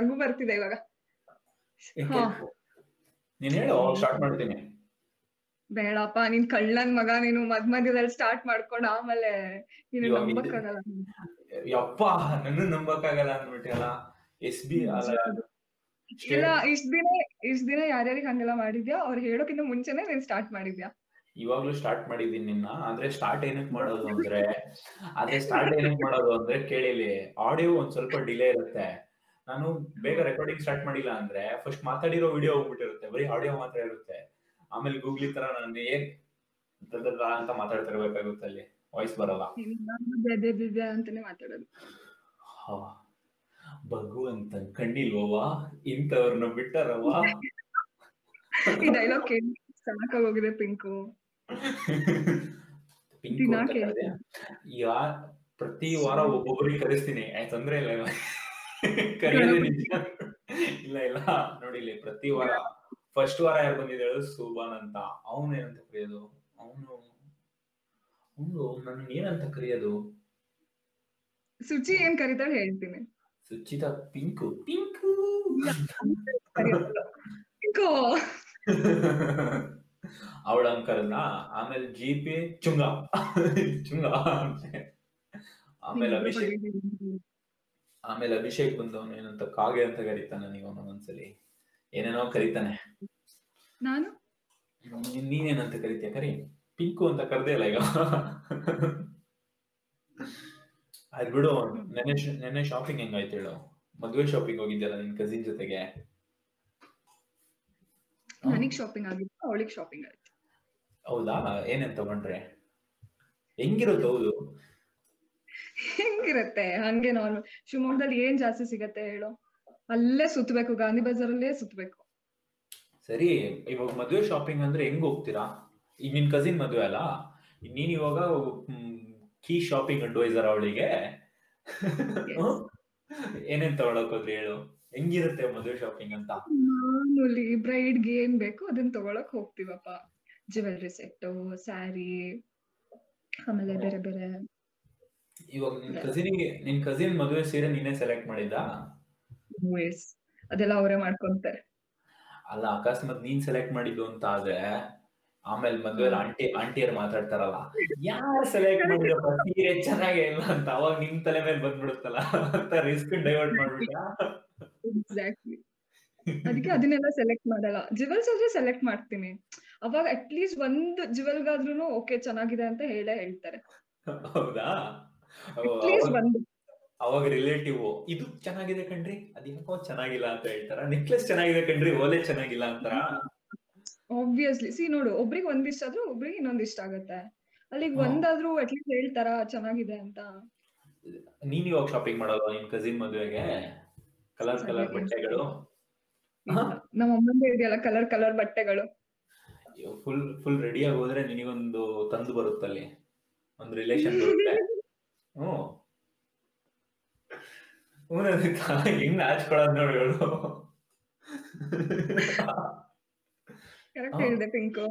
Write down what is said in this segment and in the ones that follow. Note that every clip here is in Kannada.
ನಂಗೂ ಬರ್ತಿದೆ ಇವಾಗ. ನೀನ್ ಹೇಳು ಸ್ಟಾರ್ಟ್ ಮಾಡ್ತೀನಿ. ಬೇಡಪ್ಪ ನೀನ್ ಕಳ್ಳನ್ ಮಗ ನೀನು ಮದ್ ಮಧ್ಯದಲ್ಲಿ ಸ್ಟಾರ್ಟ್ ಮಾಡ್ಕೊಂಡ್ ಆಮೇಲೆ ನೀನು ನಂಬಕ್ಕಾಗಲ್ಲ ಯಪ್ಪ ನನ್ನ ನಂಬಕ್ಕಾಗಲ್ಲ ಅಂದ್ಬಿಟ್ಟಿಯಲ್ಲ? ಎಸ್ ಬಿ ಇಲ್ಲ ಇಷ್ಟ ದಿನ ಇಷ್ಟ ದಿನ ಯಾರ್ಯಾರಿಗೆ ಹಂಗೆಲ್ಲ ಮಾಡಿದ್ಯಾ? ಅವ್ರು ಹೇಳೋಕಿಂತ ಮುಂಚೆನೆ ನೀನ್ ಸ್ಟಾರ್ಟ್ ಮಾಡಿದ್ಯಾ? ಇವಾಗ್ಲೂ ಸ್ಟಾರ್ಟ್ ಮಾಡಿದೀನಿ ನಿನ್ನ. ಆದ್ರೆ ಸ್ಟಾರ್ಟ್ ಏನಕ್ ಮಾಡೋದು ಅಂದ್ರೆ ಆದ್ರೆ ಸ್ಟಾರ್ಟ್ ಏನಕ್ ಮಾಡೋದು ಅಂದ್ರೆ ಕೇಳಿಲಿ ಆಡಿಯೋ ಒಂದ್ ಸ್ವಲ್ಪ ಡಿಲೇ ಇರುತ್ತೆ. ನಾನು ಬೇಗ ರೆಕಾರ್ಡಿಂಗ್ ಸ್ಟಾರ್ಟ್ ಮಾಡಿಲ್ಲ ಅಂದ್ರೆ ಫಸ್ಟ್ ಮಾತಾಡಿರೋ ವಿಡಿಯೋ ಹೋಗ್ಬಿಟ್ಟಿರುತ್ತೆ ಬರೀ ಆಡಿಯೋ ಮಾತ್ರ ಇರುತ್ತೆ. ಆಮೇಲೆ ಗೂಗ್ಲಿ ತರ ನಾನು ಏನ್ ಅಂತ ಮಾತಾಡ್ತಾ ಇರಬೇಕಾಗುತ್ತೆ ಅಲ್ಲಿ. ವಾಯ್ಸ್ ಬರಲ್ಲ. ಅಂತಾನೆ ಮಾತಾಡೋದು ಭಗವಂತ ಕಣ್ಣಿಲ್ವವಾ ಇಂಥವ್ರನ್ನ ಬಿಟ್ಟಾರವಾ ಈ ಡೈಲಾಗ್ ಕೇಳಿ ಹೋಗಿದೆ ಪಿಂಕು. ಪಿಂಕು. ಯಾ ಪ್ರತಿ ವಾರ ಒಬ್ಬೊಬ್ಬರಿಗೆ ಕರೆಸ್ತೀನಿ. ಯಾಕಂದ್ರೆ ತೊಂದ್ರೆ ಇಲ್ಲ ಇಲ್ಲ. ಇಲ್ಲ ಇಲ್ಲ. ನೋಡಿ ಇಲ್ಲಿ ಪ್ರತಿ ವಾರ ಫಸ್ಟ್ ವಾರ ಯಾರು ಬಂದಿದ್ದ ಹೇಳು ಸುಬಾನ್ ಅಂತ. ಅವನು ಏನಂತ ಕರೆಯೋದು? ಅವನು ಅವನು ನನ್ನ ಏನಂತ ಕರೆಯೋದು? ಸುಚಿ ಏನ್ ಕರೀತಾಳೆ ಹೇಳ್ತೀನಿ. ಸುಚಿತಾ ಪಿಂಕು. ಪಿಂಕು! ಪಿಂಕು. ಅವಳ ಅಂಕರಲ್ಲ ಆಮೇಲೆ ಜಿಪಿ ಚುಂಗ. ಚುಂಗ ಆಮೇಲೆ ಅಭಿಷೇಕ್. ಆಮೇಲೆ ಅಭಿಷೇಕ್ ಬಂದವನು ಏನಂತ ಕಾಗೆ ಅಂತ ಕರೀತಾನೆ ನೀವು ಒಂದೊಂದ್ಸಲಿ ಏನೇನೋ ಕರೀತಾನೆ. ನಾನು? ನೀನ್- ನೀನೇನಂತ ಕರಿತೀಯ? ಕರಿ. ಪಿಂಕು ಅಂತ ಕರ್ದೇ ಇಲ್ಲ ಈಗ. ಅದ್ ಬಿಡು. ನೆನ್ನೆ ನೆನ್ನೆ ಶಾಪಿಂಗ್ ಹೆಂಗಾಯ್ತು ಹೇಳು? ಮದ್ವೆ ಶಾಪಿಂಗ್ ಹೋಗಿದ್ಯಲ್ಲ ನಿನ್ ಕಸಿನ್ ಜೊತೆಗೆ? ನನಗ್ ಶಾಪಿಂಗ್ ಆಗಿತ್ತು ಅವಳಿಗೆ ಶಾಪಿಂಗ್ ಆಯ್ತು. ಹೌದಾ? ಏನೇನ್ ತಗೊಂಡ್ರೆ? ಹೆಂಗಿರುತ್ತೆ ಹೌದು. ಹೆಂಗಿರತ್ತೆ? ಹಂಗೆ ನಾರ್ಮಲ್ ಶಿವಮೊಗ್ಗದಲ್ಲಿ ಏನ್ ಜಾಸ್ತಿ ಸಿಗತ್ತೆ ಹೇಳು? ಅಲ್ಲೇ ಸುತ್ತಬೇಕು ಗಾಂಧಿ ಬಜಾರಲ್ಲೇ ಸುತ್ತಬೇಕು ಸರಿ ಇವಾಗ ಮದುವೆ ಶಾಪಿಂಗ್ ಅಂದ್ರೆ ಹೆಂಗ್ ಹೋಗ್ತೀರಾ? ಈಗ ನಿನ್ ಕಸಿನ್ ಮದುವೆ ಅಲ್ಲ? ನೀನ್ ಇವಾಗ ಕೀ ಶಾಪಿಂಗ್ ಅಡ್ವೈಸರ್ ಅವಳಿಗೆ. ಏನೇನ್ ತಗೊಳಕ್ ಹೋದ್ರಿ ಹೇಳು? ಹೆಂಗಿರುತ್ತೆ ಮದುವೆ ಶಾಪಿಂಗ್ ಅಂತ? ಮಾಮೂಲಿ ಬ್ರೈಡ್ಗೆ ಏನ್ ಬೇಕು ಅದನ್ನ ತಗೊಳಕ್ ಹೋಗ್ತೀವಪ್ಪ. ಜ್ಯುವೆಲ್ರಿ ಸೆಟ್ ಸ್ಯಾರಿ ಆಮೇಲೆ ಬೇರೆ ಬೇರೆ ಇವಾಗ ನಿನ್ ಕಸಿನಿಗೆ ನಿನ್ ಕಸಿನ್ ಮದುವೆ ಸೀರೆ ನೀನೇ ಸೆಲೆಕ್ಟ್ ಮಾಡಿದ್ದ? ಅದೆಲ್ಲ ಅವರೇ ಮಾಡ್ಕೊಂತಾರೆ. ಅಲ್ಲ ಅಕಸ್ಮಾತ್ ನೀನ್ ಸೆಲೆಕ್ಟ್ ಮಾಡಿದ್ದು ಅಂತ ಆದ್ರೆ ಆಮೇಲೆ ಮದ್ವೆ ಆಂಟಿ ಆಂಟಿಯರ್ ಮಾತಾಡ್ತಾರಲ್ಲ ಯಾರು ಸೆಲೆಕ್ಟ್ ಮಾಡಿದ್ರು ಸೀರೆ ಚೆನ್ನಾಗೇ ಇಲ್ಲ ಅಂತ ಅವಾಗ ನಿಮ್ ತಲೆ ಮೇಲೆ ಬಂದ್ಬಿಡುತ್ತಲ್ಲ ಅಂತ ರಿಸ್ಕ್ ಡೈವರ್ಟ್ ಮಾಡ್ಬಿಟ್ಟ ಎಕ್ಸಾಕ್ಟ್ಲಿ ಅದಕ್ಕೆ ಅದನ್ನೆಲ್ಲ ಸೆಲೆಕ್ಟ್ ಮಾಡಲ್ಲ. ಜುವೆಲ್ಸ್ ಆದ್ರೆ ಸೆಲೆಕ್ಟ್ ಮಾಡ್ತೀನಿ. ಅವಾಗ ಅಟ್ಲೀಸ್ಟ್ ಒಂದು ಜುವೆಲ್ಗಾದ್ರೂ ಓಕೆ ಚೆನ್ನಾಗಿದೆ ಅಂತ ಹೇಳೇ ಹೇಳ್ತಾರೆ. ಹೌದಾ? ಅವಾಗ ರಿಲೇಟಿವ್ ಇದು ಚೆನ್ನಾಗಿದೆ ಕಣ್ರಿ ಅದ್ಯಾಕೋ ಚೆನ್ನಾಗಿಲ್ಲ ಅಂತ ಹೇಳ್ತಾರ. ನೆಕ್ಲೆಸ್ ಚೆನ್ನಾಗಿದೆ ಕಣ್ರಿ ಓಲೆ ಚೆನ್ನಾಗಿಲ್ಲ ಅಂತಾರ. ಆಬ್ವಿಯಸ್ಲಿ ಸಿ ನೋಡು ಒಬ್ರಿಗೆ ಒಂದ್ ಇಷ್ಟ ಆದ್ರೂ ಒಬ್ರಿಗೆ ಇನ್ನೊಂದ್ ಇಷ್ಟ ಆಗತ್ತೆ. ಅಲ್ಲಿಗೆ. ಒಂದಾದ್ರೂ ಅಟ್ಲೀಸ್ಟ್ ಹೇಳ್ತಾರ ಚೆನ್ನಾಗಿದೆ ಅಂತ. ನೀನ್ ಇವಾಗ ಶಾಪಿಂಗ್ ಮಾಡೋದು ನಿನ್ ಕಸಿನ್ ಮದುವೆಗೆ? ಕಲರ್ ಕಲರ್ ಬಟ್ಟೆಗಳು? ನಮ್ಮ ಅಮ್ಮಂದೇ ಇದೆಯಲ್ಲ ಕಲರ್ ಕಲರ್ ಬಟ್ಟೆಗಳು. ಫುಲ್ ಫುಲ್ ರೆಡಿ ಆಗಿ ಹೋದ್ರೆ ನಿನಗೊಂದು ತಂದು ಬರುತ್ತಲ್ಲಿ. ಒಂದು ರಿಲೇಷನ್ ಬರುತ್ತೆ. ಹ್ಞೂ ಹೆಂಗ್ ನಾಚ್ಕೊಳೋದ್ ನೋಡಿ ಹೇಳು ಕರೆಕ್ಟ್ ಹಾ. ಪಿಂಕು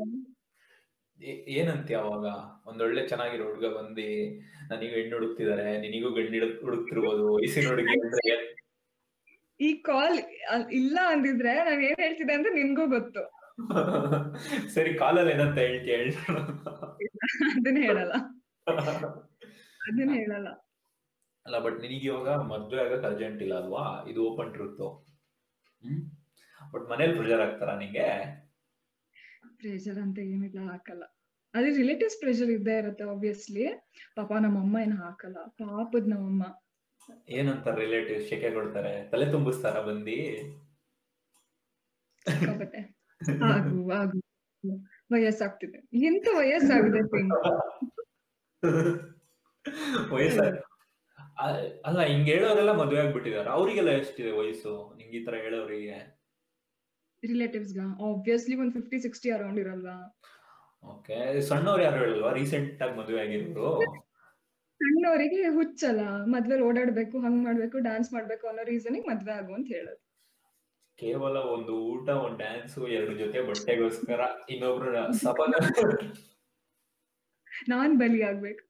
ಏ- ಏನಂತೀಯ ಅವಾಗ ಒಂದೊಳ್ಳೆ ಚೆನ್ನಾಗಿರೋ ಹುಡುಗ ಬಂದಿ ನನಗೆ ಹೆಣ್ಣು ಹುಡುಕ್ತಿದಾರೆ ನಿನಗೂ ಗಂಡು ಹುಡುಕ್- ಹುಡುಕ್ತಿರ್ಬೋದು ವಯಸ್ಸಿನ ಹುಡುಗಿ ಈ ಕಾಲ್ ಇಲ್ಲ ಅಂದಿದ್ರೆ ನಾನು ಏನ್ ಹೇಳ್ತಿದ್ದೆ ಅಂತ ನಿನ್ಗೂ ಗೊತ್ತು. ಸರಿ ಕಾಲಲ್ಲಿ ಏನಂತ ಹೇಳ್ತೀಯ ಹೇಳು ಅದನ್ನ ಹೇಳಲ್ಲ. ಅದನ್ನ ಹೇಳಲ್ಲ. ಅಲ್ಲ ಬಟ್ ನಿನಗೆ ಇವಾಗ ಮದ್ವೆ ಆಗಕ್ ಅರ್ಜೆಂಟ್ ಇಲ್ಲ ಅಲ್ವಾ? ಇದು ಓಪನ್ ಟ್ರೂತ್ ಹ್ಮ್? ಬಟ್ ಮನೇಲಿ ಪ್ರೆಷರ್ ಆಗ್ತಾರ ನಿಂಗೆ? ಪ್ರೆಷರ್ ಅಂತ ಏನಿಲ್ಲ ಹಾಕಲ್ಲ. ಅದೇ ರಿಲೇಟಿವ್ಸ್ ಪ್ರೆಷರ್ ಇದ್ದೇ ಇರುತ್ತೆ ಆಬ್ವಿಯಸ್ಲಿ ಪಾಪ ನಮ್ಮಮ್ಮ ಏನ್ ಹಾಕಲ್ಲ. ಪಾಪದ್ ನಮ್ಮಮ್ಮ. ಏನಂತ ರಿಲೇಟಿವ್ ಶೆಕೆ ಕೊಡ್ತಾರೆ. ತಲೆ ತುಂಬಿಸ್ತಾರ ಬಂದಿ? ಆಗು ಆಗು ವಯಸ್ಸಾಗ್ತಿದೆ ಎಂತ ವಯಸ್ಸಾಗಿದೆ ವಯಸ್ಸ ಅಲ್ಲ ಹಿಂಗ್ ಹೇಳೋರೆಲ್ಲ ಮದ್ವೆ ಆಗ್ಬಿಟ್ಟಿದಾರೆ ಅವರಿಗೆಲ್ಲ ಎಷ್ಟಿದೆ ವಯಸ್ಸು? ನಿಂಗೆ ಈ ತರ ಹೇಳೋರಿಗೆ ರಿಲೇಟಿವ್ಸ್ ಗಾ ಆಬ್ವಿಯಸ್ಲಿ ಒಂದ್ ಫಿಫ್ಟಿ ಸಿಕ್ಸ್ಟಿ ಅರೌಂಡ್ ಇರಲ್ವಾ? ಓಕೆ ಸಣ್ಣವ್ರು ಯಾರು ಹೇಳಲ್ವಾ? ರೀಸೆಂಟ್ ಆಗಿ ಮದುವೆ ಆಗಿರೋರು? ಸಣ್ಣವರಿಗೆ ಹುಚ್ಚಲ್ಲ. ಮದ್ವೆ ಓಡಾಡ್ಬೇಕು ಹಂಗ್ ಮಾಡ್ಬೇಕು ಡ್ಯಾನ್ಸ್ ಮಾಡ್ಬೇಕು ಅನ್ನೋ ರೀಸನಿಗೆ ಮದ್ವೆ ಆಗು ಅಂತ ಹೇಳೋದು. ಕೇವಲ ಒಂದು ಊಟ ಒಂದ್ ಡ್ಯಾನ್ಸ್ ಎರಡು ಜೊತೆ ಬಟ್ಟೆಗೋಸ್ಕರ ಇನ್ನೊಬ್ರು ಸಪನ ನಾನ್ ಬಲಿ ಆಗ್ಬೇಕು.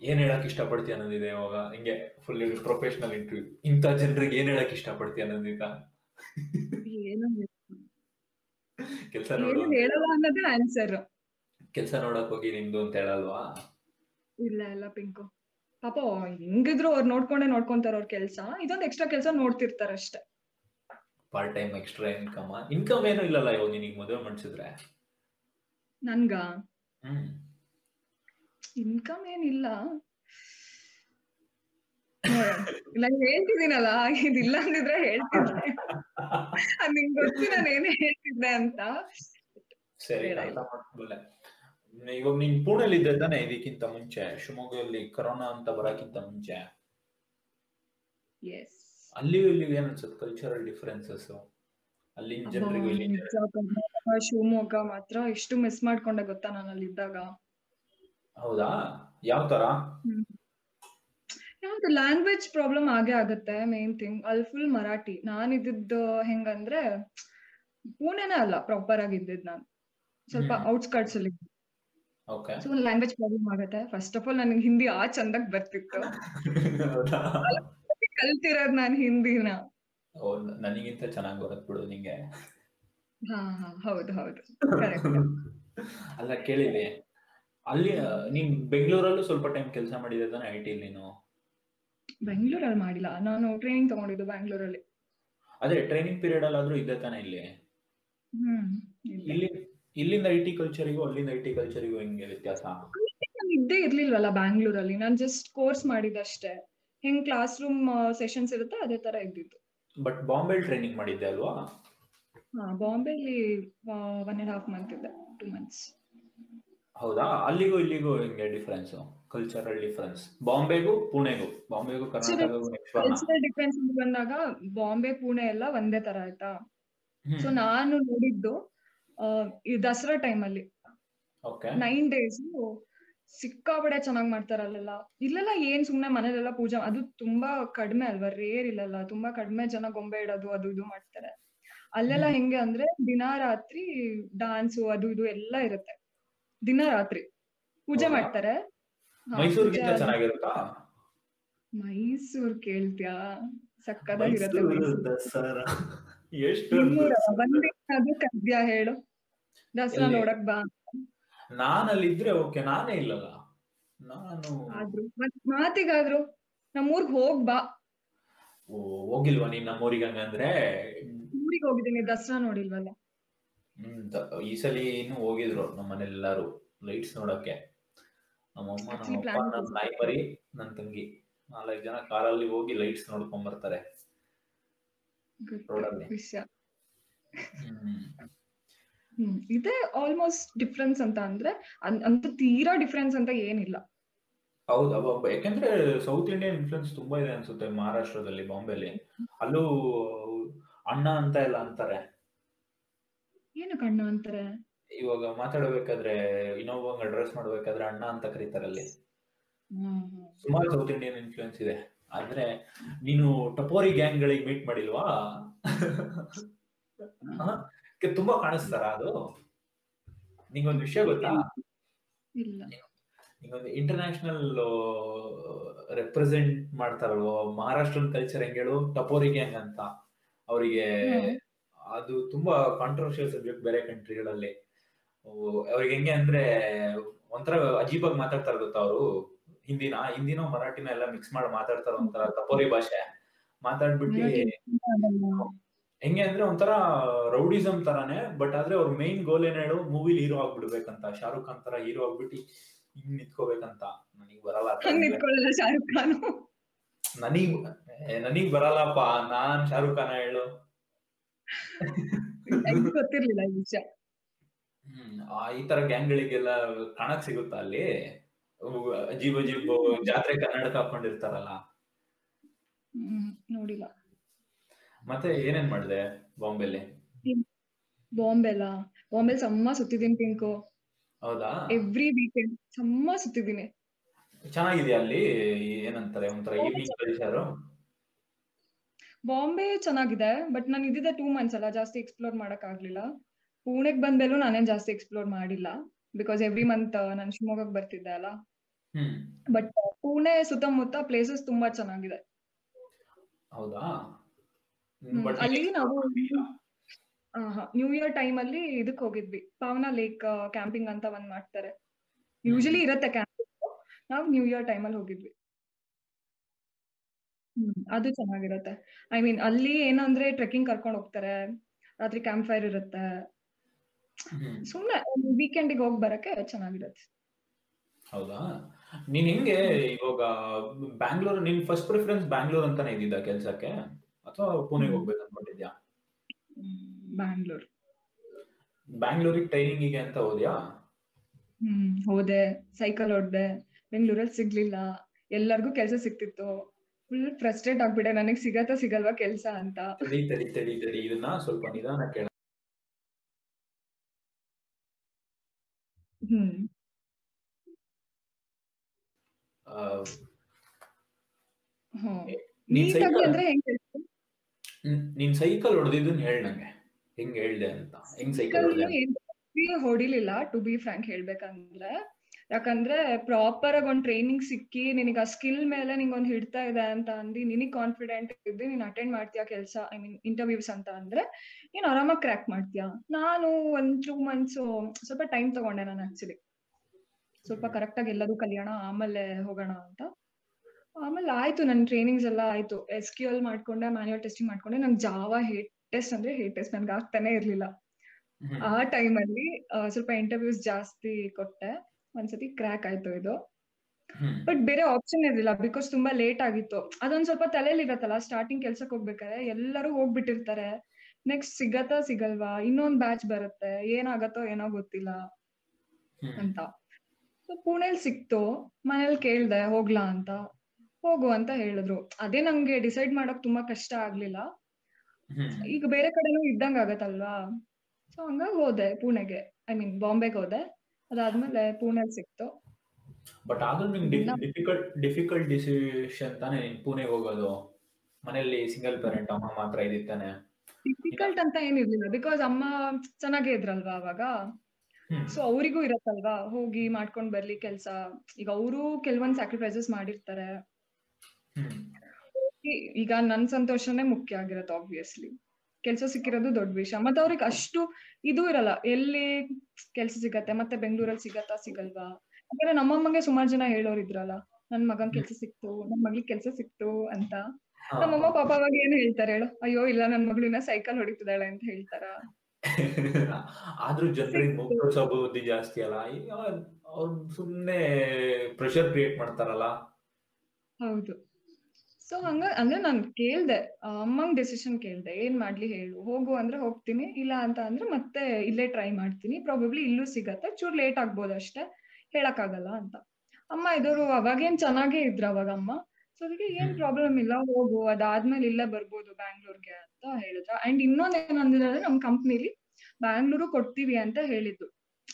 ಏನ್ ಹೇಳಕ್ ಇಷ್ಟಪಡ್ತೀಯ ಅನ್ನೋದಿದೆ ಇವಾಗ? ಹಿಂಗೆ ಫುಲ್ ಪ್ರೊಫೆಷನಲ್ ಇಂಟರ್ವ್ಯೂ ಇಂಥ ಜನರಿಗೆ ಏನ್ ಹೇಳಕ್ ಇಷ್ಟಪಡ್ತೀಯ ಅನ್ನೋದೀಗ ಏನು ಕೆಲಸ ಆನ್ಸರ್ ಕೆಲಸ ನೋಡಕ್ ಹೋಗಿ ನಿಮ್ದು ಅಂತ ಹೇಳಲ್ವಾ? ಇಲ್ಲ ಇಲ್ಲ ಪಿಂಕು. ಪಾಪ ಹೆಂಗಿದ್ರು ಅವ್ರು ನೋಡ್ಕೊಂಡೆ ನೋಡ್ಕೊಂತಾರ ಅವ್ರ ಕೆಲಸ. ಇದೊಂದು ಎಕ್ಸ್ಟ್ರಾ ಕೆಲಸ ನೋಡ್ತಿರ್ತಾರ ಅಷ್ಟೇ. Part time extra income income ಏನು ಇಲ್ಲಲ್ಲ ಇವಾಗ ನಿನಗೆ ಮದುವೆ ಮಾಡಿಸಿದ್ರೆ? ನನ್ಗ? ಹ್ಮ್. ಇನ್ಕಮ್ ಏನಿಲ್ಲ. ನಾನು ಹೇಳ್ತಿದ್ದೀನಲ್ಲ ಇದಿಲ್ಲ ಅಂದಿದ್ರೆ ಹೇಳ್ತಿದ್ದೆ. ಅದ್ ನಿಂಗ್ ಗೊತ್ತು ನಾನು ಏನೇ ಹೇಳ್ತಿದ್ದೆ ಅಂತ. ಸರಿ. ಇವಾಗ ನೀನ್ ಪುಣೆಲಿ ಇದ್ದೆ ತಾನೆ ಇದಕ್ಕಿಂತ ಮುಂಚೆ ಶಿವಮೊಗ್ಗದಲ್ಲಿ ಕರೋನಾ ಅಂತ ಬರಕ್ಕಿಂತ ಮುಂಚೆ. ಎಸ್ ಅಲ್ಲಿ ಇಲ್ಲಿಗೂ ಏನ್ ಅನ್ಸುತ್ತೆ? ಕಲ್ಚರಲ್ ಡಿಫರೆನ್ಸಸ್ ಅಲ್ಲಿನ ಜನರಿಗೆ ಶಿವಮೊಗ್ಗ ಮಾತ್ರ ಎಷ್ಟು ಮಿಸ್ ಮಾಡ್ಕೊಂಡೆ ಗೊತ್ತಾ ನಾನು ಅಲ್ಲಿ ಇದ್ದಾಗ ಹೌದಾ? ಯಾವ ತರ? ಯಾವ್ದು ಲ್ಯಾಂಗ್ವೇಜ್ ಪ್ರಾಬ್ಲಮ್ ಆಗೇ ಆಗುತ್ತೆ ಮೇನ್ ಥಿಂಗ್ ಅಲ್ಲಿ ಫುಲ್ ಮರಾಠಿ. ನಾನ್ ಇದ್ದಿದ್ದು ಹೆಂಗಂದ್ರೆ ಪುಣೆನೇ ಅಲ್ಲ ಪ್ರಾಪರ್ ಆಗಿ ಇದ್ದಿದ್ ನಾನು. ಸ್ವಲ್ಪ. ಔಟ್ಸ್ಕರ್ಟ್ಸ್ ಅಲ್ಲಿ ಸೊ ಲ್ಯಾಂಗ್ವೇಜ್ ಪ್ರಾಬ್ಲಮ್ ಆಗುತ್ತೆ. ಫಸ್ಟ್ ಆಫ್ ಆಲ್ ನನಗೆ ಹಿಂದಿ ಆ ಚಂದಕ್ ಬರ್ತಿತ್ತು. ಕಲ್ತಿರೋದ್ ನಾನ್ ಹಿಂದಿನ. ನನಗಿಂತ ಚೆನ್ನಾಗಿ ಬರುತ್ತೆ ಬಿಡು ನಿಂಗೆ. ಹಾ ಹಾ ಹೌದು ಹೌದು. ಅಲ್ಲ ಕೇಳಿದೆ ಅಲ್ಲಿ ನಿಮ್ ನೀನ್ ಬೆಂಗಳೂರಲ್ಲೂ ಸ್ವಲ್ಪ ಟೈಮ್ ಕೆಲಸ ಮಾಡಿದೆ ತಾನೆ ಐ ಟಿ ನೀನು? ಬೆಂಗಳೂರಲ್ಲಿ ಮಾಡಿಲ್ಲ. ನಾನು ಟ್ರೈನಿಂಗ್ ತಗೊಂಡಿದ್ದು ಬ್ಯಾಂಗ್ಳೂರಲ್ಲಿ. ಅದೇ ಟ್ರೈನಿಂಗ್ ಪೀರಿಯಡ್ ಅಲ್ಲಾದ್ರೂ ಇದ್ದೆ ತಾನೆ ಇಲ್ಲಿ? ಇಲ್ಲಿ ಇಲ್ಲಿಂದ ಐ ಟಿ ಕಲ್ಚರಿಗೂ ಅಲ್ಲಿಂದ ಐ ಟಿ ಕಲ್ಚರಿಗೂ ಹೆಂಗೆ ವ್ಯತ್ಯಾಸ? ಇದ್ದೇ ಇರ್ಲಿಲ್ವಲ್ಲ ಬ್ಯಾಂಗ್ಳೂರಲ್ಲಿ. ನಾನು ಜಸ್ಟ್ ಕೋರ್ಸ್ ಮಾಡಿದಷ್ಟೇ ಹೆಂಗ್ ಕ್ಲಾಸ್ ರೂಮ್ ಸೆಷನ್ಸ್ ಇರುತ್ತೆ ಅದೇ ತರ ಇದ್ದಿತ್ತು ಬಟ್ ಬಾಂಬೆ ಟ್ರೈನಿಂಗ್ ಮಾಡಿದ್ದೆ ಅಲ್ವಾ? ಹಾ ಬಾಂಬೆಲಿ ಒನ್ ಅಂಡ್ ಹಾಫ್ ಮಂತ್ ಇದೆ ಟೂ ಮಂತ್ಸ್ ಹೌದಾ? ಅಲ್ಲಿಗೂ ಇಲ್ಲಿಗೂ ಹೆಂಗೆ ಡಿಫರೆನ್ಸ್ ಕಲ್ಚರಲ್ ಡಿಫರೆನ್ಸ್ ಬಾಂಬೆಗೂ ಪುಣೆಗೂ. ಬಾಂಬೆಗೂ ಕಲ್ಚರಲ್ ಡಿಫ್ರೆನ್ಸ್ ಬಂದಾಗ ಬಾಂಬೆ ಪುಣೆ ಎಲ್ಲ ಒಂದೇ ತರ ಆಯ್ತಾ? ಸೊ ನಾನು ನೋಡಿದ್ದು ಆ, ಈ ದಸರಾ ಟೈಮ್ ಅಲ್ಲಿ. ನೈನ್ ಡೇಸ್ ಸಿಕ್ಕಾಪಡೆ ಚೆನ್ನಾಗ್ ಮಾಡ್ತಾರ ಅಲ್ಲೆಲ್ಲ. ಇಲ್ಲೆಲ್ಲ ಏನ್ ಸುಮ್ನೆ ಮನೇಲೆಲ್ಲ ಪೂಜೆ ಅದು ತುಂಬಾ ಕಡಿಮೆ ಅಲ್ವಾ? ರೇರ್ ಇಲ್ಲಲ್ಲ. ತುಂಬಾ ಕಡಿಮೆ ಜನ ಗೊಂಬೆ ಇಡೋದು ಅದು ಇದು ಮಾಡ್ತಾರೆ. ಅಲ್ಲೆಲ್ಲ ಹೆಂಗೆ ಅಂದ್ರೆ ದಿನ ರಾತ್ರಿ ಡಾನ್ಸ್ ಅದು ಇದು ಎಲ್ಲ ಇರುತ್ತೆ. ದಿನ ರಾತ್ರಿ. ಪೂಜೆ ಮಾಡ್ತಾರೆ. ಮೈಸೂರ್ಗಿಂತ ಚೆನ್ನಾಗಿರುತ್ತಾ? ಮೈಸೂರ್ ಕೇಳ್ತ್ಯಾ? ಸಕ್ಕದಾಗಿರತ್ತೆ ಎಷ್ಟು ಕದ್ಯಾ ಹೇಳು. ದಸರಾ? ನೋಡಕ್ ಬಾ. ನಾನು ಅಲ್ಲಿದ್ರೆ ಓಕೆ ನಾನೇ ಇಲ್ಲಲ್ಲ? ನಾನು ಆದ್ರೂ ಮತ್ ಮಾತಿಗಾದ್ರು ನಮ್ಮೂರ್ಗ್ ಹೋಗ್ ಬಾ. ಹೋಗಿಲ್ವಾ ನೀನ್ ನಮ್ಮೂರಿಗೆ ಹಂಗಂದ್ರೆ ಊರಿಗೆ ಹೋಗಿದ್ದೀನಿ ದಸರಾ ನೋಡಿಲ್ವಲ್ಲ. ಹ್ಮ್ ಈ ಸಲ ಏನು ಹೋಗಿದ್ರು ನಮ್ಮ ಮನೆಲ್ಲಾರು ಲೈಟ್ಸ್ ನೋಡಕ್ಕೆ ನಮ್ಮಅಮ್ಮ ನಮ್ಮಪ್ಪ ನಮ್ಮ ನಾಯಿ ಮರಿ ನನ್ನ ತಂಗಿ. ನಾಲ್ಕು ಜನ ಕಾರಲ್ಲಿ ಹೋಗಿ ಲೈಟ್ಸ್ ನೋಡ್ಕೊಂಡ್ ಬರ್ತಾರೆ. ರೋಡಲ್ಲಿ. ಹ್ಮ್. ಇದೆ ಆಲ್ಮೋಸ್ಟ್ ಡಿಫ್ರೆನ್ಸ್ ಅಂತ ಅಂದ್ರೆ ಅಂತ ತೀರಾ ಡಿಫ್ರೆನ್ಸ್ ಅಂತ ಏನಿಲ್ಲ. ಹೌದು. ಯಾಕಂದ್ರೆ ಸೌತ್ ಇಂಡಿಯನ್ ಇನ್ಫ್ಲುಯೆನ್ಸ್ ತುಂಬಾ ಇದೆ ಅನ್ಸುತ್ತೆ ಮಹಾರಾಷ್ಟ್ರದಲ್ಲಿ ಬಾಂಬೆಲಿ. ಅಲ್ಲೂ ಅಣ್ಣ ಅಂತ ಎಲ್ಲ ಅಂತಾರೆ. ಏನು ಕಣ್ಣು ಅಂತಾರೆ? ಇವಾಗ ಮಾತಾಡಬೇಕಾದ್ರೆ ಇನ್ನೊಬ್ಬಂಗ್ ಅಡ್ರೆಸ್ ಮಾಡ್ಬೇಕಾದ್ರೆ ಅಣ್ಣ ಅಂತ ಕರೀತಾರೆ ಅಲ್ಲಿ. ಸುಮಾರು ಸೌತ್ ಇಂಡಿಯನ್ ಇನ್ಫ್ಲುಯೆನ್ಸ್ ಇದೆ. ಆದ್ರೆ ನೀನು ಟಪೋರಿ ಗ್ಯಾಂಗ್ ಗಳಿಗೆ ಮೀಟ್ ಮಾಡಿಲ್ವಾ? ತುಂಬಾ ಕಾಣಿಸ್ತಾರ ಅದು? ನಿಂಗೊಂದು ವಿಷಯ ಗೊತ್ತಾ? ನಿಂಗೊಂದು ಇಂಟರ್ನ್ಯಾಷನಲ್ ರೆಪ್ರೆಸೆಂಟ್ ಮಾಡ್ತಾರಲ್ವ? ಮಹಾರಾಷ್ಟ್ರನ್ ಕಲ್ಚರ್ ಹೆಂಗೇಳು ಹೇಳು? ಟಪೋರಿ ಗ್ಯಾಂಗ್ ಅಂತ. ಅವರಿಗೆ. ಅದು ತುಂಬಾ ಕಾಂಟ್ರವರ್ಷಿಯಲ್ ಸಬ್ಜೆಕ್ಟ್ ಬೇರೆ ಕಂಟ್ರಿಗಳಲ್ಲಿ ಅವ್ರಿಗೆ ಹೆಂಗೆ ಅಂದ್ರೆ ಒಂಥರ ಅಜೀಬಾಗಿ ಮಾತಾಡ್ತಾರೆ ಗೊತ್ತಾ ಅವರು? ಹಿಂದಿನ ಹಿಂದಿನ ಮರಾಠಿನ ಎಲ್ಲ ಮಿಕ್ಸ್ ಮಾಡಿ ಮಾತಾಡ್ತಾರ ಒಂಥರ ತಪೋರಿ ಭಾಷೆ. ಮಾತಾಡ್ಬಿಟ್ಟು ಹೆಂಗೆ ಅಂದ್ರೆ ಒಂಥರ ರೌಡಿಸಮ್ ತರಾನೇ ಬಟ್ ಆದ್ರೆ ಅವ್ರ ಮೈನ್ ಗೋಲ್ ಏನ್ ಹೇಳು ಮೂವಿಲಿ ಹೀರೋ ಆಗ್ಬಿಡ್ಬೇಕಂತ ಶಾರುಖ್ ಖಾನ್ ತರ ಹೀರೋ ಆಗ್ಬಿಟ್ಟು ಹಿಂಗ್ ನಿಂತ್ಕೋಬೇಕಂತ ನನಗ್ ಬರಲ್ಲ ಶಾರುಖ್ ಖಾನ್? ನನಗ್ ನನಗ್ ಬರಲ್ಲಪ್ಪ ನಾನ್ ಶಾರುಖ್ ಖಾನ್ ಹೇಳು. ಗೊತ್ತಿರ್ಲಿಲ್ಲ ಈ ವಿಷಯ? ಹ್ಮ್ ಈ ತರ ಗ್ಯಾಂಗ್ ಗಳಿಗೆಲ್ಲ ಕಾಣಕ್ ಸಿಗುತ್ತಾ ಅಲ್ಲಿ? ಜೀವ ಅಜೀಬ್ ಜಾತ್ರೆ ಕನ್ನಡಕ ಹಾಕೊಂಡಿರ್ತಾರಲ್ಲ? ಹ್ಮ್ ನೋಡಿಲ್ಲ. ಮತ್ತೆ ಏನೇನ್ ಮಾಡಿದೆ ಬಾಂಬೆಲಿ? ಬಾಂಬೆಲ್ಲ ಬಾಂಬೆ ಸಮ್ಮ ಸುತ್ತಿದೀನಿ ಪಿಂಕು. ಹೌದಾ? ಎವ್ರಿ ವೀಕೆಂಡ್ ಸಮ್ಮ ಸುತ್ತಿದೀನಿ ಚೆನ್ನಾಗಿದೆ ಅಲ್ಲಿ? ಏನಂತಾರೆ ಒಂಥರ ಈವ್ನಿಂಗ್ ಕಲ್ಚರ್ ಬಾಂಬೆ ಚೆನ್ನಾಗಿದೆ ಬಟ್ ನಾನು ಇದ್ದಿದ್ದೆ ಟೂ ಮಂತ್ಸ್ ಅಲ್ಲ ಜಾಸ್ತಿ ಎಕ್ಸ್ಪ್ಲೋರ್ ಮಾಡಕ್ ಆಗ್ಲಿಲ್ಲ. ಪುಣೆಗ್ ಬಂದ್ಮೇಲೂ ನಾನೇನ್ ಜಾಸ್ತಿ ಎಕ್ಸ್ಪ್ಲೋರ್ ಮಾಡಿಲ್ಲ ಬಿಕಾಸ್ ಎವ್ರಿ ಮಂತ್ ನಾನು ಶಿವಮೊಗ್ಗಕ್ಕೆ ಬರ್ತಿದ್ದೆ ಅಲ್ಲ. ಬಟ್ ಪುಣೆ ಸುತ್ತಮುತ್ತ ಪ್ಲೇಸಸ್ ತುಂಬಾ ಚೆನ್ನಾಗಿದೆ. ಹೌದಾ? ಅಲ್ಲಿ ನಾವು ನ್ಯೂ ಇಯರ್ ಟೈಮ್ ಅಲ್ಲಿ ಇದಕ್ ಹೋಗಿದ್ವಿ. ಪಾವನ ಲೇಕ್ ಕ್ಯಾಂಪಿಂಗ್ ಅಂತ ಒಂದ್ ಮಾಡ್ತಾರೆ. ಯೂಶಲಿ ಇರತ್ತೆ ಕ್ಯಾಂಪಿಂಗ್ ನಾವು ನ್ಯೂ ಇಯರ್ ಟೈಮ್ ಅಲ್ಲಿ ಹೋಗಿದ್ವಿ. ಹ್ಮ್ ಅದು ಚೆನ್ನಾಗಿರತ್ತೆ. ಐ ಮೀನ್ ಅಲ್ಲಿ ಏನಂದ್ರೆ ಟ್ರೆಕ್ಕಿಂಗ್ ಕರ್ಕೊಂಡ್ ಹೋಗ್ತಾರೆ ರಾತ್ರಿ ಕ್ಯಾಂಪ್ ಫೈರ್ ಇರುತ್ತೆ. ಹ್ಮ್. ಸುಮ್ನೆ ವೀಕೆಂಡಿಗೆ ಹೋಗ್ ಬರಕ್ಕೆ ಚೆನ್ನಾಗಿರತ್ತೆ. ಹೌದಾ? ನೀನ್ ಹೆಂಗೆ ಇವಾಗ ಬ್ಯಾಂಗ್ಳೂರ್ ನಿನ್ ಫಸ್ಟ್ ಪ್ರಿಫರೆನ್ಸ್ ಬ್ಯಾಂಗ್ಳೂರ್ ಅಂತಾನೆ ಇದ್ದಿದ್ದ ಕೆಲ್ಸಕ್ಕೆ? ಅಥವಾ ಪುಣೆಗೆ ಹ್ಮ್. ಹೋಗ್ಬೇಕು ಅನ್ಕೊಂಡಿದ್ಯಾ? ಬ್ಯಾಂಗ್ಳೂರ್ ಬ್ಯಾಂಗ್ಳೂರಿಗೆ ಟ್ರೈನಿಂಗಿಗೆ ಅಂತ ಹೋದ್ಯಾ? ಹ್ಮ್ ಹೋದೆ. ಸೈಕಲ್ ಹೊಡ್ದೆ ಬೆಂಗ್ಳೂರಲ್ಲಿ ಸಿಗ್ಲಿಲ್ಲ. ಎಲ್ಲರಿಗೂ ಕೆಲ್ಸ ಸಿಕ್ತಿತ್ತು ಫುಲ್ ಫ್ರಸ್ಟ್ರೇಟ್ ಆಗ್ಬಿಟ್ಟೆ. ನನಗೆ ಸಿಗತ್ತಾ ಸಿಗಲ್ವಾ ಕೆಲಸ ಅಂತ. ತಡಿ ತಡಿ ತಡಿ ತಡಿ. ಇದನ್ನ ಸ್ವಲ್ಪ ನಿಧಾನ ಕೇಳ ಹ್ಮ್. ನೀಟಾಗಿ ಸೈಕಲ್ ಅಂದ್ರೆ ಹೆಂಗ್ ನೀನ್ ಸೈಕಲ್ ಹೊಡೆದಿದ್ದನ್ನ ಹೇಳ ನಂಗೆ. ಹೆಂಗ್ ಹೇಳ್ದೆ ಅಂತ. ಹೆಂಗ್ ಸೈಕಲ್ ಹೊಡಿಲಿಲ್ಲ ಟು ಬಿ ಫ್ರಾಂಕ್ ಹೇಳ್ಬೇಕಂದ್ರೆ. ಯಾಕಂದ್ರೆ ಪ್ರಾಪರ್ ಆಗಿ ಒಂದ್ ಟ್ರೈನಿಂಗ್ ಸಿಕ್ಕಿ ನಿನಗೆ ಆ ಸ್ಕಿಲ್ ಮೇಲೆ ನಿಂಗೆ ಒಂದು ಹಿಡ್ತಾ ಇದೆ ಅಂತ ಅಂದಿ ನಿನಗ್ ಕಾನ್ಫಿಡೆಂಟ್ ಇದ್ದು ನೀನ್ ಅಟೆಂಡ್ ಮಾಡ್ತೀಯಾ ಕೆಲಸ ಐ ಮೀನ್ ಇಂಟರ್ವ್ಯೂಸ್ ಅಂತ ಅಂದ್ರೆ ನೀನ್ ಆರಾಮಾಗಿ ಕ್ರ್ಯಾಕ್ ಮಾಡ್ತೀಯಾ? ನಾನು ಒಂದ್ ಟೂ ಮಂತ್ಸ್ ಸ್ವಲ್ಪ ಟೈಮ್ ತಗೊಂಡೆ ನಾನು ಆಕ್ಚುಲಿ ಸ್ವಲ್ಪ ಕರೆಕ್ಟ್ ಆಗಿ ಎಲ್ಲದೂ ಕಲಿಯೋಣ ಆಮೇಲೆ ಹೋಗೋಣ ಅಂತ. ಆಮೇಲೆ ಆಯ್ತು ನನ್ ಟ್ರೈನಿಂಗ್ಸ್ ಎಲ್ಲ ಆಯ್ತು. ಎಸ್ ಕ್ಯೂ ಎಲ್ ಮಾಡ್ಕೊಂಡೆ ಮ್ಯಾನ್ಯುವಲ್ ಟೆಸ್ಟಿಂಗ್ ಮಾಡ್ಕೊಂಡೆ. ನನ್ ಜಾವಾ ಹೇಟ್ ಟೆಸ್ಟ್ ಅಂದ್ರೆ ಹೇಟ್ ಟೆಸ್ಟ್ ನನ್ಗೆ ಆಗ್ತಾನೆ ಇರ್ಲಿಲ್ಲ. ಆ ಟೈಮ್ ಅಲ್ಲಿ ಸ್ವಲ್ಪ ಇಂಟರ್ವ್ಯೂಸ್ ಜಾಸ್ತಿ ಕೊಟ್ಟೆ. ಒಂದ್ಸತಿ ಕ್ರ್ಯಾಕ್ ಆಯ್ತು ಇದು. ಬಟ್ ಬೇರೆ ಆಪ್ಷನ್ ಇರ್ಲಿಲ್ಲ ಬಿಕಾಸ್ ತುಂಬಾ ಲೇಟ್ ಆಗಿತ್ತು. ಅದೊಂದ್ ಸ್ವಲ್ಪ ತಲೆಯಲ್ಲಿ ಇರತ್ತಲ್ಲ ಸ್ಟಾರ್ಟಿಂಗ್ ಕೆಲ್ಸಕ್ಕೆ ಹೋಗ್ಬೇಕಾದ್ರೆ ಎಲ್ಲರೂ ಹೋಗ್ಬಿಟ್ಟಿರ್ತಾರೆ. ನೆಕ್ಸ್ಟ್ ಸಿಗತ್ತಾ ಸಿಗಲ್ವಾ? ಇನ್ನೊಂದ್ ಬ್ಯಾಚ್ ಬರುತ್ತೆ. ಏನಾಗತ್ತೋ ಏನೋ ಗೊತ್ತಿಲ್ಲ. ಅಂತ. ಸೊ ಪುಣೆಲ್ ಸಿಕ್ತು. ಮನೇಲಿ ಕೇಳ್ದೆ ಹೋಗ್ಲಾ ಅಂತ. ಹೋಗು ಅಂತ ಹೇಳಿದ್ರು. ಅದೇ ನಮ್ಗೆ ಡಿಸೈಡ್ ಮಾಡಕ್ ತುಂಬಾ ಕಷ್ಟ ಆಗ್ಲಿಲ್ಲ. ಈಗ ಬೇರೆ ಕಡೆನೂ ಇದ್ದಂಗ ಆಗತ್ತಲ್ವಾ? ಸೊ ಹಂಗಾಗಿ ಹೋದೆ ಪುಣೆಗೆ. ಐ ಮೀನ್ ಬಾಂಬೆಗೆ ಹೋದೆ. ಅದಾದ್ಮೇಲೆ ಪುಣೆಲ್ ಸಿಕ್ತು. ಬಟ್ ಆದ್ರೂ ನಿಮ್ಗೆ ಡಿಫಿಕಲ್ಟ್ ಡಿಫಿಕಲ್ಟ್ ಡಿಸಿಷನ್ ತಾನೆ ನೀನ್ ಪುಣೆಗೆ ಹೋಗೋದು? ಮನೆಯಲ್ಲಿ ಸಿಂಗಲ್ ಪೇರೆಂಟ್ ಅಮ್ಮ ಮಾತ್ರ ಇದ್ದಿತ್ತಾನೆ ಡಿಫಿಕಲ್ಟ್ ಅಂತ ಏನಿರ್ಲಿಲ್ಲ ಬಿಕಾಸ್ ಅಮ್ಮ ಚೆನ್ನಾಗೇ ಇದ್ರಲ್ವಾ ಅವಾಗ. ಸೊ ಅವರಿಗೂ ಇರತ್ತಲ್ವಾ? ಹೋಗಿ ಮಾಡ್ಕೊಂಡ್ ಬರ್ಲಿ ಕೆಲ್ಸ. ಈಗ ಅವರು ಕೆಲವೊಂದ್ ಸ್ಯಾಕ್ರಿಫೈಸಸ್ ಮಾಡಿರ್ತಾರೆ. ಈಗ ನನ್ ಸಂತೋಷನೇ ಮುಖ್ಯ ಆಗಿರತ್ತೆ ಆಬ್ವಿಯಸ್ಲಿ ಕೆಲ್ಸ ಸಿಕ್ಕಿರೋದು ದೊಡ್ಡ ವಿಷಯ. ಮತ್ತೆ ಅವ್ರಿಗೆ ಅಷ್ಟು ಇದು ಇರಲ್ಲ. ಎಲ್ಲಿ ಕೆಲಸ ಸಿಗತ್ತೆ ಮತ್ತೆ ಬೆಂಗಳೂರಲ್ಲಿ ಸಿಗತ್ತಾ ಸಿಗಲ್ವಾ? ಯಾಕಂದ್ರೆ ನಮ್ಮಮ್ಮಗೆ ಸುಮಾರು ಜನ ಹೇಳೋರ್ ಇದ್ರಲ್ಲ. ನನ್ ಮಗನ್ ಕೆಲ್ಸ ಸಿಕ್ತು ನನ್ ಮಗ್ಳಿಗೆ ಕೆಲ್ಸ ಸಿಕ್ತು ಅಂತ. ನಮ್ಮಮ್ಮ ಪಾಪ ಅವಾಗ ಏನ್ ಹೇಳ್ತಾರೆ ಹೇಳು? ಅಯ್ಯೋ ಇಲ್ಲ ನನ್ ಮಗಳಿನ ಸೈಕಲ್ ಹೊಡಿತಿದ್ದಾಳೆ ಅಂತ ಹೇಳ್ತಾರ? ಆದ್ರೂ ಜನರಿಗೆ ಬುದ್ಧಿ ಜಾಸ್ತಿ ಅಲ್ಲ. ಅವ್ರು ಸುಮ್ನೆ ಪ್ರೆಷರ್ ಕ್ರಿಯೇಟ್ ಮಾಡ್ತಾರಲ್ಲ. ಹೌದು. ಸೊ ಹಂಗ ಅಂದ್ರೆ ನಾನ್ ಕೇಳ್ದೆ. ಅಮ್ಮಂಗ್ ಡಿಸಿಷನ್ ಕೇಳ್ದೆ. ಏನ್ ಮಾಡ್ಲಿ ಹೇಳು. ಹೋಗು ಅಂದ್ರೆ ಹೋಗ್ತೀನಿ. ಇಲ್ಲ ಅಂತ ಅಂದ್ರೆ ಮತ್ತೆ ಇಲ್ಲೇ ಟ್ರೈ ಮಾಡ್ತೀನಿ. ಪ್ರಾಬಬ್ಲಿ ಇಲ್ಲೂ ಸಿಗತ್ತೆ. ಚೂರ್ ಲೇಟ್ ಆಗ್ಬೋದು ಅಷ್ಟೇ. ಹೇಳಕ್ ಆಗಲ್ಲ ಅಂತ. ಅಮ್ಮ ಇದ್ರು ಅವಾಗೇನ್ ಚೆನ್ನಾಗೇ ಇದ್ರ ಅವಾಗ ಅಮ್ಮ. ಸೊ ಅದಕ್ಕೆ ಏನ್ ಪ್ರಾಬ್ಲಮ್ ಇಲ್ಲ. ಹೋಗು. ಅದಾದ್ಮೇಲೆ ಇಲ್ಲೇ ಬರ್ಬೋದು ಬ್ಯಾಂಗ್ಳೂರ್ಗೆ ಅಂತ ಹೇಳಿದ್ರು. ಅಂಡ್ ಇನ್ನೊಂದ್ ಏನಂದ್ರೆ ನಮ್ ಕಂಪ್ನಿಲಿ ಬ್ಯಾಂಗ್ಳೂರು ಕೊಡ್ತೀವಿ ಅಂತ ಹೇಳಿದ್ದು.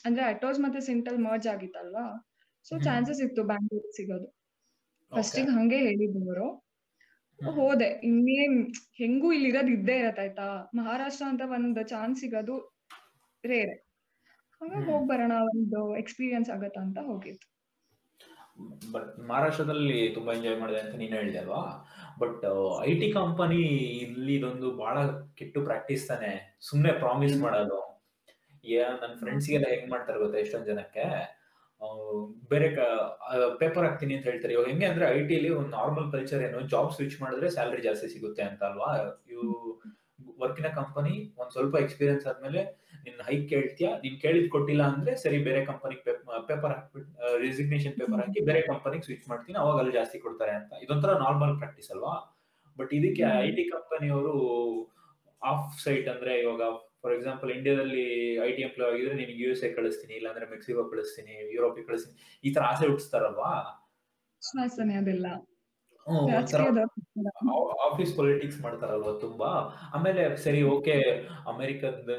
ಅಂದ್ರೆ ಅಟೋಸ್ ಮತ್ತೆ ಸಿಂಟಲ್ ಮರ್ಜ್ ಆಗಿತ್ತಲ್ವಾ? ಸೊ. ಚಾನ್ಸಸ್ ಇತ್ತು ಬ್ಯಾಂಗ್ಳೂರ್ ಸಿಗೋದು. ಫಸ್ಟಿಗೆ ಹಂಗೆ ಹೇಳಿದ್ರು ಅವರು. ಹೋದೆ. ಇನ್ನೇನ್ ಹೆಂಗೂ ಇಲ್ಲಿ ಇರೋದ್ ಇದ್ದೇ ಇರತ್ತಾಯ್ತಾ ಮಹಾರಾಷ್ಟ್ರ ಅಂತ ಒಂದ್ ಚಾನ್ಸ್ ಸಿಗೋದು ರೇರೆ ಹಂಗಾಗಿ. ಹೋಗ್ ಬರೋಣ ಒಂದು ಎಕ್ಸ್ಪೀರಿಯನ್ಸ್ ಆಗತ್ತ ಅಂತ ಹೋಗಿದ್ದು. ಬಟ್ ಮಹಾರಾಷ್ಟ್ರದಲ್ಲಿ ತುಂಬಾ ಎಂಜಾಯ್ ಮಾಡಿದೆ ಅಂತ ನೀನ್ ಹೇಳಿದೆ ಅಲ್ವಾ? ಬಟ್ ಐ ಟಿ ಕಂಪನಿ ಇಲ್ಲಿ ಇದೊಂದು ಬಹಳ ಕೆಟ್ಟು ಪ್ರಾಕ್ಟೀಸ್ ತಾನೆ. ಸುಮ್ನೆ ಪ್ರಾಮಿಸ್. ಮಾಡೋದು. ನನ್ನ ಫ್ರೆಂಡ್ಸ್ಗೆಲ್ಲ ಹೆಂಗ್ ಮಾಡ್ತಾರೆ ಗೊತ್ತಾ ಎಷ್ಟೊಂದ್ ಜನಕ್ಕೆ? ಬೇರೆ ಪೇಪರ್ ಹಾಕ್ತೀನಿ ಅಂತ ಹೇಳ್ತಾರೆ. ಇವಾಗ ಹೆಂಗೆ ಅಂದ್ರೆ ಐ ಟಿಲಿ ಒಂದು ನಾರ್ಮಲ್ ಕಲ್ಚರ್ ಏನು ಜಾಬ್ ಸ್ವಿಚ್ ಮಾಡಿದ್ರೆ ಸ್ಯಾಲ್ರಿ ಜಾಸ್ತಿ ಸಿಗುತ್ತೆ ಅಂತ ಅಲ್ವಾ ಇವು ವರ್ಕಿನ ಕಂಪನಿ ಒಂದ್ ಸ್ವಲ್ಪ ಎಕ್ಸ್ಪೀರಿಯನ್ಸ್ ಆದ್ಮೇಲೆ ನಿನ್ ಹೈಕ್ ಕೇಳ್ತೀಯಾ? ನೀನ್ ಕೇಳಿದ್ ಕೊಟ್ಟಿಲ್ಲ ಅಂದ್ರೆ ಸರಿ ಬೇರೆ ಕಂಪನಿಗೆ ಪೇಪರ್ ಹಾಕ್ಬಿಟ್ಟು ರೆಸಿಗ್ನೇಷನ್ ಪೇಪರ್ ಹಾಕಿ ಬೇರೆ ಕಂಪನಿಗೆ ಸ್ವಿಚ್ ಮಾಡ್ತೀನಿ ಅವಾಗ ಅಲ್ಲಿ ಜಾಸ್ತಿ ಕೊಡ್ತಾರೆ ಅಂತ. ಇದೊಂಥರ ನಾರ್ಮಲ್ ಪ್ರಾಕ್ಟೀಸ್ ಅಲ್ವಾ? ಬಟ್ ಇದಕ್ಕೆ. ಐ ಟಿ ಕಂಪನಿಯವರು ಆಫ್ ಸೈಟ್ ಅಂದ್ರೆ ಇವಾಗ ಫಾರ್ ಎಕ್ಸಾಂಪಲ್ ಇಂಡಿಯಾದಲ್ಲಿ ಐ ಟಿ ಎಂಪ್ಲಾಯ್ ಆಗಿದ್ರೆ ನಿಮಗೆ ಯು ಎಸ್ ಎ ಕಳಿಸ್ತೀನಿ ಇಲ್ಲಾಂದ್ರೆ ಮೆಕ್ಸಿಕೋ ಕಳಿಸ್ತೀನಿ ಯುರೋಪಿಗೆ ಕಳಿಸ್ತೀನಿ ಈ ತರ ಆಸೆ ಹುಟ್ಟಿಸ್ತಾರಲ್ವಾ? ಅದೆಲ್ಲ. ಆಫೀಸ್ ಪೊಲಿಟಿಕ್ಸ್ ಮಾಡ್ತಾರಲ್ವಾ ತುಂಬಾ? ಆಮೇಲೆ ಸರಿ ಓಕೆ ಅಮೆರಿಕದ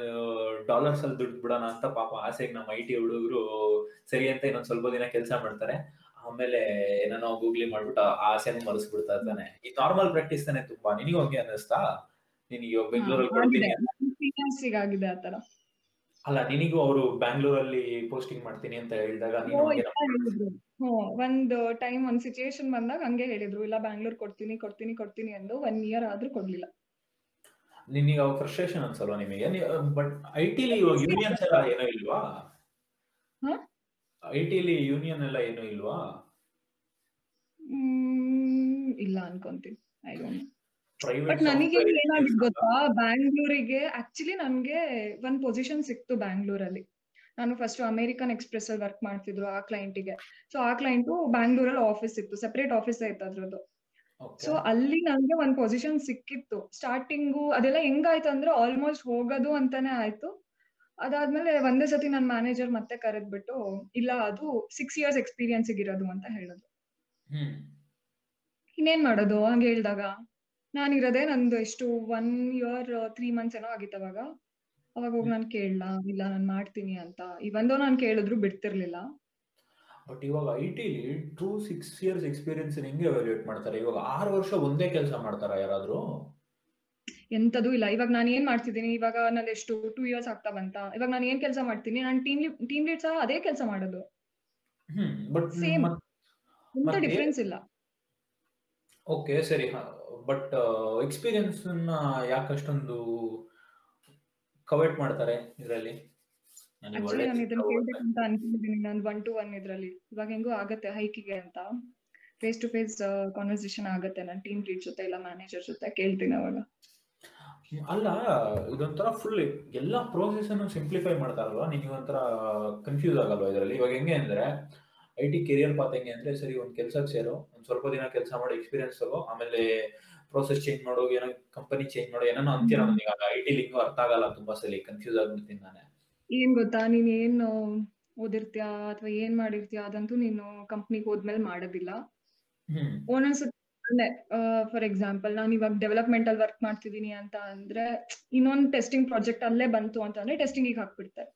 ಡಾಲರ್ಸ್ ಅಲ್ಲಿ ದುಡ್ಡು ಬಿಡೋಣ ಅಂತ ಪಾಪ ಆಸೆಗೆ ನಮ್ಮ ಐ ಟಿ ಹುಡುಗರು ಸರಿ ಅಂತ ಇನ್ನೊಂದು ಸ್ವಲ್ಪ ದಿನ ಕೆಲಸ ಮಾಡ್ತಾರೆ. ಆಮೇಲೆ ಏನೋ ಗೂಗ್ಲಿ ಮಾಡ್ಬಿಟ್ಟು ಆ ಆಸೆನ ಮರೆಸ್ಬಿಡ್ತಾ ಇರ್ತಾನೆ. ಈ ನಾರ್ಮಲ್ ಪ್ರಾಕ್ಟೀಸ್ ತಾನೆ ತುಂಬಾ? ನಿನಗೆ ಹೋಗಿ ಅನ್ನಿಸ್ತಾ? ನಿನಗೆ ಬೆಂಗಳೂರಲ್ಲಿ ಕೊಡ್ತೀನಿ ಆಗಿದೆ ಆತರ ಅಲ್ಲ ನಿನಗೂ ಅವರು ಬ್ಯಾಂಗ್ಳೂರಲ್ಲಿ ಪೋಸ್ಟಿಂಗ್ ಮಾಡ್ತೀನಿ ಅಂತ ಹೇಳಿದಾಗ ಒಂದ್ ಟೈಮ್ ಒಂದ್ ಸಿಚುಯೇಷನ್ ಬಂದಾಗ ಹಂಗೆ ಹೇಳಿದ್ರು. ಇಲ್ಲ ಬ್ಯಾಂಗ್ಳೂರ್ ಕೊಡ್ತೀನಿ ಕೊಡ್ತೀನಿ ಕೊಡ್ತೀನಿ ಅಂದು ಒನ್ ಇಯರ್ ಆದ್ರೂ ಕೊಡ್ಲಿಲ್ಲ. ನಿನಗೆ ಅವಾಗ ಫ್ರಸ್ಟ್ರೇಷನ್ ಅನ್ಸಲ್ವಾ ನಿಮಗೆ? ಬಟ್ ಐ ಟಿಲಿ ಇವಾಗ ಯೂನಿಯನ್ಸ್ ಎಲ್ಲ ಏನೋ ಇಲ್ವಾ? ಐ ಟಿಲಿ ಯೂನಿಯನ್ ಎಲ್ಲ ಏನೋ ಇಲ್ವಾ? ಇಲ್ಲ ಅನ್ಕೊಂತೀನಿ. ಐ ಡೋಂಟ್ ಬಟ್ ನನಗೆ ಏನಾಗಿದ್ ಗೊತ್ತಾ? ಬ್ಯಾಂಗ್ಳೂರಿಗೆ ಆಕ್ಚುಲಿ ನನ್ಗೆ ಒಂದ್ ಪೊಸಿಷನ್ ಸಿಕ್ತು ಬ್ಯಾಂಗ್ಳೂರಲ್ಲಿ ನಾನು ಫಸ್ಟ್ ಅಮೆರಿಕನ್ ಎಕ್ಸ್ಪ್ರೆಸ್ ಅಲ್ಲಿ ವರ್ಕ್ ಮಾಡ್ತಿದ್ರು ಆ ಕ್ಲೈಂಟಿಗೆ ಸೊ ಆ ಕ್ಲೈಂಟು ಬ್ಯಾಂಗ್ಳೂರಲ್ಲಿ ಆಫೀಸ್ ಇತ್ತು ಸೆಪರೇಟ್ ಆಫೀಸ್ ಆಯ್ತು ಅದ್ರದ್ದು. ಸೊ ಅಲ್ಲಿ ನನ್ಗೆ ಒಂದ್ ಪೊಸಿಷನ್ ಸಿಕ್ಕಿತ್ತು. ಸ್ಟಾರ್ಟಿಂಗು ಅದೆಲ್ಲ ಹೆಂಗಾಯ್ತು ಅಂದ್ರೆ ಆಲ್ಮೋಸ್ಟ್ ಹೋಗೋದು ಅಂತಾನೆ ಆಯ್ತು. ಅದಾದ್ಮೇಲೆ ಒಂದೇ ಸತಿ ನನ್ನ ಮ್ಯಾನೇಜರ್ ಮತ್ತೆ ಕರೆದ್ಬಿಟ್ಟು ಇಲ್ಲ ಅದು ಸಿಕ್ಸ್ ಇಯರ್ಸ್ ಎಕ್ಸ್ಪೀರಿಯನ್ಸ್ ಇರೋದು ಅಂತ ಹೇಳಿದ್ರು. ಇನ್ನೇನ್ ಮಾಡೋದು ಹಂಗೆ ಹೇಳ್ದಾಗ? ನಾನಿರೋದೇ ನಂದು ಎಷ್ಟು ಒನ್ ಇಯರ್ ತ್ರೀ ಮಂತ್ಸ್ ಏನೋ ಆಗಿತ್ತು ಅವಾಗ. ಅವಾಗ ಹೋಗಿ ನಾನು ಕೇಳಲ್ಲ ಇಲ್ಲ ನಾನು ಮಾಡ್ತೀನಿ ಅಂತ. ಇವಂದೋ ನಾನು ಕೇಳಿದ್ರು ಬಿಡ್ತಿರ್ಲಿಲ್ಲ. ಬಟ್ ಇವಾಗ I till two six years experience ಹೆಂಗೆ ಎವ್ಯಾಲ್ಯೂಯೇಟ್ ಮಾಡ್ತಾರೆ? ಇವಾಗ ಆರು ವರ್ಷ ಒಂದೇ ಕೆಲಸ ಮಾಡ್ತಾರ ಯಾರಾದ್ರೂ? ಎಂತದೂ ಇಲ್ಲ. ಇವಾಗ ನಾನು ಏನ್ ಮಾಡ್ತಿದ್ದೀನಿ? ಇವಾಗ ನಾನು ಎಷ್ಟು ಟೂ ಇಯರ್ಸ್ ಆಗ್ತಾ ಬಂತ? ಇವಾಗ ನಾನು ಏನ್ ಕೆಲಸ ಮಾಡ್ತೀನಿ? ನಾನು ಟೀಮ್ ಟೀಮ್ ಲೀಡ್ ಸಹ ಅದೇ ಕೆಲಸ ಮಾಡೋದು. ಹ್ಮ್ ಬಟ್ ಸೇಮ್ ಎಂತ ಡಿಫ್ರೆನ್ಸ್ ಇಲ್ಲ. ಓಕೆ ಸರಿ. ಬಟ್ ಎಕ್ಸ್ಪೀರಿಯನ್ಸ್ ಯಾಕೆ ಅಷ್ಟೊಂದು ಕವೆಟ್ ಮಾಡ್ತಾರೆ ಇದರಲ್ಲಿ? ನಾನು ಇದನ್ನ ಕೇಳ್ಬೇಕು ಅಂತ ಅನ್ಕೊಂಡಿದ್ದೀನಿ. ನಾನು ಒನ್ ಟು ಒನ್ ಇದ್ರಲ್ಲಿ. ಇವಾಗ ಹೆಂಗೋ ಆಗತ್ತೆ ಹೈಕಿಗೆ ಅಂತ. ಫೇಸ್ ಟು ಫೇಸ್ ಕಾನ್ವರ್ಸೇಷನ್ ಆಗತ್ತೆ. ನಾನು ಟೀಮ್ ಲೀಡ್ ಜೊತೆ ಇಲ್ಲ ಮ್ಯಾನೇಜರ್ ಜೊತೆ ಕೇಳ್ತೀನಿ ಅವಾಗ. ಅಲ್ಲ ಇದೊಂಥರ ಫುಲ್ ಎಲ್ಲ ಪ್ರೋಸೆಸ್ ಅನ್ನು ಸಿಂಪ್ಲಿಫೈ ಮಾಡ್ತಾರಲ್ವಾ? ನಿಮಗೆ ಒಂಥರ ಕನ್ಫ್ಯೂಸ್ ಆಗಲ್ವಾ ಇದರಲ್ಲಿ? ಇವಾಗ ಹೆಂಗೆ ಅಂದ್ರೆ ಐ ಟಿ ಕೆರಿಯರ್ ಪಾತ್ ಹೆಂಗೆ ಅಂದ್ರೆ ಸರಿ ಒಂದ್ ಕೆಲ್ಸಕ್ಕೆ ಸೇರು. ಒಂದ್ ಸ್ವಲ್ಪ ದಿನ ಕೆಲಸ ಮಾಡಿ ಎಕ್ಸ್ಪೀರಿಯನ್ಸ್ ತಗೋ. ಆಮೇಲೆ ಪ್ರೋಸೆಸ್ ಚೇಂಜ್ ಮಾಡೋ ಏನೋ ಕಂಪನಿ ಚೇಂಜ್ ಮಾಡೋ ಏನೋ ಅಂತೀರ ನನಗೆ ಐ ಟಿ ಲಿಂಗ್ ಅರ್ಥ ಆಗಲ್ಲ ತುಂಬಾ ಸಲ ಕನ್ಫ್ಯೂಸ್ ಆಗ್ಬಿಡ್ತೀನಿ ನಾನೇ. ಏನ್ ಗೊತ್ತಾ ನೀನ್ ಏನ್ ಓದಿರ್ತೀಯ ಅಥವಾ ಏನ್ ಮಾಡಿರ್ತೀಯ ಅದಂತೂ ನೀನು ಕಂಪ್ನಿಗೆ ಹೋದ್ಮೇಲೆ ಮಾಡೋದಿಲ್ಲ. ಒಂದೊಂದ್ಸ ಫಾರ್ ಎಕ್ಸಾಂಪಲ್ ನಾನು ಇವಾಗ ಡೆವಲಪ್ಮೆಂಟ್ ಅಲ್ಲಿ ವರ್ಕ್ ಮಾಡ್ತಿದೀನಿ ಅಂತ ಅಂದ್ರೆ ಇನ್ನೊಂದ್ ಟೆಸ್ಟಿಂಗ್ ಪ್ರಾಜೆಕ್ಟ್ ಅಲ್ಲೇ ಬಂತು ಅಂತಂದ್ರೆ ಟೆಸ್ಟಿಂಗ್ ಹಾಕ್ಬಿಡ್ತಾರೆ.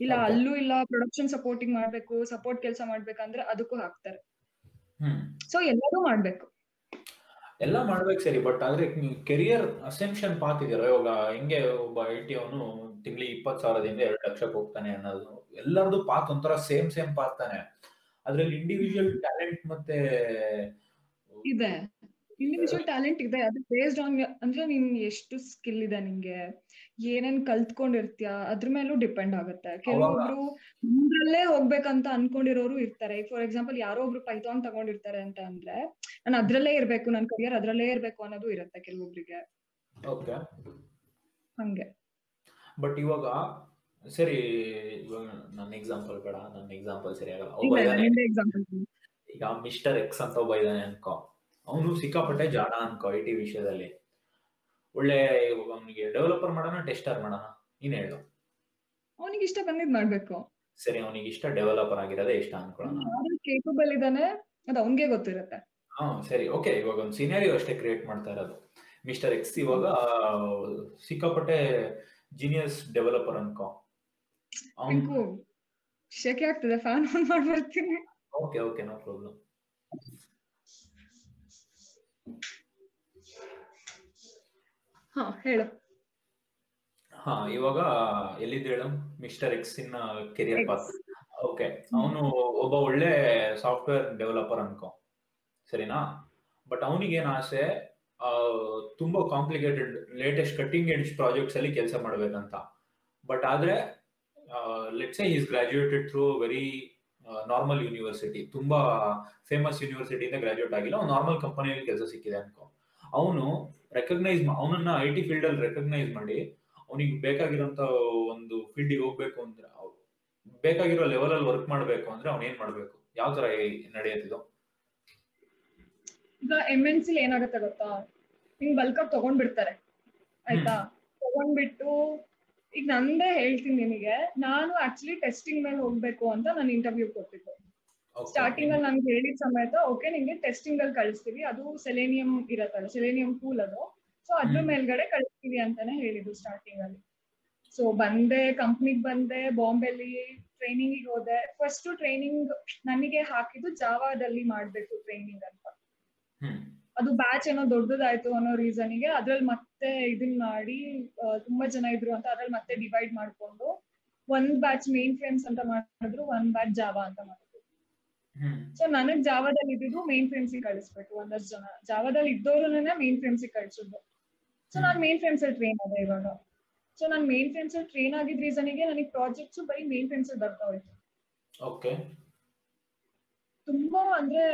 ಇಲ್ಲ ಅಲ್ಲೂ ಇಲ್ಲ ಪ್ರೊಡಕ್ಷನ್ ಸಪೋರ್ಟಿಂಗ್ ಮಾಡ್ಬೇಕು ಸಪೋರ್ಟ್ ಕೆಲಸ ಮಾಡ್ಬೇಕಂದ್ರೆ ಅದಕ್ಕೂ ಹಾಕ್ತಾರೆ. ಸೊ ಎಲ್ಲರೂ ಮಾಡ್ಬೇಕು. ಎಲ್ಲ ಮಾಡ್ಬೇಕು ಸರಿ ಬಟ್ ಆದ್ರೆ ಕೆರಿಯರ್ ಅಸೆನ್ಷನ್ ಪಾತ್ ಇದೆಯಲ್ಲ, ಇವಾಗ ಹೆಂಗೆ ಒಬ್ಬ ಐ ಟಿ ಅವನು ತಿಂಗಳಿಗೆ ಇಪ್ಪತ್ತು ಸಾವಿರದಿಂದ ಎರಡು ಲಕ್ಷಕ್ಕೆ ಹೋಗ್ತಾನೆ ಅನ್ನೋದು ಎಲ್ಲರದು ಪಾತ್ ಒಂಥರ ಸೇಮ್ ಸೇಮ್ ಪಾತ್ ತಾನೆ. ಅದ್ರಲ್ಲಿ ಇಂಡಿವಿಜುವಲ್ ಟ್ಯಾಲೆಂಟ್ ಮತ್ತೆ ಇದೆ. ಇಂಡಿವಿಜುವಲ್ ಟ್ಯಾಲೆಂಟ್ ಇದೆ, ಅದು ಬೇಸ್ಡ್ ಆನ್ ಅಂದ್ರೆ ನಿನ್ ಎಷ್ಟು ಸ್ಕಿಲ್ ಇದೆ ನಿಂಗೆ ಏನೇನ್ ಕಲ್ತ್ಕೊಂಡಿರ್ತೀಯ ಅದ್ರ ಮೇಲೂ ಡಿಪೆಂಡ್ ಆಗುತ್ತೆ. ಕೆಲವೊಬ್ರು ಮುಂದ್ರಲ್ಲೇ ಹೋಗ್ಬೇಕಂತ ಅನ್ಕೊಂಡಿರೋರು ಇರ್ತಾರೆ. ಫಾರ್ ಎಕ್ಸಾಂಪಲ್ ಯಾರೋ ಒಬ್ರು ಪೈಥಾನ್ ತಗೊಂಡಿರ್ತಾರೆ ಅಂತ ಅಂದ್ರೆ ನಾನು ಅದ್ರಲ್ಲೇ ಇರ್ಬೇಕು ನನ್ ಕರಿಯರ್ ಅದ್ರಲ್ಲೇ ಇರ್ಬೇಕು ಅನ್ನೋದು ಇರುತ್ತೆ ಕೆಲವೊಬ್ರಿಗೆ. ಹಂಗೆ. ಬಟ್ ಇವಾಗ ಸರಿ ಇವಾಗ ನನ್ನ ಎಕ್ಸಾಂಪಲ್ ಬೇಡ ನನ್ನ ಎಕ್ಸಾಂಪಲ್ ಸರಿ ಆಗಲ್ಲ. ಈಗ ಮಿಸ್ಟರ್ ಎಕ್ಸ್ ಅಂತ ಒಬ್ಬ ಇದಾನೆ ಅನ್ಕೋ. ಅವನು ಸಿಕ್ಕಾಪಟ್ಟೆ ಜಾಣ ಅನ್ಕೋ ಐ ಟಿ ವಿಷಯದಲ್ಲಿ. ಒಳ್ಳೆ ಅವನಿಗೆ ಡೆವಲಪರ್ ಮಾಡೋಣ ಟೆಸ್ಟರ್ ಮಾಡೋಣ ನೀನ್ ಹೇಳು. ಅವನಿಗೆ ಇಷ್ಟ ಬಂದಿದ್ ಮಾಡ್ಬೇಕು. ಸರಿ ಅವನಿಗೆ ಇಷ್ಟ ಡೆವಲಪರ್ ಆಗಿರೋದೇ ಇಷ್ಟ ಅನ್ಕೊಳ್ಳೋಣ. ಕೇಪಬಲ್ ಇದಾನೆ ಅದು ಅವನಿಗೆ ಗೊತ್ತಿರುತ್ತೆ. ಹಾ ಸರಿ ಓಕೆ ಇವಾಗ ಒಂದು ಸಿನಾರಿಯೋ ಅಷ್ಟೇ ಕ್ರಿಯೇಟ್ ಮಾಡ್ತಾ ಇರೋದು. ಮಿಸ್ಟರ್ ಎಕ್ಸ್ ಇವಾಗ ಸಿಕ್ಕಾಪಟ್ಟೆ ಜೀನಿಯಸ್ ಡೆವಲಪರ್ ಅನ್ಕೋ. ಶೆಕೆ ಆಗ್ತದೆ ಫ್ಯಾನ್ ಆನ್ ಮಾಡ್ಬರ್ತೀನಿ ಓಕೆ ಓಕೆ ನೋ ಪ್ರಾಬ್ಲಮ್ ಹಾ ಹೇಳು. ಹಾ ಇವಾಗ ಎಲ್ಲಿದ್ದೇಳು ಹೇಳು? Mister X in career path okay ಅವನು ಒಬ್ಬ ಒಳ್ಳೆ ಸಾಫ್ಟ್ವೇರ್ ಡೆವಲಪರ್ ಅನ್ಕೋ. ಸರಿನಾ? ಬಟ್ ಅವನಿಗೆ ಏನ್ ಆಸೆ? ತುಂಬಾ complicated latest cutting edge projects ಅಲ್ಲಿ ಕೆಲಸ ಮಾಡ್ಬೇಕಂತ. ಬಟ್ ಆದ್ರೆ let's say is graduated through very normal university ತುಂಬಾ ಫೇಮಸ್ ಯೂನಿವರ್ಸಿಟಿಯಿಂದ ಗ್ರಾಜುಯೇಟ್ ಆಗಿಲ್ಲ. ನಾರ್ಮಲ್ ಕಂಪನಿಯಲ್ಲಿ ಕೆಲಸ ಸಿಕ್ಕಿದೆ ಅನ್ಕೋ. ಅವನು ರೆಕಗ್ನೈಸ್ ಅವನನ್ನ ಐ ಟಿ ಫೀಲ್ಡ್ ಅಲ್ಲಿ ರೆಕಗ್ನೈಸ್ ಮಾಡಿ ಅವನಿಗೆ ಬೇಕಾಗಿರೋಂತ ಒಂದು ಫೀಲ್ಡಿಗೆ ಹೋಗ್ಬೇಕು ಅಂದ್ರೆ ಬೇಕಾಗಿರೋ ಲೆವೆಲ್ ಅಲ್ಲಿ ವರ್ಕ್ ಮಾಡ್ಬೇಕು ಅಂದ್ರೆ ಅವ್ನ ಏನ್ ಮಾಡ್ಬೇಕು? ಯಾವ ತರ ನಡೆಯುತ್ತಿದ್ದು ಈಗ ಎಂ ಎನ್ ಸಿ ಏನಾಗುತ್ತೆ ಗೊತ್ತಾ? ಹಿಂಗ್ ಬಲ್ಕ್ ಆಗಿ ತಗೊಂಡ್ಬಿಡ್ತಾರೆ. ಆಯ್ತಾ? ತಗೊಂಡ್ಬಿಟ್ಟು ಈಗ ನಂದೇ ಹೇಳ್ತೀನಿ ನಿಮಗೆ ನಾನು ಆಕ್ಚುಲಿ ಟೆಸ್ಟಿಂಗ್ ಮೇಲೆ ಹೋಗ್ಬೇಕು ಅಂತ ನಾನು ಇಂಟರ್ವ್ಯೂ ಕೊಟ್ಟಿದ್ದೆ. ಸ್ಟಾರ್ಟಿಂಗ್ ಅಲ್ಲಿ ನಮ್ಗೆ ಹೇಳಿದ ಸಮೇತ ಓಕೆ ನಿಮ್ಗೆ ಟೆಸ್ಟಿಂಗ್ ಅಲ್ಲಿ ಕಳಿಸ್ತೀವಿ. ಅದು ಸೆಲೆನಿಯಂ ಇರತ್ತಲ್ಲ ಸೆಲೆನಿಯಂ ಟೂಲ್ ಅದು. ಸೊ ಅದ್ರ ಮೇಲ್ಗಡೆ ಕಳಿಸ್ತೀವಿ ಅಂತಾನೆ ಹೇಳಿದ್ರು ಸ್ಟಾರ್ಟಿಂಗ್ ಅಲ್ಲಿ. ಸೊ ಬಂದೆ ಕಂಪ್ನಿಗ್ ಬಂದೆ ಬಾಂಬೆಲಿ ಟ್ರೈನಿಂಗ್ ಹೋದೆ. ಫಸ್ಟ್ ಟ್ರೈನಿಂಗ್ ನನಗೆ ಹಾಕಿದ್ದು ಜಾವಾದಲ್ಲಿ ಮಾಡ್ಬೇಕು ಟ್ರೈನಿಂಗ್ ಅಂತ. ಅದು ಬ್ಯಾಚ್ ಏನೋ ದೊಡ್ಡದಾಯ್ತು ಅನ್ನೋ ರೀಸನ್ಗೆ ಅದ್ರಲ್ಲಿ ಮತ್ತೆ ಇದನ್ ಮಾಡಿ ತುಂಬಾ ಜನ ಇದ್ರು ಅಂತ ಅದ್ರಲ್ಲಿ ಮತ್ತೆ ಡಿವೈಡ್ ಮಾಡ್ಕೊಂಡು ಒಂದ್ ಬ್ಯಾಚ್ ಮೇನ್ ಫ್ರೇಮ್ಸ್ ಅಂತ ಮಾಡಿದ್ರು ಒಂದ್ ಬ್ಯಾಚ್ ಜಾವಾ ಅಂತ ಮಾಡಿದ್ರು. ಸೊ ನನಗ್ ಜಾವಾದಲ್ಲಿ ಇದ್ದಿದ್ದು ಮೇನ್ ಫ್ರೇಮ್ಸ್ ಕಳಿಸ್ಬೇಕು ಒಂದಷ್ಟು ಜನ. ಜಾವಾದಲ್ಲಿ ಇದ್ದವ್ರನ್ನೇ ಮೇನ್ ಫ್ರೇಮ್ಸ್ ಕಳ್ಸಿದ್ದು. ಸೊ ನಾನ್ ಮೇನ್ ಫ್ರೇಮ್ಸ್ ಅಲ್ಲಿ ಟ್ರೈನ್ ಅದ ಇವಾಗ. ಸೊ ನಾನ್ ಮೇನ್ ಫ್ರೇಮ್ಸ್ ಅಲ್ಲಿ ಟ್ರೈನ್ ಆಗಿದ್ ರೀಸನ್ಗೆ ನನಗೆ ಪ್ರಾಜೆಕ್ಟ್ಸ್ ಬರೀ ಮೇನ್ ಫ್ರೇಮ್ಸ್ ಅಲ್ಲಿ ಬರ್ತಾ ಹೋಯ್ತು. ಓಕೆ ತುಂಬಾ ಅಂದ್ರೆ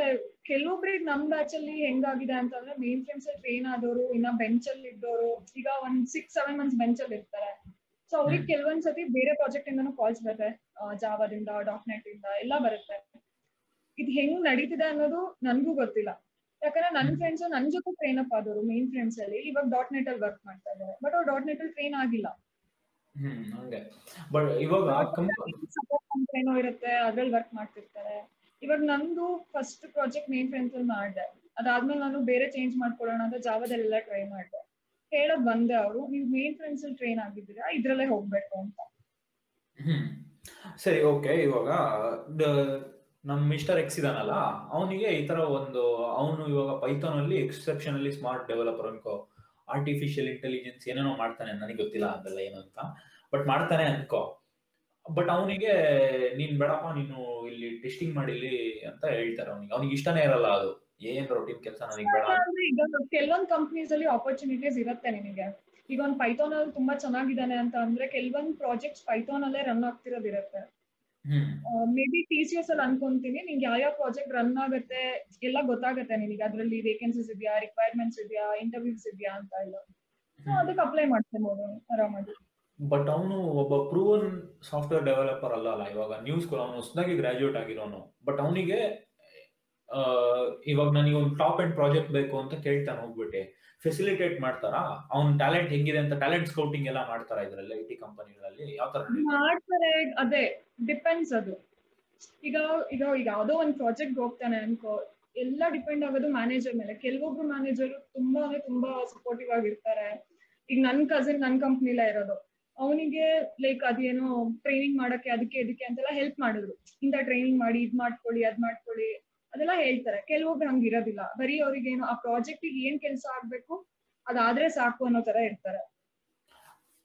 ಕೆಲವೊಬ್ರಿಗೆ ನಮ್ ಬ್ಯಾಚ್ ಅಲ್ಲಿ ಹೆಂಗಾಗಿದೆ ಅಂತಂದ್ರೆ ಮೇನ್ ಫ್ರೇಮ್ಸ್ ಅಲ್ಲಿ ಟ್ರೈನ್ ಆದವರು ಇನ್ನ ಬೆಂಚ್ ಅಲ್ಲಿ ಇದ್ದವರು ಈಗ ಒಂದ್ ಸಿಕ್ಸ್ ಸೆವೆನ್ ಮಂತ್ಸ್ ಬೆಂಚ್ ಅಲ್ಲಿ ಇರ್ತಾರೆ. ಸೊ ಅವ್ರಿಗೆ ಕೆಲವೊಂದ್ಸತಿ ಕೆಲವೊಂದ್ ಸತಿ ಬೇರೆ ಪ್ರಾಜೆಕ್ಟ್ ಇಂದಾನು ಕಾಲ್ಸ್ ಬರುತ್ತೆ. ಜಾವಾದಿಂದ ಡಾಟ್ ನೆಟ್ ಇಂದ ಎಲ್ಲ ಬರುತ್ತೆ. ಇದು ಹೆಂಗ್ ನಡೀತಿದೆ ಅನ್ನೋದು ನನ್ಗೂ ಗೊತ್ತಿಲ್ಲ. ಯಾಕಂದ್ರೆ ನನ್. ಫ್ರೆಂಡ್ಸ್ ನನ್ ಜೊತೆ ಟ್ರೈನ್ ಅಪ್ ಆದವರು ಮೇನ್ ಫ್ರೆಂಡ್ಸ್ ಅಲ್ಲಿ. ಇವಾಗ ಡಾಟ್ ನೆಟ್ ಅಲ್ಲಿ ವರ್ಕ್ ಮಾಡ್ತಾ ಇದ್ದಾರೆ. ಬಟ್ ಅವ್ರು ಡಾಟ್ ನೆಟ್ ಅಲ್ಲಿ ಟ್ರೈನ್ ಆಗಿಲ್ಲ. ಏನೋ ಇರುತ್ತೆ ಅದ್ರಲ್ಲಿ ವರ್ಕ್ ಮಾಡ್ತಿರ್ತಾರೆ. ಇವಾಗ ನಂದು ಫಸ್ಟ್ ಪ್ರಾಜೆಕ್ಟ್ ಮೇನ್ ಫ್ರೆಂಡ್ಸ್ ಅಲ್ಲಿ ಮಾಡಿದೆ. ಅದಾದ್ಮೇಲೆ ನಾನು ಬೇರೆ ಚೇಂಜ್ ಮಾಡ್ಕೊಳ್ಳೋಣ ಅಂತ ಜಾವದಲ್ಲೆಲ್ಲ ಟ್ರೈ ಮಾಡಿದೆ. ಹೇಳೋದ್ ಬಂದೆ ಅವರು ನೀವು ಮೇನ್ ಫ್ರೆಂಡ್ಸ್ ಅಲ್ಲಿ ಟ್ರೈನ್ ಆಗಿದ್ರೆ ಇದ್ರಲ್ಲೇ ಹೋಗ್ಬೇಕು ಅಂತ. ಸರಿ ಓಕೆ ಇವಾಗ ನಮ್ ಮಿಸ್ಟರ್ ಎಕ್ಸ್ ಇದಾನಲ್ಲ, ಅವನಿಗೆ ಈ ತರ ಒಂದು, ಅವನು ಇವಾಗ ಪೈಥಾನ್ ಅಲ್ಲಿ ಎಕ್ಸೆಪ್ಷನಲಿ ಸ್ಮಾರ್ಟ್ ಡೆವಲಪರ್ ಅನ್ಕೋ ಆರ್ಟಿಫಿಷಿಯಲ್ ಇಂಟೆಲಿಜೆನ್ಸ್ ಏನೇನೋ ಮಾಡ್ತಾನೆ ನನಗೆ ಗೊತ್ತಿಲ್ಲ ಅದೆಲ್ಲ ಏನು ಅಂತ. ಬಟ್ ಮಾಡ್ತಾನೆ ಅನ್ಕೋ. ಬಟ್ ಅವನಿಗೆ, ನೀನ್ ಬೇಡಪ್ಪ, ನೀನು ಇಲ್ಲಿ ಟೆಸ್ಟಿಂಗ್ ಮಾಡಿಲಿ ಅಂತ ಹೇಳ್ತಾರೆ ಅವನಿಗೆ. ಅವ್ನಿಗೆ ಇಷ್ಟನೇ ಇರಲ್ಲ ಅದು. ಏನ್ ರೊಟೀನ್ ಕೆಲಸ ನನಗೆ ಬೇಡ ಕೆಲವೊಂದು ಕಂಪ್ನೀಸ್ ಅಲ್ಲಿ ಆಪರ್ಚುನಿಟೀಸ್ ಇರುತ್ತೆ ನಿನಗೆ. ಈಗ ಒಂದು ಪೈಥಾನ್ ಅಲ್ಲಿ ತುಂಬಾ ಚೆನ್ನಾಗಿದ್ದಾನೆ ಅಂತ ಅಂದ್ರೆ ಕೆಲವೊಂದ್ ಪ್ರಾಜೆಕ್ಟ್ಸ್ ಪೈಥಾನ್ ಅಲ್ಲೇ ರನ್ ಆಗ್ತಿರೋದಿರುತ್ತೆ maybe T C S ಅಲ್ಲಿ ಅನ್ಕೊಂತೀನಿ. ನಿಂಗೆ ಯಾವ ಯಾವ ಪ್ರಾಜೆಕ್ಟ್ ರನ್ ಆಗುತ್ತೆ ಎಲ್ಲ ಗೊತ್ತಾಗುತ್ತೆ ನಿನಗೆ. ಅದರಲ್ಲಿ ವೇಕೆನ್ಸೀಸ್ ಇದೆಯಾ ರಿಕ್ವೈರ್ಮೆಂಟ್ಸ್ ಇದೆಯಾ ಇಂಟರ್ವ್ಯೂಸ್ ಇದೆಯಾ ಅಂತ ಎಲ್ಲ. ಸೊ ಅದಕ್ಕೆ ಅಪ್ಲೈ ಮಾಡ್ತೇನೆ ಆರಾಮಾಗಿ. ಬಟ್ ಅವನು ಒಬ್ಬ ಪ್ರೂವನ್ ಸಾಫ್ಟ್ವೇರ್ ಡೆವಲಪರ್ ಅಲ್ಲ ಅಲ್ಲ ಇವಾಗ ನ್ಯೂಸ್ ಅವನು ಹೊಸದಾಗಿ ಗ್ರಾಜುಯೇಟ್ ಆಗಿರೋನು. ಬಟ್ ಅವನಿಗೆ ಇವಾಗ ನನಗೆ ಒಂದು ಟಾಪ್ ಎಂಡ್ ಪ್ರಾಜೆಕ್ಟ್ ಬೇಕು ಅಂತ ಕೇಳ್ತಾನೆ ಹೋಗ್ಬಿಟ್ಟು. ಫೆಸಿಲಿಟೇಟ್ ಮಾಡ್ತಾರಾ? ಅವ್ನ ಟ್ಯಾಲೆಂಟ್ ಹೆಂಗಿದೆ ಅಂತ ಟ್ಯಾಲೆಂಟ್ ಸ್ಕೌಟಿಂಗ್ ಎಲ್ಲ ಮಾಡ್ತಾರಾ ಇದ್ರಲ್ಲಿ ಐ ಟಿ ಕಂಪನಿಗಳಲ್ಲಿ ಯಾವ ತರ ಮಾಡ್ತಾರೆ, ಅದೇ ಡಿಪೆಂಡ್ಸ್ ಅದು. ಈಗ ಈಗ ಈಗ ಯಾವ್ದೋ ಒಂದ್ ಪ್ರಾಜೆಕ್ಟ್ ಹೋಗ್ತಾನೆ ಅನ್ಕೋ, ಎಲ್ಲ ಡಿಪೆಂಡ್ ಆಗೋದು ಮ್ಯಾನೇಜರ್ ಮೇಲೆ. ಕೆಲವೊಬ್ರು ಮ್ಯಾನೇಜರ್ ತುಂಬಾ ತುಂಬಾ ಸಪೋರ್ಟಿವ್ ಆಗಿರ್ತಾರೆ. ಈಗ ನನ್ ಕಸಿನ್ ನನ್ ಕಂಪ್ನಿಲೇ ಇರೋದು. ಅವನಿಗೆ ಲೈಕ್ ಅದೇನೋ ಟ್ರೈನಿಂಗ್ ಮಾಡಕ್ಕೆ, ಅದಕ್ಕೆ, ಇದಕ್ಕೆ ಅಂತೆಲ್ಲ ಹೆಲ್ಪ್ ಮಾಡಿದ್ರು. ಇಂತ ಟ್ರೈನಿಂಗ್ ಮಾಡಿ, ಇದ್ ಮಾಡ್ಕೊಳ್ಳಿ, ಅದ್ ಮಾಡ್ಕೊಳ್ಳಿ. ಅದೆಲ್ಲ ಹೇಳ್ತಾರೆ. ಕೆಲವೊಬ್ರು ಹಂಗಿರೋದಿಲ್ಲ. ಇರೋದಿಲ್ಲ ಬರೀ ಅವ್ರಿಗೇನು ಆ ಪ್ರಾಜೆಕ್ಟ್ ಏನ್ ಕೆಲಸ ಆಗ್ಬೇಕು ಅದಾದ್ರೆ ಸಾಕು ಅನ್ನೋ ತರ ಇರ್ತಾರೆ.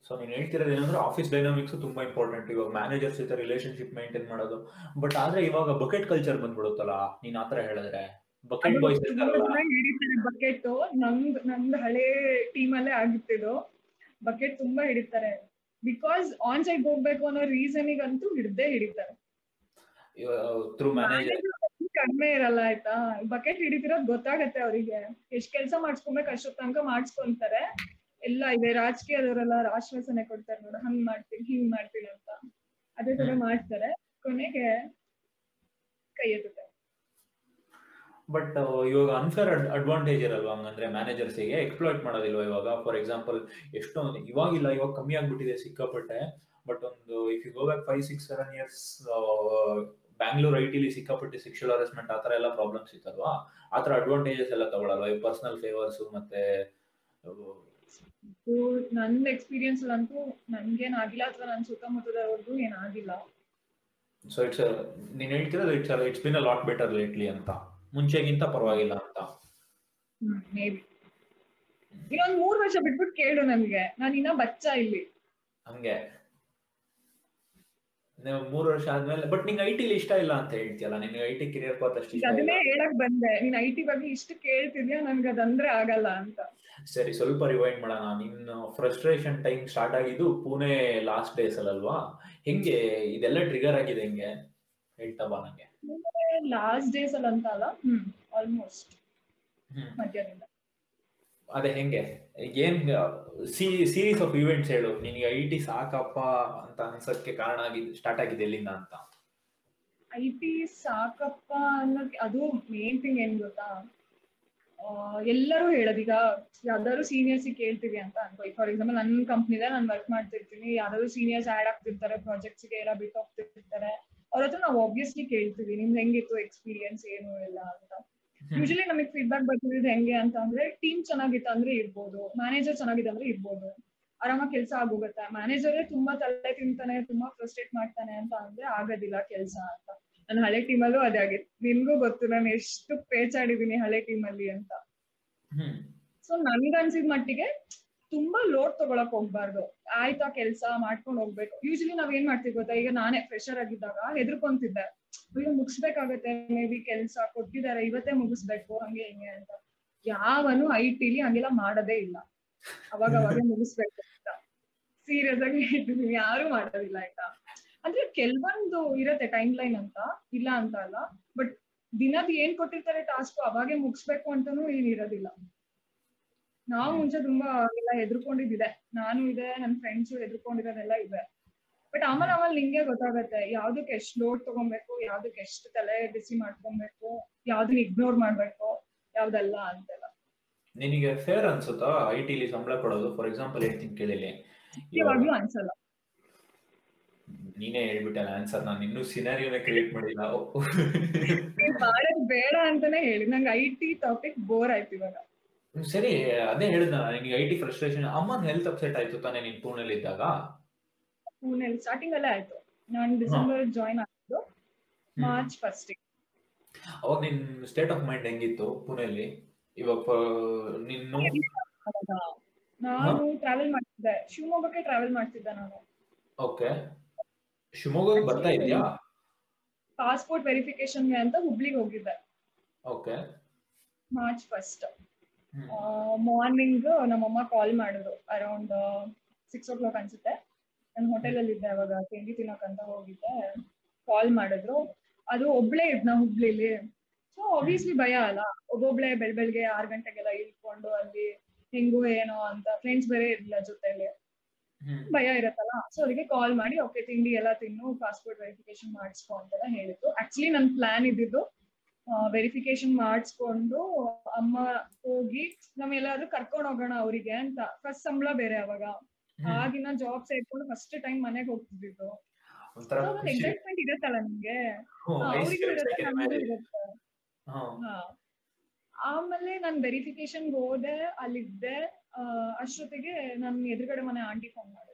ಸೊ ನೀನು ಹೇಳ್ತಿರೋದು ಏನಂದ್ರೆ ಆಫೀಸ್ ಡೈನಾಮಿಕ್ಸ್ ತುಂಬಾ ಇಂಪಾರ್ಟೆಂಟ್ ಇವಾಗ ಮ್ಯಾನೇಜರ್ಸ್ ಜೊತೆ ರಿಲೇಶನ್ಶಿಪ್ ಮೇಂಟೈನ್ ಮಾಡೋದು. ಬಟ್ ಆದ್ರೆ ಇವಾಗ ಬಕೆಟ್ ಕಲ್ಚರ್ ಬಂದ್ಬಿಡುತ್ತಲ್ಲ ನೀನ್ ಆತರ ಹೇಳಿದ್ರೆ? ಬಕೆಟ್ ಬಾಯ್ಸ್ ಬಕೆಟ್ ನಮ್ದ್ ನಮ್ದು ಹಳೆ ಟೀಮ್ ಅಲ್ಲೇ ಆಗಿತ್ತಿದ್ದು ಬಕೆಟ್ ತುಂಬಾ ಹಿಡಿತಾರೆ. ಬಿಕಾಸ್ ಆನ್ ಸೈಡ್ ಹೋಗ್ಬೇಕು ಅನ್ನೋ ರೀಸನಿಗಂತೂ ಹಿಡ್ದೇ ಹಿಡಿತಾರೆ. ಥ್ರೂ ಮ್ಯಾನೇಜರ್ ಕಡಿಮೆ ಇರಲ್ಲ ಆಯ್ತಾ? ಬಕೆಟ್ ಹಿಡಿದಿರೋದು ಗೊತ್ತಾಗತ್ತೆ ಅವರಿಗೆ. ಎಷ್ಟ್ ಕೆಲ್ಸ ಮಾಡಿಸ್ಕೊಬೇಕು ಅಷ್ಟೊತ್ ತನಕ ಮಾಡಿಸ್ಕೊಂತಾರೆ. ಎಲ್ಲ ಇದೆ ರಾಜಕೀಯದವರೆಲ್ಲ ಆಶ್ವಾಸನೆ ಕೊಡ್ತಾರೆ ನೋಡು ಹಂಗ್ ಮಾಡ್ತೀನಿ ಹಿಂಗ್ ಮಾಡ್ತೀನಿ ಅಂತ. ಅದೇ ತರ ಮಾಡ್ತಾರೆ. ಕೊನೆಗೆ ಕೈ ಎತ್ತುತ್ತೆ. ಬಟ್ ಇವಾಗ ಅನ್ಫೇರ್ ಅಡ್ವಾಂಟೇಜ್ ಇರಲ್ವಾ ಹಂಗಂದ್ರೆ ಮ್ಯಾನೇಜರ್ಸಿಗೆ ಎಕ್ಸ್ಪ್ಲೋಯ್ಟ್ ಮಾಡೋದಿಲ್ವಾ ಇವಾಗ? ಫಾರ್ ಎಕ್ಸಾಂಪಲ್ ಎಷ್ಟೊಂದು ಇವಾಗಿಲ್ಲ ಇವಾಗ ಕಮ್ಮಿ ಆಗ್ಬಿಟ್ಟಿದೆ ಸಿಕ್ಕಾಪಟ್ಟೆ. ಬಟ್ ಒಂದು if you go back five six seven years Bangalore I ಟಿಲಿ ಸಿಕ್ಕಾಪಟ್ಟೆ ಸೆಕ್ಷುವಲ್ ಹರಾಸ್ಮೆಂಟ್ ಆ ಥರ ಎಲ್ಲ ಪ್ರಾಬ್ಲಮ್ಸ್ ಇತ್ತಲ್ವಾ? ಆ ಥರ ಅಡ್ವಾಂಟೇಜಸ್ ಎಲ್ಲ ತಗೊಳಲ್ವಾ? ಈ ಪರ್ಸನಲ್ ಫೇವರ್ಸ್ ಮತ್ತೆ ನನ್ನ ನನ್ ಎಕ್ಸ್ಪೀರಿಯನ್ಸ್ ಅಂತೂ ನನ್ಗೇನ್ ಆಗಿಲ್ಲ ಅಥವಾ ನನ್ ಸುತ್ತಮುತ್ತದವ್ರಿಗೂ ಏನಾಗಿಲ್ಲ ಸೊ ಇಟ್ಸ್ ನೀನ್ ಹೇಳ್ತಿರೋದು it's it's been a lot better lately ಅಂತ. ಮುಂಚೆಗಿಂತ ಪರವಾಗಿಲ್ಲ ಅಂತ. ಇನ್ನೊಂದ್ ಮೂರ್ ವರ್ಷ ಬಿಟ್ಬಿಟ್ಟು ಕೇಳು ನನಗೆ. ನಾನು ಇನ್ನ ಬಚ್ಚ ಇಲ್ಲಿ. ಹಂಗೆ. ಮೂರು ವರ್ಷ ಆದ್ಮೇಲೆ ಬಟ್ ನಿಂಗೆ ಐ ಟಿಲಿ ಇಷ್ಟ ಇಲ್ಲ ಅಂತ ಹೇಳ್ತೀಯಲ್ಲ ನಿಮ್ಗೆ ಐ ಟಿ ಕೆರಿಯರ್ ಪಾತ್ ಅಷ್ಟು ಅದನ್ನೇ ಹೇಳಕ್ ಬಂದೆ ನೀನ್ ಐ ಟಿ ಬಗ್ಗೆ ಇಷ್ಟು ಕೇಳ್ತಿದ್ಯಾ ನನ್ಗೆ ಅದಂದ್ರೆ ಆಗಲ್ಲ ಅಂತ. ಸರಿ ಸ್ವಲ್ಪ ರಿವೈಂಡ್ ಮಾಡೋಣ. ನಿನ್ನ ಫ್ರಸ್ಟ್ರೇಷನ್ ಟೈಮ್ ಸ್ಟಾರ್ಟ್ ಆಗಿದ್ದು ಪುಣೆ ಲಾಸ್ಟ್ ಡೇಸ್ ಅಲ್ವಾ ಹೆಂಗೆ ಇದೆಲ್ಲ ಟ್ರಿಗರ್ ಆಗಿದೆ ಹೆಂಗೆ? ಹೇಳ್ತಾ ಬಾ ನಂಗೆ. ಲಾಸ್ಟ್ ಡೇಸ್ ಅಲ್ಲಿ ಅಂತ ಅಲ್ಲ ಆಲ್ಮೋಸ್ಟ್ ಮಧ್ಯಾಹ್ನದಿಂದ. ಅದೇ ಹೆಂಗೆ, ಏನ್ ಸೀರೀಸ್ ಆಫ್ ಇವೆಂಟ್ಸ್ ಹೇಳು. ನಿನಗೆ ಐ ಟಿ ಸಾಕಪ್ಪ ಅಂತ ಅನ್ಸಕ್ಕೆ ಕಾರಣ ಆಗಿದ್ದು ಸ್ಟಾರ್ಟ್ ಆಗಿದೆ ಎಲ್ಲಿಂದ ಅಂತ? ಐ ಟಿ ಸಾಕಪ್ಪ ಅನ್ನೋಕೆ, ಅದು ಮೇನ್ ಥಿಂಗ್ ಏನ್ ಗೊತ್ತಾ? ಎಲ್ಲರೂ ಹೇಳೋದೀಗ, ಯಾವ್ದಾದ್ರು ಸೀನಿಯರ್ಸ್ ಕೇಳ್ತೀವಿ ಅಂತ ಅನ್ಕೋ. ಫಾರ್ ಎಕ್ಸಾಂಪಲ್ ನನ್ನ ಕಂಪ್ನಿದ ನಾನು ವರ್ಕ್ ಮಾಡ್ತಿರ್ತೀನಿ, ಯಾವ್ದಾದ್ರು ಸೀನಿಯರ್ಸ್ ಆಡ್ ಆಗ್ತಿರ್ತಾರೆ ಪ್ರಾಜೆಕ್ಟ್ಸ್ಗೆ ಎಲ್ಲ ಬಿಟ್ಟು ಹೋಗ್ತಿರ್ತಾರೆ. ಅವ್ರ ಹತ್ರ ನಾವು ಆಬ್ವಿಯಸ್ಲಿ ಕೇಳ್ತೀವಿ, ನಿಮ್ದು ಹೆಂಗಿತ್ತು ಎಕ್ಸ್ಪೀರಿಯನ್ಸ್ ಏನು ಇಲ್ಲ ಅಂತ. ಯೂಶಲಿ ನಮಗೆ ಫೀಡ್ಬ್ಯಾಕ್ ಬರ್ತಿರೋದು ಹೆಂಗೆ ಅಂತ ಅಂದ್ರೆ ಟೀಮ್ ಚೆನ್ನಾಗಿತ್ತು ಅಂದ್ರೆ ಇರ್ಬೋದು ಮ್ಯಾನೇಜರ್ ಚೆನ್ನಾಗಿದೆ ಅಂದ್ರೆ ಇರ್ಬೋದು. ಆರಾಮಾಗಿ ಕೆಲಸ ಆಗೋಗುತ್ತೆ. ಮ್ಯಾನೇಜರೇ ತುಂಬಾ ತಲೆ ತಿಂತಾನೆ ತುಂಬಾ ಫ್ರಸ್ಟ್ರೇಟ್ ಮಾಡ್ತಾನೆ ಅಂತ ಅಂದ್ರೆ ಆಗೋದಿಲ್ಲ ಕೆಲಸ ಅಂತ. ನನ್ನ ಹಳೆ ಟೀಮಲ್ಲೂ ಅದೇ ಆಗಿತ್ತು ನಿಮ್ಗೂ ಗೊತ್ತು ನಾನು ಎಷ್ಟು ಪೇಚಾಡಿದೀನಿ ಹಳೆ ಟೀಮಲ್ಲಿ ಅಂತ. ಸೊ ನನ್ಗೆ ಅನ್ಸಿದ ಮಟ್ಟಿಗೆ ತುಂಬಾ ಲೋಡ್ ತಗೊಳಕ್ ಹೋಗ್ಬಾರ್ದು. ಆಯ್ತಾ ಕೆಲ್ಸ ಮಾಡ್ಕೊಂಡ್ ಹೋಗ್ಬೇಕು. ಯೂಶಲಿ ನಾವ್ ಏನ್ ಮಾಡ್ತೀವಿ ಗೊತ್ತಾ? ಈಗ ನಾನೇ ಫ್ರೆಶರ್ ಆಗಿದ್ದಾಗ ಹೆದ್ರಕೊಂತಿದ್ದೆ. ಅಯ್ಯೋ ಮುಗಿಸ್ಬೇಕಾಗತ್ತೆ ಮೇ ಬಿ ಕೆಲ್ಸ ಕೊಟ್ಟಿದ್ದಾರೆ ಇವತ್ತೇ ಮುಗಿಸ್ಬೇಕು ಹಂಗೆ ಹಿಂಗೆ ಅಂತ. ಯಾವನು ಐ ಟಿಲಿ ಹಂಗೆಲ್ಲ ಮಾಡದೇ ಇಲ್ಲ. ಅವಾಗ ಅವಾಗ ಮುಗಿಸ್ಬೇಕು ಅಂತ. ಸೀರಿಯಸ್ ಆಗಿ ಹೇಳ್ತಿದೀನಿ ಯಾರು ಮಾಡೋದಿಲ್ಲ ಆಯ್ತಾ? ಅಂದ್ರೆ ಕೆಲ್ವೊಂದು ಇರತ್ತೆ ಟೈಮ್ ಲೈನ್ ಅಂತ. ಇಲ್ಲ ಅಂತ ಅಲ್ಲ. ಬಟ್ ದಿನದ ಏನ್ ಕೊಟ್ಟಿರ್ತಾರೆ ಟಾಸ್ಕ್ ಅವಾಗೆ ಮುಗಿಸ್ಬೇಕು ಅಂತಾನು ಏನ್ ಇರೋದಿಲ್ಲ. ನಾವು ಮುಂಚೆ ತುಂಬಾ ಎಲ್ಲ ಹೆದರ್ಕೊಂಡಿದ್ದಿದೆ. ನಾನು ಇದೆ ನನ್ ಫ್ರೆಂಡ್ಸ್ ಹೆದರ್ಕೊಂಡಿರೋದೆಲ್ಲ ಇದೆ. ಬಟ್ ಆಮೇಲೆ ಆಮೇಲೆ ನಿಂಗೆ ಗೊತ್ತಾಗತ್ತೆ ಯಾವ್ದಕ್ಕೆ ಎಷ್ಟ್ ಲೋಡ್ ತಗೊಬೇಕು ಯಾವ್ದಕ್ಕೆ ಎಷ್ಟು ತಲೆ ಬಿಸಿ ಮಾಡ್ಕೊಬೇಕು ಯಾವ್ದನ್ನ ಇಗ್ನೋರ್ ಮಾಡ್ಬೇಕು ಯಾವ್ದಲ್ಲ ಅಂತೆಲ್ಲ. ನಿನಗೆ ಫೇರ್ ಅನ್ಸುತ್ತಾ? ಐ ಟಿಲಿ ಸಂಬಳ ಕೊಡೋದು ಫಾರ್ ಎಕ್ಸಾಂಪಲ್ ಹೇಳ್ತೀನಿ ಕೇಳಿಲಿ ಇವಾಗ್ಲೂ ಅನ್ಸಲ್ಲ ನೀನೇ ಹೇಳ್ಬಿಟ್ಟಲ್ಲ ಆನ್ಸರ್ ನಾನು ಇನ್ನೂ ಸಿನಾರಿಯೋನ ಕ್ರಿಯೇಟ್ ಮಾಡಿಲ್ಲ. ಮಾಡೋದು ಮಾಡೋದ್ ಬೇಡ ಅಂತಾನೆ ಹೇಳಿ. ನಂಗೆ ಐ ಟಿ ಟಾಪಿಕ್ ಬೋರ್ ಆಯ್ತು ಇವಾಗ. ಸರಿ ಅದೇ ಹೇಳಿದ ನಿನಗೆ ಐಟಿ ಫ್ರಸ್ಟ್ರೇಷನ್ ಅಮ್ಮನ ಹೆಲ್ತ್ ಅಪ್ಸೆಟ್ ಆಯ್ತು ತಾನೆ ನೀನ್ ಪೂಣೆಲಿ ಇದ್ದಾಗ? ಪೂನೆಲ್ ಸ್ಟಾರ್ಟಿಂಗ್ ಅಲ್ಲೇ ಆಯ್ತು. ನಾನು ಡಿಸೆಂಬರ್ ಜಾಯ್ನ್ ಆಗಿದ್ದು ಮಾರ್ಚ್ ಫಸ್ಟ್ ಅವಾಗ ನಿನ್ ಸ್ಟೇಟ್ ಆಫ್ ಮೈಂಡ್ ಹೆಂಗಿತ್ತು ಪುಣೆಲಿ? ಇವಾಗ ನಿನ್ನ ನಾನು ಟ್ರಾವೆಲ್ ಮಾಡ್ತಿದ್ದೆ. ಶಿವಮೊಗ್ಗಕ್ಕೆ ಟ್ರಾವೆಲ್ ಮಾಡ್ತಿದ್ದೆ ನಾನು. ಓಕೆ. ಶಿವಮೊಗ್ಗಕ್ಕೆ ಬರ್ತಾ ಇದೆಯಾ? ಪಾಸ್ಪೋರ್ಟ್ ವೆರಿಫಿಕೇಶನ್ಗೆ ಅಂತ ಹುಬ್ಳಿಗೆ ಹೋಗಿದ್ದೆ. ಓಕೆ. ಮಾರ್ಚ್ ಫಸ್ಟ್ ಮಾರ್ನಿಂಗ್ ನಮ್ಮಮ್ಮ ಕಾಲ್ ಮಾಡಿದ್ರು. ಅರೌಂಡ್ ಸಿಕ್ಸ್ ಓ ಕ್ಲಾಕ್ ಅನ್ಸುತ್ತೆ. ನಾನು ಹೋಟೆಲ್ ಅಲ್ಲಿ ಇದ್ದೆ ಅವಾಗ. ತಿಂಡಿ ತಿನ್ನೋಕಂತ ಹೋಗಿದ್ದೆ. ಕಾಲ್ ಮಾಡಿದ್ರು. ಅದು ಒಬ್ಳೆ ಇದ್ನ ಹುಬ್ಳಿಲಿ. ಸೊ ಆಬ್ವಿಯಸ್ಲಿ ಭಯ ಅಲ್ಲ. ಒಬ್ಬೊಬ್ಳೆ ಬೆಳ್ ಬೆಳಗ್ಗೆ ಆರ್ ಗಂಟೆಗೆಲ್ಲ ಇಳ್ಕೊಂಡು ಅಲ್ಲಿ ಹೆಂಗು ಏನೋ ಅಂತ ಫ್ರೆಂಡ್ಸ್ ಬೇರೆ ಇರ್ಲಿಲ್ಲ ಜೊತೆಲಿ. ಭಯ ಇರತ್ತಲ್ಲ? ಸೊ ಅವರಿಗೆ ಕಾಲ್ ಮಾಡಿ ಓಕೆ ತಿಂಡಿ ಎಲ್ಲ ತಿನ್ನು ಪಾಸ್ಪೋರ್ಟ್ ವೆರಿಫಿಕೇಶನ್ ಮಾಡಿಸ್ಕೊ ಅಂತೆಲ್ಲ ಹೇಳಿದ್ರು. ಆಕ್ಚುಲಿ ನನ್ ಪ್ಲಾನ್ ಇದ್ದಿದ್ದು ವೆರಿಫಿಕೇಶನ್ ಮಾಡಿಸ್ಕೊಂಡು ಅಮ್ಮ ಹೋಗಿ ನಮ್ಮೆಲ್ಲಾದ್ರೂ ಕರ್ಕೊಂಡ್ ಹೋಗೋಣ ಅವರಿಗೆ ಅಂತ. ಫಸ್ಟ್ ಸಂಬಳ ಬೇರೆ ಅವಾಗ. ಆಗಿನ ಜಾಬ್ ಸೇರ್ಕೊಂಡು ಫಸ್ಟ್ ಟೈಮ್ ಮನೆಗೆ ಹೋಗ್ತಿದ್ದು. ಎಕ್ಸೈಟ್ಮೆಂಟ್ ಇರತ್ತಲ್ಲ ನಿಮ್ಗೆ. ಆಮೇಲೆ ನಾನ್ ವೆರಿಫಿಕೇಶನ್ ಹೋದೆ ಅಲ್ಲಿದ್ದೆ. ಅಷ್ಟೊತ್ತಿಗೆ ನನ್ ಎದುರುಗಡೆ ಮನೆ ಆಂಟಿ ಫೋನ್. ಆ,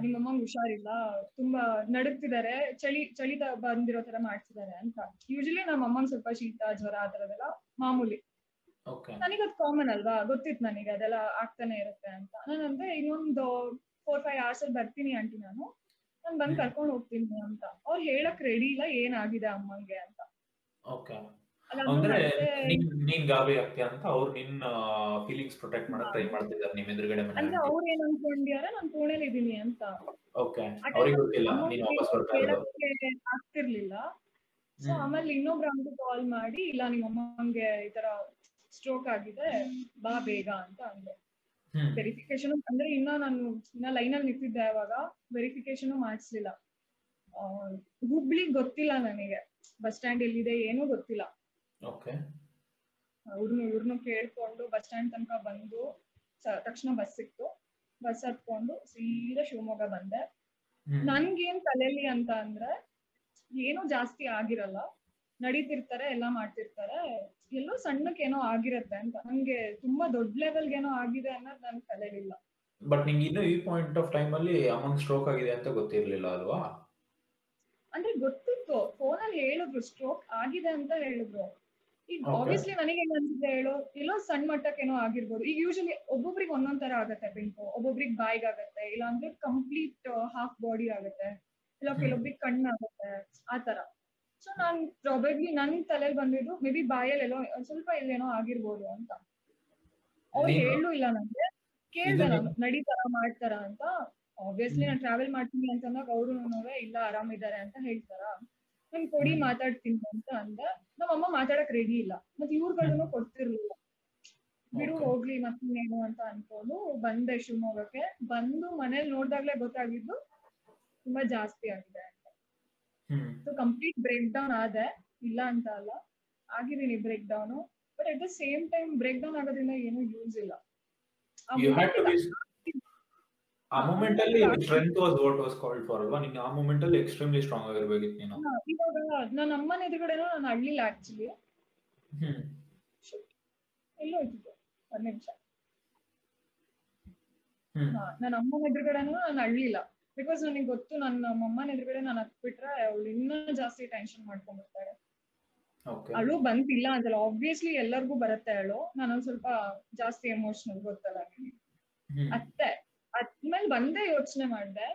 ನಿಮ್ಮಮ್ಮಂಗ್ ಹುಷಾರಿಲ್ಲ ತುಂಬಾ ನಡುಗ್ತಿದ್ದಾರೆ ಚಳಿ ಚಳಿ ತ- ಬಂದಿರೋ ತರ ಮಾಡ್ತಿದ್ದಾರೆ ಅಂತ. ಯೂಶಲಿ ನಮ್ಮ ಅಮ್ಮಂಗ್ ಸ್ವಲ್ಪ ಶೀತ ಜ್ವರ ಆ ತರದೆಲ್ಲ ಮಾಮೂಲಿ. ಓಕೆ ನನಗೆ ಅದು ಕಾಮನ್ ಅಲ್ವಾ? ಗೊತ್ತಿತ್ತು ನನಗೆ ಅದೆಲ್ಲ ಆಗ್ತಾನೆ ಇರುತ್ತೆ ಅಂತ. ನಾನಂದ್ರೆ ಇನ್ನೊಂದು ಫೋರ್ ಫೈವ್ ಅವರ್ಸ್ ಅಲ್ಲಿ ಬರ್ತೀನಿ ಆಂಟಿ ನಾನು. ನಾನ್ ಬಂದ್ ಕರ್ಕೊಂಡ್ ಹೋಗ್ತೀನಿ ಅಂತ. ಅವ್ರು ಹೇಳಕ್ ರೆಡಿ ಇಲ್ಲ ಏನಾಗಿದೆ ಅಮ್ಮಂಗೆ ಅಂತ. ಅಂದ್ರೆ ನೀನ್ ಗಾಬರಿ ಆಗ್ತೀಯ ಅಂತ ಅವ್ರು ನಿನ್ನ ಫೀಲಿಂಗ್ಸ್ ಪ್ರೊಟೆಕ್ಟ್ ಮಾಡಕ್ ಟ್ರೈ ಮಾಡ್ತಿದ್ದಾರೆ ನಿಮ್ ಎದುರುಗಡೆ ಮನೆ ಅಂದ್ರೆ ಅವ್ರು ಏನ್ ಅನ್ಕೊಂಡ್ಯಾರ ನಾನು ಪುಣೆಲಿ ಇದೀನಿ ಅಂತ. ಓಕೆ ಅವ್ರಿಗೆ ಗೊತ್ತಿಲ್ಲ ನೀನ್ ವಾಪಸ್ ಬರ್ತಾ ಆಗ್ತಿರ್ಲಿಲ್ಲ. ಸೊ ಆಮೇಲೆ ಇನ್ನೊಬ್ರು ಅಂಗಡಿ ಕಾಲ್ ಮಾಡಿ ಇಲ್ಲ ನಿಮ್ಮ ಅಮ್ಮಂಗೆ ಈ ತರ ಸ್ಟ್ರೋಕ್ ಆಗಿದೆ ಬಾ ಬೇಗ ಅಂತ ಅಂದೆ. ವೆರಿಫಿಕೇಶನ್ ಅಂದ್ರೆ ಇನ್ನ ನಾನು ಇನ್ನ ಲೈನ್ ಅಲ್ಲಿ ನಿಂತಿದ್ದೆ ಅವಾಗ ವೆರಿಫಿಕೇಶನ್ ಮಾಡಿಸ್ಲಿಲ್ಲ. ಹುಬ್ಳಿ ಗೊತ್ತಿಲ್ಲ ನನಗೆ. ಬಸ್ ಸ್ಟ್ಯಾಂಡ್ ಎಲ್ಲಿದೆ ಏನೂ ಗೊತ್ತಿಲ್ಲ. ಅವ್ರನ್ನು ಇವ್ರನ್ನು ಕೇಳ್ಕೊಂಡು ಬಸ್ ಸ್ಟ್ಯಾಂಡ್ ತನಕ ಬಂದು ತಕ್ಷಣ ಬಸ್ ಸಿಕ್ತು ಬಸ್ ಹತ್ಕೊಂಡು ಸೀದಾ ಶಿವಮೊಗ್ಗ ಬಂದೆ. ನನ್ಗೆ ನನ್ಗೇನ್ ತಲೆಯಲ್ಲಿ ಅಂತ ಅಂದ್ರೆ ಏನೂ ಜಾಸ್ತಿ ಆಗಿರಲ್ಲ. ನಡೀತಿರ್ತಾರೆ ಎಲ್ಲ ಮಾಡ್ತಿರ್ತಾರೆ. ಎಲ್ಲೋ ಸಣ್ಣಕ್ಕೆ ಏನೋ ಆಗಿರತ್ತೆ ಅಂತ. ನಂಗೆ ತುಂಬಾ ದೊಡ್ಡ ಲೆವೆಲ್ಗೆ ಏನೋ ಆಗಿದೆ ಅನ್ನೋದು ನನ್ ತಲೆಲಿಲ್ಲ. ಬಟ್ ನಿಂಗೆ ಇನ್ನು ಈ ಪಾಯಿಂಟ್ ಆಫ್ ಟೈಮ್ ಅಲ್ಲಿ ಅಮಂಗ್ ಸ್ಟ್ರೋಕ್ ಆಗಿದೆ ಅಂತ ಗೊತ್ತಿರ್ಲಿಲ್ಲ ಅಲ್ವಾ? ಅಂದ್ರೆ ಗೊತ್ತಿತ್ತು. ಫೋನಲ್ಲಿ ಹೇಳಿದ್ರು ಸ್ಟ್ರೋಕ್ ಆಗಿದೆ ಅಂತ ಹೇಳಿದ್ರು. ಈಗ. ಆಬ್ವಿಯಸ್ಲಿ ನನಗೆ ಏನ್ ಅನ್ಸುತ್ತೆ ಹೇಳು? ಎಲ್ಲೋ ಸಣ್ಣ ಮಟ್ಟಕ್ಕೆ ಏನೋ ಆಗಿರ್ಬೋದು. ಈಗ ಯೂಶಲಿ ಒಬ್ಬೊಬ್ರಿಗೆ ಒಂದೊಂದ್ ತರ ಆಗತ್ತೆ ಬೆಂಕು. ಒಬ್ಬೊಬ್ರಿಗೆ ಬಾಯಿಗೆ ಆಗತ್ತೆ ಇಲ್ಲ ಅಂದ್ರೆ ಕಂಪ್ಲೀಟ್ ಹಾಫ್ ಬಾಡಿ ಆಗತ್ತೆ. ಇಲ್ಲ. ಕೆಲವೊಬ್ರಿಗೆ ಕಣ್ಣಾಗತ್ತೆ ಆ ತರ. ಸೊ ನಾನ್ ಪ್ರಾಬಬ್ಲಿ ನನ್ ತಲೆಲ್ ಬಂದಿದ್ದು ಮೇ ಬಿ ಬಾಯಲ್ಲಿ ಎಲ್ಲೋ ಸ್ವಲ್ಪ ಇಲ್ಲೇನೋ ಆಗಿರ್ಬೋದು ಅಂತ. ಅವ್ರು ಹೇಳು ಇಲ್ಲ ನಂಗೆ. ಕೇಳ್ದೆ ನಾನು ನಡೀತಾರ ಮಾಡ್ತಾರ ಅಂತ. ಆಬ್ವಿಯಸ್ಲಿ ನಾನು ಟ್ರಾವೆಲ್ ಮಾಡ್ತೀನಿ ಅಂತಂದಾಗ ಅವ್ರು ಅವರು ಇಲ್ಲ ಆರಾಮಿದ್ದಾರೆ ಅಂತ ಹೇಳ್ತಾರ. ನನ್ ಕೊಡಿ ಮಾತಾಡ್ತೀನಿ ಅಂತ ಅಂದ. ನಮ್ಮ ಅಮ್ಮ ಮಾತಾಡಕ್ ರೆಡಿ ಇಲ್ಲ. ಮತ್ತೆ ಇವ್ರುಗಳನ್ನು ಕೊಡ್ತಿರ್ಲಿಲ್ಲ. ಬಿಡು. ಹೋಗ್ಲಿ ಮತ್ತಿನ್ನೇನು ಅಂತ ಅನ್ಕೊಂಡು ಬಂದೆ ಶಿವಮೊಗ್ಗಕ್ಕೆ. ಬಂದು ಮನೇಲಿ ನೋಡ್ದಾಗ್ಲೇ ಗೊತ್ತಾಗಿದ್ದು ತುಂಬಾ ಜಾಸ್ತಿ ಆಗಿದೆ ಅಂತ. ಕಂಪ್ಲೀಟ್ ಬ್ರೇಕ್ ಡೌನ್ ಆದೆ. ಇಲ್ಲ ಅಂತ ಅಲ್ಲ. ಆಗಿದ್ದೀನಿ break down but at the same time break down ಆಗೋದ್ರಿಂದ ಏನು ಯೂಸ್ ಇಲ್ಲ. ಆ ಮೂಮೆಂಟ್ ಅಲ್ಲಿ strength was what was called for ಅಲ್ವಾ? ನಿಂಗೆ ಆ ಮೂಮೆಂಟ್ ಅಲ್ಲಿ ಎಕ್ಸ್ಟ್ರೀಮ್ಲಿ ಸ್ಟ್ರಾಂಗ್ ಆಗಿರ್ಬೇಕಿತ್ತು ನೀನು. ಇವಾಗ ನನ್ನ ಅಮ್ಮನ ಎದುರುಗಡೆನೂ ನಾನು ಹಳ್ಳಿಲ್ಲ ಆಕ್ಚುಲಿ ಎಲ್ಲೋ ಇದ್ದಿದ್ದು ಒಂದ್ ನಿಮಿಷ. ನನ್ನ ಅಮ್ಮನ ಎದುರುಗಡೆನೂ ನಾನು ಅಳ್ಳಿಲ್ಲ ಬಿಕಾಸ್ ನನಗೆ ಗೊತ್ತು ನನ್ನ ಅಮ್ಮನ ಎದುರುಗಡೆ ನಾನು ಹತ್ಬಿಟ್ರೆ ಅವಳು ಇನ್ನೂ ಜಾಸ್ತಿ ಟೆನ್ಷನ್ ಮಾಡ್ಕೊಂಡ್ಬಿಡ್ತಾಳೆ. ಅಳು ಬಂತಿಲ್ಲ ಅಂತಲ್ಲ. ಆಬ್ವಿಯಸ್ಲಿ ಎಲ್ಲರಿಗೂ ಬರುತ್ತೆ ಅಳು ನಾನು ಒಂದ್ ಸ್ವಲ್ಪ ಜಾಸ್ತಿ ಎಮೋಷನಲ್ ಗೊತ್ತಲ್ಲ ಅತ್ತೆ. ಅದ್ಮೇಲೆ ಬಂದೇ ಯೋಚನೆ ಮಾಡ್ದೆ.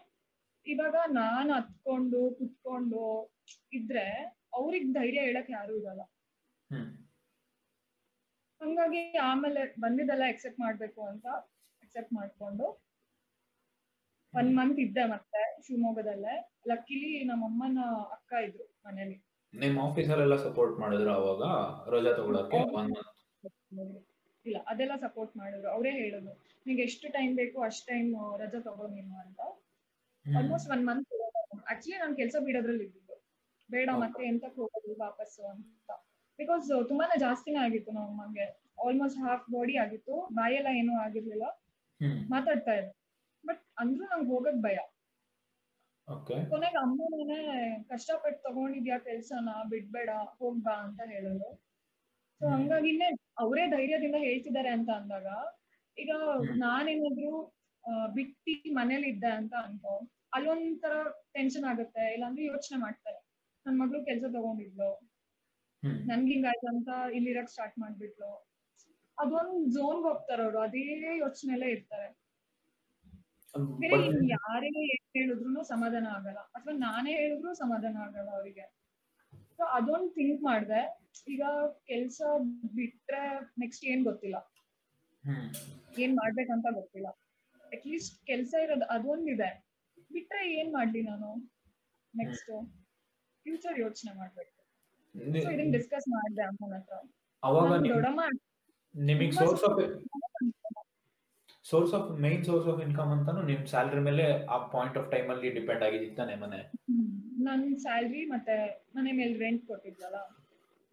ಇವಾಗ ನಾನ್ ಹತ್ಕೊಂಡು ಕುತ್ಕೊಂಡು ಇದ್ರೆ ಅವ್ರಿಗ್ ಧೈರ್ಯ ಹೇಳಕ್ ಯಾರು ಇರಲ್ಲ. ಹಂಗಾಗಿ ಆಮೇಲೆ ಬಂದಿದ್ದೆಲ್ಲ ಎಕ್ಸೆಪ್ಟ್ ಮಾಡ್ಬೇಕು ಅಂತ ಎಕ್ಸೆಪ್ಟ್ ಮಾಡ್ಕೊಂಡು ಒನ್ ಮಂತ್ ಇದ್ದೆ ಮತ್ತೆ ಶಿವಮೊಗ್ಗದಲ್ಲೇ. ಲಕ್ಕಿಲಿ ನಮ್ಮಮ್ಮನ ಅಕ್ಕ ಇದ್ರು ಮನೇಲಿ. ನಿಮ್ ಆಫೀಸಲ್ಲೆಲ್ಲ ಸಪೋರ್ಟ್ ಮಾಡಿದ್ರು ಅವಾಗ? ರಜಾ ತಗೊಳಕ್ಕೆ ಇಲ್ಲ ಅದೆಲ್ಲ ಸಪೋರ್ಟ್ ಮಾಡಿದ್ರು. ಅವರೇ ಹೇಳೋದು ನಿಂಗೆ ಎಷ್ಟು ಟೈಮ್ ಬೇಕು ಅಷ್ಟ್ ಟೈಮ್ ರಜಾ ತಗೋ ನೀನು ಅಂತ. ಆಲ್ಮೋಸ್ಟ್ ಒನ್ ಮಂತ್ ಆಕ್ಚುಲಿ ನಾನು ಕೆಲಸ ಬಿಡೋದ್ರಲ್ಲಿ ಇದ್ದಿದ್ದು. ಬೇಡ ಮತ್ತೆ ಎಂತ ಹೋಗೋದು ವಾಪಸ್ಸು ಅಂತ. ಬಿಕಾಸ್ ತುಂಬಾನೇ ಜಾಸ್ತಿನೇ ಆಗಿತ್ತು ನಮ್ಮ ಅಮ್ಮಂಗೆ ಆಲ್ಮೋಸ್ಟ್ ಹಾಫ್ ಬಾಡಿ ಆಗಿತ್ತು. ಬಾಯೆಲ್ಲ ಏನೂ ಆಗಿರ್ಲಿಲ್ಲ. ಮಾತಾಡ್ತಾ ಇದ್ರು ಬಟ್ ಅಂದ್ರೂ ನಂಗೆ ಹೋಗಕ್ ಭಯ. ಕೊನೆಗೆ ಅಮ್ಮನೇ ಕಷ್ಟಪಟ್ಟು ತಗೊಂಡಿದ್ಯಾ ಕೆಲ್ಸನ ಬಿಡ್ಬೇಡ ಹೋಗ್ಬಾ ಅಂತ ಹೇಳಿದ್ರು ಸೊ ಹಂಗಾಗಿ ಹಂಗಾಗಿನೇ ಅವರೇ ಧೈರ್ಯದಿಂದ ಹೇಳ್ತಿದ್ದಾರೆ ಅಂತ ಅಂದಾಗ ಈಗ. ನಾನೇನಾದ್ರು ಬಿಟ್ಟಿ ಮನೇಲಿ ಇದ್ದೆ ಅಂತ ಅನ್ಕೋ ಅಲ್ಲೊಂಥರ ಟೆನ್ಷನ್ ಆಗುತ್ತೆ. ಇಲ್ಲಾಂದ್ರೆ ಯೋಚನೆ ಮಾಡ್ತಾರೆ. ನನ್ ಮಗಳು ಕೆಲ್ಸ ತಗೊಂಡಿದ್ಲು. ನನ್ಗಿಂಗಾಯ್ತು ನನ್ಗೆ ಹಿಂಗಾಯ್ತು ಅಂತ ಇಲ್ಲಿರಕ್ ಸ್ಟಾರ್ಟ್ ಮಾಡ್ಬಿಟ್ಲು. ಅದೊಂದ್ ಝೋನ್ಗೆ ಹೋಗ್ತಾರೆ ಅವ್ರು. ಅದೇ ಯೋಚನೆಲ್ಲೇ ಇರ್ತಾರೆ. ಬೇರೆ ಯಾರೇ ಏನ್ ಹೇಳಿದ್ರು ಸಮಾಧಾನ ಆಗಲ್ಲ. ಅಥವಾ ನಾನೇ ಹೇಳಿದ್ರು ಸಮಾಧಾನ ಆಗಲ್ಲ ಅವರಿಗೆ. ಸೊ ಅದೊಂದ್ ಥಿಂಕ್ ಮಾಡ್ದೆ. ಈಗ ಕೆಲ್ಸ ಬಿಟ್ರೆ ನೆಕ್ಸ್ಟ್ ಏನ್ ಗೊತ್ತಿಲ್ಲ. ಏನ್ ಮಾಡ್ಬೇಕಂತ ಗೊತ್ತಿಲ್ಲ. ಅಟ್ಲೀಸ್ಟ್ ಕೆಲ್ಸ ಇರೋದು ಅದೊಂದಿದೆ. ಬಿಟ್ರೆ ಏನ್ ಮಾಡ್ಲಿ ನಾನು? ನೆಕ್ಸ್ಟ್ ಫ್ಯೂಚರ್ ಯೋಚನೆ ಮಾಡ್ಬೇಕು. ಸೊ ಇದನ್ನ ಡಿಸ್ಕಸ್ ಮಾಡಿದೆ ಅಮ್ಮನ ಹತ್ರ. ದೊಡ್ಡಮ್ಮ ನಿಮಗೆ source of source of main source of income ಅಂತಾನು ನಿಮ್ ಸ್ಯಾಲ್ರಿ ಮೇಲೆ ಆ ಪಾಯಿಂಟ್ ಆಫ್ ಟೈಮ್ ಅಲ್ಲಿ ಡಿಪೆಂಡ್ ಆಗಿದಿತ್ತಾನೆ ಮನೆ. ನನ್ ಸ್ಯಾಲ್ರಿ ಮತ್ತೆ ಮನೆ ಮೇಲೆ ರೆಂಟ್ ಕೊಟ್ಟಿದ್ವಲ್ಲ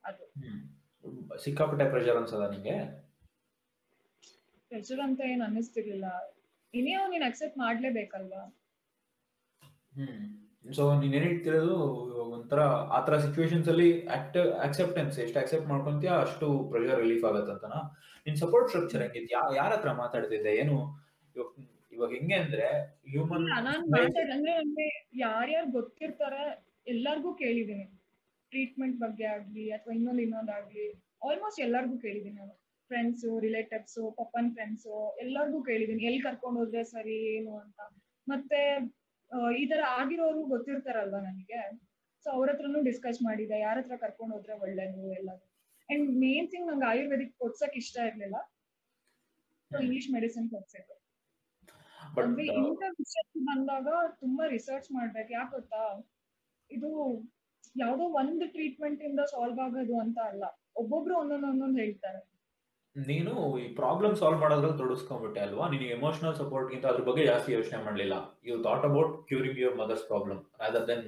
ಅದು. ಸಿಕ್ಕಾಪಟ್ಟೆ ಪ್ರೆಷರ್ ಅನ್ಸದ ನಿಂಗೆ? ಪ್ರೆಷರ್ ಅಂತ ಏನು ಅನ್ನಿಸ್ತಿರ್ಲಿಲ್ಲ. ಇನ್ನೇವು ನೀನ್ ಅಕ್ಸೆಪ್ಟ್ ಮಾಡ್ಲೇಬೇಕಲ್ವಾ? ಹ್ಮ್. ಸೊ ನೀನ್ ಏನ್ ಹೇಳ್ತಿರೋದು ಒಂಥರ ಆತರ ಸಿಚುವೇಶನ್ಸ್ ಅಲ್ಲಿ ಆಕ್ಟ್ ಅಕ್ಸೆಪ್ಟೆನ್ಸ್ ಎಷ್ಟು ಅಕ್ಸೆಪ್ಟ್ ಮಾಡ್ಕೊಂತೀಯ ಅಷ್ಟು ಪ್ರೆಷರ್ ರಿಲೀಫ್ ಆಗತ್ತಂತನ? ನಿನ್ ಸಪೋರ್ಟ್ ಸ್ಟ್ರಕ್ಚರ್ ಹೆಂಗಿತ್ತು? ಯಾರ ಹತ್ರ ಮಾತಾಡ್ತಿದ್ದೆ? ಏನು? ಇವಾಗ ಹೆಂಗೆ ಅಂದ್ರೆ ಹ್ಯೂಮನ್ ಅಂದ್ರೆ ಯಾರ್ಯಾರು ಗೊತ್ತಿರ್ತಾರೆ ಎಲ್ಲಾರ್ಗೂ ಕೇಳಿದೀನಿ ಟ್ರೀಟ್ಮೆಂಟ್ ಬಗ್ಗೆ ಆಗ್ಲಿ ಅಥವಾ ಇನ್ನೊಂದು ಇನ್ನೊಂದಾಗ್ಲಿ ಆಲ್ಮೋಸ್ಟ್ ಎಲ್ಲಾರ್ಗೂ ಕೇಳಿದೀನಿ ನಾನು. ಫ್ರೆಂಡ್ಸ್ ರಿಲೇಟಿವ್ಸ್ ಪಪ್ಪನ್ ಫ್ರೆಂಡ್ಸ್ ಎಲ್ಲಾರ್ಗೂ ಕೇಳಿದೀನಿ ಎಲ್ಲಿ ಕರ್ಕೊಂಡು ಹೋದ್ರೆ ಸರಿ ಏನು ಅಂತ. ಮತ್ತೆ ಈ ತರ ಆಗಿರೋರು ಗೊತ್ತಿರ್ತಾರಲ್ವಾ ನನಗೆ? ಸೊ ಅವ್ರ ಹತ್ರನು ಡಿಸ್ಕಸ್ ಮಾಡಿದೆ. ಯಾರ ಹತ್ರ ಕರ್ಕೊಂಡು ಹೋದ್ರೆ ಒಳ್ಳೇದು ಎಲ್ಲ. ಅಂಡ್ ಮೇನ್ ಥಿಂಗ್ ನಂಗೆ ಆಯುರ್ವೇದಿಕ್ ಕೊಡ್ಸಕ್ ಇಷ್ಟ ಇರ್ಲಿಲ್ಲ. ಸೊ ಇಂಗ್ಲಿಷ್ ಮೆಡಿಸಿನ್ ಕೊಡ್ಸಿದ್ರು ಬಟ್ ವಿಷಯ ಬಂದಾಗ ತುಂಬಾ ರಿಸರ್ಚ್ ಮಾಡ್ಬೇಕು. ಯಾಕೆ ಗೊತ್ತಾ? ಇದು ಯಾವ್ದೋ ಒಂದು ಟ್ರೀಟ್ಮೆಂಟ್ ಇಂದ ಸಾಲ್ವ್ ಆಗೋದು ಅಂತ ಅಲ್ಲ. ಒಬ್ಬೊಬ್ರು ಒಂದೊಂದ್ ಒಂದೊಂದ್ ಹೇಳ್ತಾರೆ. ನೀನು ಈ ಪ್ರಾಬ್ಲಮ್ ಸಾಲ್ವ್ ಮಾಡೋದ್ರಲ್ಲಿ ತೊಡಗಿಸ್ಕೊಂಡ್ಬಿಟ್ಟೆ ಅಲ್ವಾ? ನೀನು ಎಮೋಷನಲ್ ಸಪೋರ್ಟ್ ಗಿಂತ ಅದ್ರ ಬಗ್ಗೆ ಜಾಸ್ತಿ ಯೋಚನೆ ಮಾಡ್ಲಿಲ್ಲ. You thought about curing your mother's problem rather than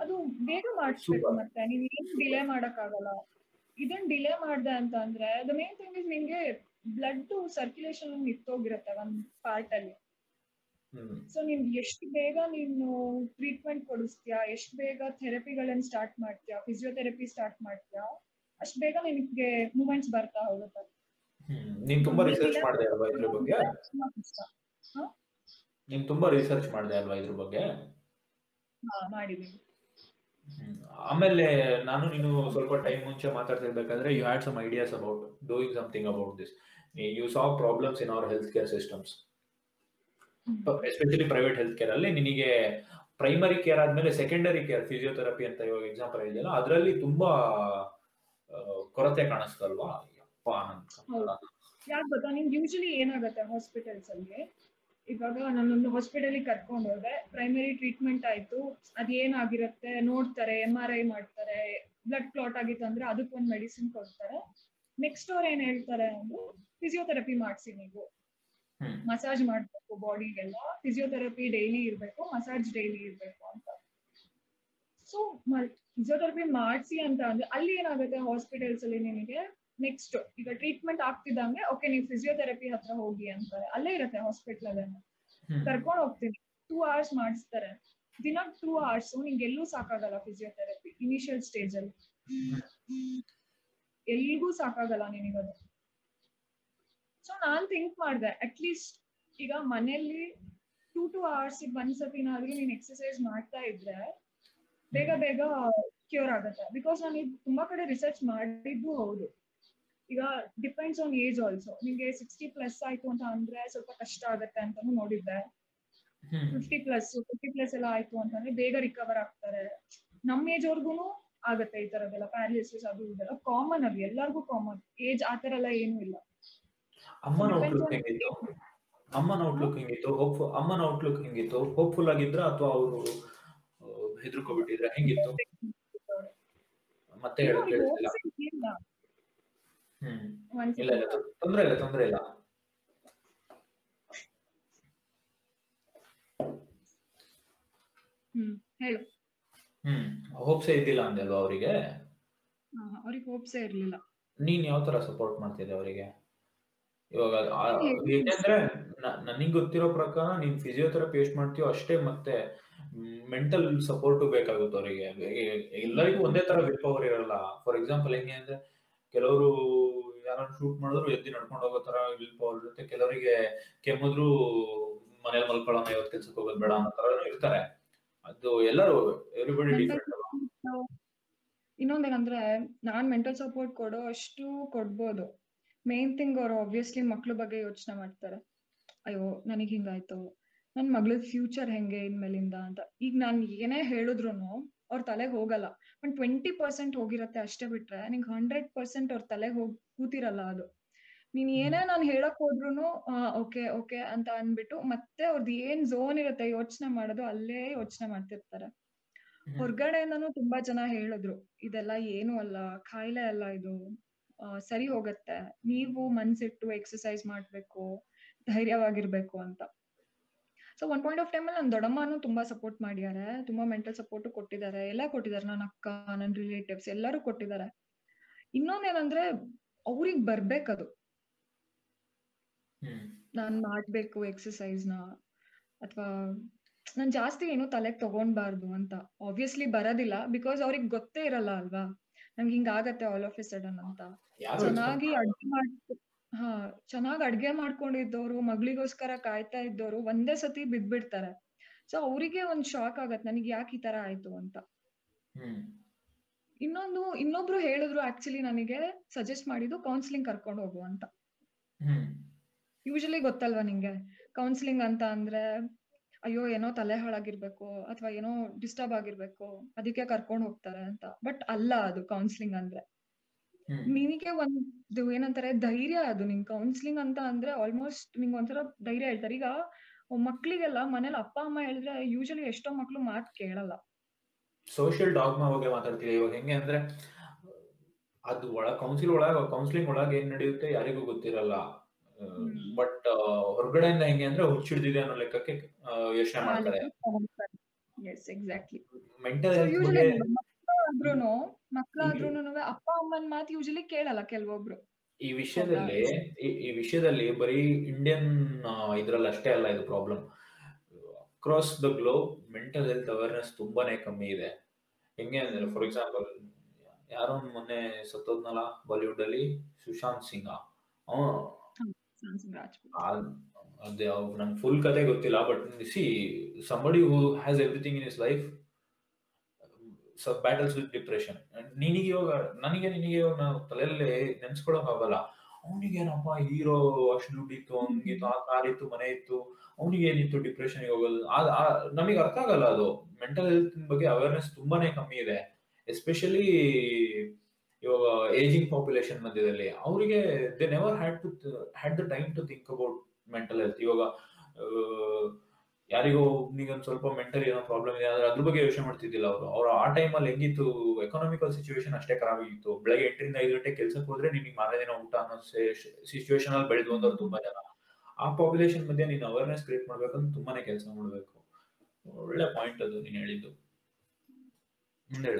ಅದು ಬೇಗ ಮಾಡಿಸ್ಬೇಕು ಮತ್ತೆ. ನೀನು ಏನ್ ಡಿಲೇ ಮಾಡಕ್ ಆಗಲ್ಲ ಇದನ್ ಡಿಲೇ ಮಾಡ್ದೆ ಅಂತ ಅಂದ್ರೆ ದ ಮೇನ್ ಥಿಂಗ್ ಇಸ್ ನಿಂಗೆ ಬ್ಲಡ್ ಸರ್ಕ್ಯುಲೇಷನ್ ನಿಂತೋಗಿರತ್ತೆ ಒಂದ್ ಪಾರ್ಟ್ ಅಲ್ಲಿ. ಸೊ ನೀನ್ ಎಷ್ಟು ಬೇಗ ನೀನು ಟ್ರೀಟ್ಮೆಂಟ್ ಕೊಡಿಸ್ತೀಯಾ ಎಷ್ಟು ಬೇಗ ಥೆರಪಿಗಳನ್ನ ಸ್ಟಾರ್ಟ್ ಮಾಡ್ತೀಯಾ ಫಿಸಿಯೋಥೆರಪಿ ಸ್ಟಾರ್ಟ್ ಮಾಡ್ತೀಯಾ ಅಷ್ಟ್ ಬೇಗ ನಿನಗೆ ಮೂಮೆಂಟ್ಸ್ ಬರ್ತಾ ಹೋಗುತ್ತೆ. ನೀನ್ ತುಂಬಾ ರಿಸರ್ಚ್ ಮಾಡಿದೆ ಅಲ್ವಾ ಇದ್ರ ಬಗ್ಗೆ? ನೀನ್ ತುಂಬಾ ರಿಸರ್ಚ್ ಮಾಡಿದೆ ಅಲ್ವಾ ಇದ್ರ ಬಗ್ಗೆ? ಮಾಡಿದೀನಿ. ಆಮೇಲೆ ನಾನು ನೀನು ಸ್ವಲ್ಪ ಟೈಮ್ ಮುಂಚೆ ಮಾತಾಡ್ತಿರ್ಬೇಕಾದ್ರೆ you had some ideas about doing something about this you saw problems in our health care systems especially private health care ಅಲ್ಲಿ ನಿನಗೆ ಪ್ರೈಮರಿ ಕೇರ್ ಆದ್ಮೇಲೆ ಸೆಕೆಂಡರಿ ಕೇರ್ ಫಿಸಿಯೋಥೆರಪಿ ಅಂತ ಇವಾಗ ಎಕ್ಸಾಂಪಲ್ ಇದೆಯಲ್ಲ ಅದರಲ್ಲಿ ತುಂಬಾ ಕೊರತೆ ಕಾಣಿಸ್ತಲ್ವಾ? ಯಪ್ಪ. ಯಾಕೆ ಗೊತ್ತಾ? ನಿಮ್ಗೆ ಯೂಶಲಿ ಏನಾಗುತ್ತೆ ಹಾಸ್ಪಿಟಲ್ಸ್ ಅಲ್ಲಿ? ಇವಾಗ ನಾನೊಂದು ಹಾಸ್ಪಿಟಲ್ ಕರ್ಕೊಂಡು ಹೋದೆ ಪ್ರೈಮರಿ ಟ್ರೀಟ್ಮೆಂಟ್ ಆಯ್ತು ಅದೇನಾಗಿರುತ್ತೆ ನೋಡ್ತಾರೆ ಎಂ ಆರ್ ಐ ಮಾಡ್ತಾರೆ ಬ್ಲಡ್ ಕ್ಲಾಟ್ ಆಗಿತ್ತು ಅಂದ್ರೆ ಅದಕ್ಕೊಂದು ಮೆಡಿಸಿನ್ ಕೊಡ್ತಾರೆ. ನೆಕ್ಸ್ಟ್ ಅವ್ರು ಏನ್ ಹೇಳ್ತಾರೆ ಅಂದ್ರೆ ಫಿಸಿಯೋಥೆರಪಿ ಮಾಡಿಸಿ ನೀವು. ಮಸಾಜ್ ಮಾಡ್ಬೇಕು ಬಾಡಿಗೆಲ್ಲ ಫಿಸಿಯೋಥೆರಪಿ ಡೈಲಿ ಇರಬೇಕು ಮಸಾಜ್ ಡೈಲಿ ಇರಬೇಕು ಅಂತ. ಸೊ ಫಿಸಿಯೋಥೆರಪಿ ಮಾಡಿಸಿ ಅಂತ ಅಂದ್ರೆ ಅಲ್ಲಿ ಏನಾಗುತ್ತೆ ಹಾಸ್ಪಿಟಲ್ಸ್ ಅಲ್ಲಿ ನಿಮಗೆ ನೆಕ್ಸ್ಟ್ ಈಗ ಟ್ರೀಟ್ಮೆಂಟ್ ಆಗ್ತಿದ್ದಂಗೆ ಓಕೆ ನೀವು ಫಿಸಿಯೋಥೆರಪಿ ಹತ್ರ ಹೋಗಿ ಅಂತಾರೆ. ಅಲ್ಲೇ ಇರುತ್ತೆ ಹಾಸ್ಪಿಟಲ್ ಅಲ್ಲೇ ಹ್ಮ್. ಕರ್ಕೊಂಡು ಹೋಗ್ತೀನಿ. ಟೂ ಅವರ್ಸ್ ಮಾಡಿಸ್ತಾರೆ. ದಿನ ಟೂ ಅವರ್ಸ್ ನಿಂಗೆ ಎಲ್ಲೂ ಸಾಕಾಗಲ್ಲ ಫಿಸಿಯೋಥೆರಪಿ ಇನಿಷಿಯಲ್ ಸ್ಟೇಜ್ ಅಲ್ಲಿ. ಎಲ್ಲಿಗೂ ಸಾಕಾಗಲ್ಲ ನಿನಗದು. ಸೊ ನಾನ್ ಥಿಂಕ್ ಮಾಡ್ದೆ. ಅಟ್ಲೀಸ್ಟ್ ಈಗ ಮನೆಯಲ್ಲಿ ಟೂ ಟು ಅವರ್ಸ್ ಒಂದ್ಸತಿನಾದ್ರೂ ನೀನ್ ಎಕ್ಸರ್ಸೈಸ್ ಮಾಡ್ತಾ ಇದ್ರೆ ಬೇಗ ಬೇಗ ಕ್ಯೂರ್ ಆಗುತ್ತೆ. ಬಿಕಾಸ್ ನಾನು ಇದು ತುಂಬಾ ಕಡೆ ರಿಸರ್ಚ್ ಮಾಡಿದ್ದು ಹೌದು. ಈಗ ಡಿಪೆಂಡ್ಸ್ ಆನ್ ಏಜ್ ಆಲ್ಸೋ ನಿಮ್ಗೆ ಸಿಕ್ಸ್ಟಿ ಪ್ಲಸ್ ಆಯ್ತು ಅಂತ ಅಂದ್ರೆ ಸ್ವಲ್ಪ ಕಷ್ಟ ಆಗತ್ತೆ ಅಂತಾನು ನೋಡಿದ್ದೆ. ಫಿಫ್ಟಿ ಪ್ಲಸ್ ಫಿಫ್ಟಿ ಪ್ಲಸ್ ಎಲ್ಲ ಆಯ್ತು ಅಂತಂದ್ರೆ ಬೇಗ ರಿಕವರ್ ಆಗ್ತಾರೆ. ನಮ್ ಏಜ್ ಅವ್ರಿಗೂ ಆಗತ್ತೆ ಈ ತರದೆಲ್ಲ ಪ್ಯಾರಾಲಿಸಿಸ್ ಅದು ಇದೆಲ್ಲ ಕಾಮನ್ ಅದು. ಎಲ್ಲರಿಗೂ ಕಾಮನ್ ಏಜ್ ಆತರ ಎಲ್ಲ ಏನೂ ಇಲ್ಲ. ಅಮ್ಮನ ಔಟ್ಲುಕ್ ಹೆಂಗಿತ್ತು? ಅಮ್ಮನ ಔಟ್ಲುಕ್ ಹೆಂಗಿತ್ತು? ಹೋಪ್ ಅಮ್ಮನ ಔಟ್ಲುಕ್ ಹೆಂಗಿತ್ತು? ಹೋಪ್ಫುಲ್ ಆಗಿದ್ರ ಅಥವಾ ಅವರು ಹೆದರ್ಕೊಬಿಟ್ಟಿದ್ರ? ಹೆಂಗಿತ್ತು? ಮತ್ತೆ ಹೇಳಕ್ ಕೇಳಿಸ್ತಿಲ್ಲ. ಹ್ಮ್. ಇಲ್ಲ ಇಲ್ಲ. ತೊಂದ್ರೆ ಇಲ್ಲ ತೊಂದ್ರೆ ಇಲ್ಲ. ಹ್ಮ್ ಹೇಳು. ಹ್ಮ್. ಹೋಪ್ಸೇ ಇದ್ದಿಲ್ಲ ಅಂದೆ ಅಲ್ವಾ ಅವರಿಗೆ? ಅವ್ರಿಗೆ ಹೋಪ್ಸೆ ಇರ್ಲಿಲ್ಲ. ನೀನ್ ಯಾವ ತರ ಸಪೋರ್ಟ್ ಮಾಡ್ತಿದ್ದೆ ಅವರಿಗೆ? ಇವಾಗ ಏನಂದ್ರೆ ನನಗ್ ನನಗೆ ಗೊತ್ತಿರೋ ಪ್ರಕಾರ ನೀನ್ ಫಿಸಿಯೋಥೆರಪಿ ಎಷ್ಟು ಮಾಡ್ತೀಯೋ ಅಷ್ಟೇ ಮತ್ತೆ ಮೆಂಟಲ್ ಸಪೋರ್ಟ್ ಬೇಕಾಗುತ್ತೆ ಅವರಿಗೆ. ಎಲ್ಲರಿಗೂ ಒಂದೇ ತರ ವಿಲ್ ಪವರ್ ಇರಲ್ಲ. ಫಾರ್ ಎಕ್ಸಾಂಪಲ್ ಹೆಂಗೆ ಅಂದ್ರೆ ಕೆಲವರು ಯಾರನ್ನ ಶೂಟ್ ಮಾಡಿದ್ರು ಎದ್ದು ನಡ್ಕೊಂಡು ಹೋಗೋ ತರ ವಿಲ್ ಪವರ್ ಇರುತ್ತೆ. ಕೆಲವರಿಗೆ ಕೆಮ್ಮಿದ್ರು ಮನೇಲಿ ಮಲ್ಕೊಳ್ಳೋಣ ಇವತ್ತು ಕೆಲ್ಸಕ್ಕೆ ಹೋಗೋದು ಬೇಡ ಅನ್ನೋ ತರ ಇರ್ತಾರೆ. ಅದು ಎಲ್ಲರೂ ಎವ್ರಿಬಡಿ ಡಿಫ್ರೆಂಟ್ ಇನ್ನೊಂದೇನಂದ್ರೆ ನಾನ್ ಮೆಂಟಲ್ ಸಪೋರ್ಟ್ ಕೊಡೋ ಅಷ್ಟು ಕೊಡ್ಬೋದು. ಮೇನ್ ಥಿಂಗ್ ಅವ್ರು ಆಬ್ವಿಯಸ್ಲಿ ಮಕ್ಳ ಬಗ್ಗೆ ಯೋಚನೆ ಮಾಡ್ತಾರೆ. ಅಯ್ಯೋ ನನಗ್ ಹಿಂಗಾಯ್ತು. ನನ್ ಮಗಳದ್ ಫ್ಯೂಚರ್ ಹೆಂಗೆ ಇನ್ಮೇಲಿಂದ ಅಂತ. ಈಗ ನಾನ್ ಏನೇ ಹೇಳಿದ್ರು ಅವ್ರ ತಲೆಗೆ ಹೋಗಲ್ಲ. ಒಂದ್ ಟ್ವೆಂಟಿ ಪರ್ಸೆಂಟ್ ಹೋಗಿರತ್ತೆ ಅಷ್ಟೇ ಬಿಟ್ರೆ ನಿಂಗೆ ಹಂಡ್ರೆಡ್ ಪರ್ಸೆಂಟ್ ಅವ್ರ ತಲೆಗೆ ಹೋಗ್ ಕೂತಿರಲ್ಲ ಅದು. ನೀನ್ ಏನೇ ನಾನ್ ಹೇಳಕ್ ಹೋದ್ರು ಓಕೆ ಓಕೆ ಅಂತ ಅನ್ಬಿಟ್ಟು ಮತ್ತೆ ಅವ್ರದ್ದು ಏನ್ ಝೋನ್ ಇರುತ್ತೆ ಯೋಚನೆ ಮಾಡೋದು ಅಲ್ಲೇ ಯೋಚನೆ ಮಾಡ್ತಿರ್ತಾರೆ. ಹೊರ್ಗಡೆಯಿಂದನೂ ತುಂಬಾ ಜನ ಹೇಳಿದ್ರು ಇದೆಲ್ಲ ಏನು ಅಲ್ಲ ಕಾಯಿಲೆ ಅಲ್ಲ ಇದು. ಸರಿ ಹೋಗತ್ತೆ. ನೀವು ಮನ್ಸಿಟ್ಟು ಎಕ್ಸಸೈಸ್ ಮಾಡ್ಬೇಕು ಧೈರ್ಯವಾಗಿರ್ಬೇಕು ಅಂತ. So one point of time ಅಲ್ಲಿ ನನ್ನ ದೊಡ್ಡಮ್ಮನೂ ತುಂಬಾ ಸಪೋರ್ಟ್ ಮಾಡಿದ್ದಾರೆ ತುಂಬಾ ಮೆಂಟಲ್ ಸಪೋರ್ಟ್ ಕೊಟ್ಟಿದ್ದಾರೆ ಎಲ್ಲ ಕೊಟ್ಟಿದ್ದಾರೆ ನನ್ನ ಅಕ್ಕ ನನ್ನ ರಿಲೇಟಿವ್ಸ್ ಎಲ್ಲರೂ ಕೊಟ್ಟಿದ್ದಾರೆ ಇನ್ನೊಂದೇನಂದ್ರೆ ಅವ್ರಿಗೆ ಬರ್ಬೇಕದು. ಅದು ನಾನ್ ಮಾಡ್ಬೇಕು ಎಕ್ಸಸೈಸ್ನ. ಅಥವಾ ನಾನ್ ಜಾಸ್ತಿ ಏನು ತಲೆಗೆ ತಗೊಂಡ್ಬಾರ್ದು ಅಂತ. ಆಬ್ವಿಯಸ್ಲಿ ಬರೋದಿಲ್ಲ. ಬಿಕಾಸ್ ಅವ್ರಿಗೆ ಗೊತ್ತೇ ಇರಲ್ಲ ಅಲ್ವಾ? ನಮ್ಗೆ ಹಿಂಗಾಗತ್ತೆ ಆಲ್ ಆಫ್ ಎ ಸಡನ್ ಅಂತ. ಚೆನ್ನಾಗಿ ಅಡ್ಗೆ ಮಾಡ್ ಹಾ ಚೆನ್ನಾಗ್ ಅಡ್ಗೆ ಮಾಡ್ಕೊಂಡಿದ್ದವ್ರು ಮಗಳಿಗೋಸ್ಕರ ಕಾಯ್ತಾ ಇದ್ದವ್ರು ಒಂದೇ ಸತಿ ಬಿದ್ಬಿಡ್ತಾರೆ. ಸೊ ಅವರಿಗೆ ಒಂದ್ ಶಾಕ್ ಆಗತ್ ನನಗೆ ಯಾಕೆ ಈ ತರ ಆಯ್ತು ಅಂತ. ಇನ್ನೊಂದು ಇನ್ನೊಬ್ರು ಹೇಳಿದ್ರು ಆಕ್ಚುಲಿ ನನಗೆ ಸಜೆಸ್ಟ್ ಮಾಡಿದ್ದು ಕೌನ್ಸಿಲಿಂಗ್ ಕರ್ಕೊಂಡು ಹೋಗು ಅಂತ. ಯೂಶಲಿ ಗೊತ್ತಲ್ವಾ ನಿಂಗೆ? ಕೌನ್ಸಿಲಿಂಗ್ ಅಂತ ಅಂದ್ರೆ ಅಯ್ಯೋ ಏನೋ ತಲೆ ಹಾಳಾಗಿರ್ಬೇಕು ಅಥವಾ ಏನೋ ಡಿಸ್ಟರ್ಬ್ ಆಗಿರ್ಬೇಕು ಅದಕ್ಕೆ ಕರ್ಕೊಂಡು ಹೋಗ್ತಾರೆ ಅಂತ. ಬಟ್ ಅಲ್ಲ ಅದು ಕೌನ್ಸಿಲಿಂಗ್ ಅಂದ್ರೆ. ನಿನಗೆ ಒಂದು ಏನಂತಾರೆ ಧೈರ್ಯ ಅದು ನಿನ್ ಕೌನ್ಸಿಲಿಂಗ್ ಅಂತ ಅಂದ್ರೆ ಆಲ್ಮೋಸ್ಟ್ ನಿಂಗ್ ಒಂಥರ ಧೈರ್ಯ ಹೇಳ್ತಾರೆ. ಈಗ ಮಕ್ಳಿಗೆಲ್ಲ ಮನೇಲಿ ಅಪ್ಪ ಅಮ್ಮ ಹೇಳಿದ್ರೆ ಯೂಶಲಿ ಎಷ್ಟೋ ಮಕ್ಳು ಮಾತ್ ಕೇಳಲ್ಲ. ಸೋಷಿಯಲ್ ಡಾಗ್ಮಾ ಬಗ್ಗೆ ಮಾತಾಡ್ತೀವಿ ಇವಾಗ? ಹೆಂಗೆ ಅಂದ್ರೆ ಅದು ಒಳ ಕೌನ್ಸಿಲ್ ಒಳಗ ಕೌನ್ಸಿಲಿಂಗ್ ಒಳಗೆ ಏನ್ ನಡೆಯುತ್ತೆ ಯಾರಿಗೂ ಗೊತ್ತಿರಲ್ಲ. ಬಟ್ ಹೊರಗಡೆಯಿಂದ ಹೆಂಗೆ ಅಂದ್ರೆ ಹುಚ್ಚಿಡ್ದಿದೆ ಅನ್ನೋ ಲೆಕ್ಕಕ್ಕೆ ಯೋಚನೆ ಮಾಡ್ತಾರೆ. ಎಸ್ ಎಕ್ಸಾಕ್ಟ್ಲಿ ಮಕ್ಕಳಾದ್ರೂನು ಅಪ್ಪ ಅಮ್ಮನ್ ಮಾತು ಯೂಶಲಿ ಕೇಳಲ್ಲ ಕೆಲವೊಬ್ರು. ಈ ವಿಷಯದಲ್ಲಿ ಈ- ವಿಷಯದಲ್ಲಿ ಬರೀ ಇಂಡಿಯನ್ ಇದ್ರಲ್ಲಿ ಅಷ್ಟೇ ಅಲ್ಲ ಇದು problem across the globe mental health awareness ತುಂಬಾನೇ ಕಮ್ಮಿ ಇದೆ. ಹೆಂಗೆ ಅಂದ್ರೆ ಫಾರ್ ಎಕ್ಸಾಂಪಲ್ ಯಾರೋ ಮೊನ್ನೆ ಸತ್ತೋದ್ನಲ್ಲ ಬಾಲಿವುಡ್ ಅಲ್ಲಿ ಸುಶಾಂತ್ ಸಿಂಗ್ ಅದೇ ನಂಗೆ ಫುಲ್ ಕತೆ ಗೊತ್ತಿಲ್ಲ but see somebody who has everything in his life battles with depression ನಿನಗೆ ಇವಾಗ, ನನಗೆ, ನಿನಗೆ ಇವಾಗ ನಾವು ತಲೆಯಲ್ಲಿ ನೆನ್ಸ್ಕೊಳಕ್ ಆಗಲ್ಲ. ಅವನಿಗೇನಪ್ಪ ಹೀರೋ ಅಷ್ಟು ದುಡ್ಡಿತ್ತು ಹಂಗಿತ್ತು ಆ ಕಾರ್ ಇತ್ತು ಮನೆ ಇತ್ತು, ಅವನಿಗೆ ಏನಿತ್ತು ಡಿಪ್ರೆಷನ್ ಹೋಗೋದು? ನಮಗೆ ಅರ್ಥ ಆಗಲ್ಲ ಅದು. ಮೆಂಟಲ್ ಹೆಲ್ತ್ ಬಗ್ಗೆ ಅವೇರ್ನೆಸ್ ತುಂಬಾನೇ ಕಮ್ಮಿ ಇದೆ. ಎಸ್ಪೆಷಲಿ ಇವಾಗ ಏಜಿಂಗ್ ಪಾಪ್ಯುಲೇಷನ್ ಮಧ್ಯದಲ್ಲಿ ಅವರಿಗೆ they never had to had the time to think about mental health ಇವಾಗ ಯಾರಿಗೋ ಒಬ್ನಿಗೆ ಒಂದು ಸ್ವಲ್ಪ ಮೆಂಟಲ್ ಏನೋ ಪ್ರಾಬ್ಲಮ್ ಇದೆ ಅಂದ್ರೆ ಅದ್ರ ಬಗ್ಗೆ ಯೋಚನೆ ಮಾಡ್ತಿದ್ದಿಲ್ಲ ಅವರು. ಅವ್ರು ಆ ಟೈಮಲ್ಲಿ ಹೆಂಗಿತ್ತು ಎಕನಾಮಿಕಲ್ ಸಿಚುವೇಶನ್ ಅಷ್ಟೇ ಖರಾಬ್ ಆಗಿತ್ತು. ಬೆಳಗ್ಗೆ ಎಂಟರಿಂದ ಐದು ಗಂಟೆ ಕೆಲಸಕ್ಕೆ ಹೋದ್ರೆ ನಿಮಗೆ ಮಾರನೇ ದಿನ ಊಟ ಅನ್ನೋ ಸಿಚುವೇಶನ್ ಅಲ್ಲಿ ಬೆಳೆದು ಬಂದವರು ತುಂಬಾ ಜನ. ಆ ಪಾಪ್ಯುಲೇಷನ್ ಮಧ್ಯೆ ನೀನು ಅವೇರ್ನೆಸ್ ಕ್ರಿಯೇಟ್ ಮಾಡ್ಬೇಕಂದ್ರೆ ತುಂಬಾನೇ ಕೆಲಸ ಮಾಡಬೇಕು. ಒಳ್ಳೆ ಪಾಯಿಂಟ್ ಅದು ನೀನು ಹೇಳಿದ್ದು.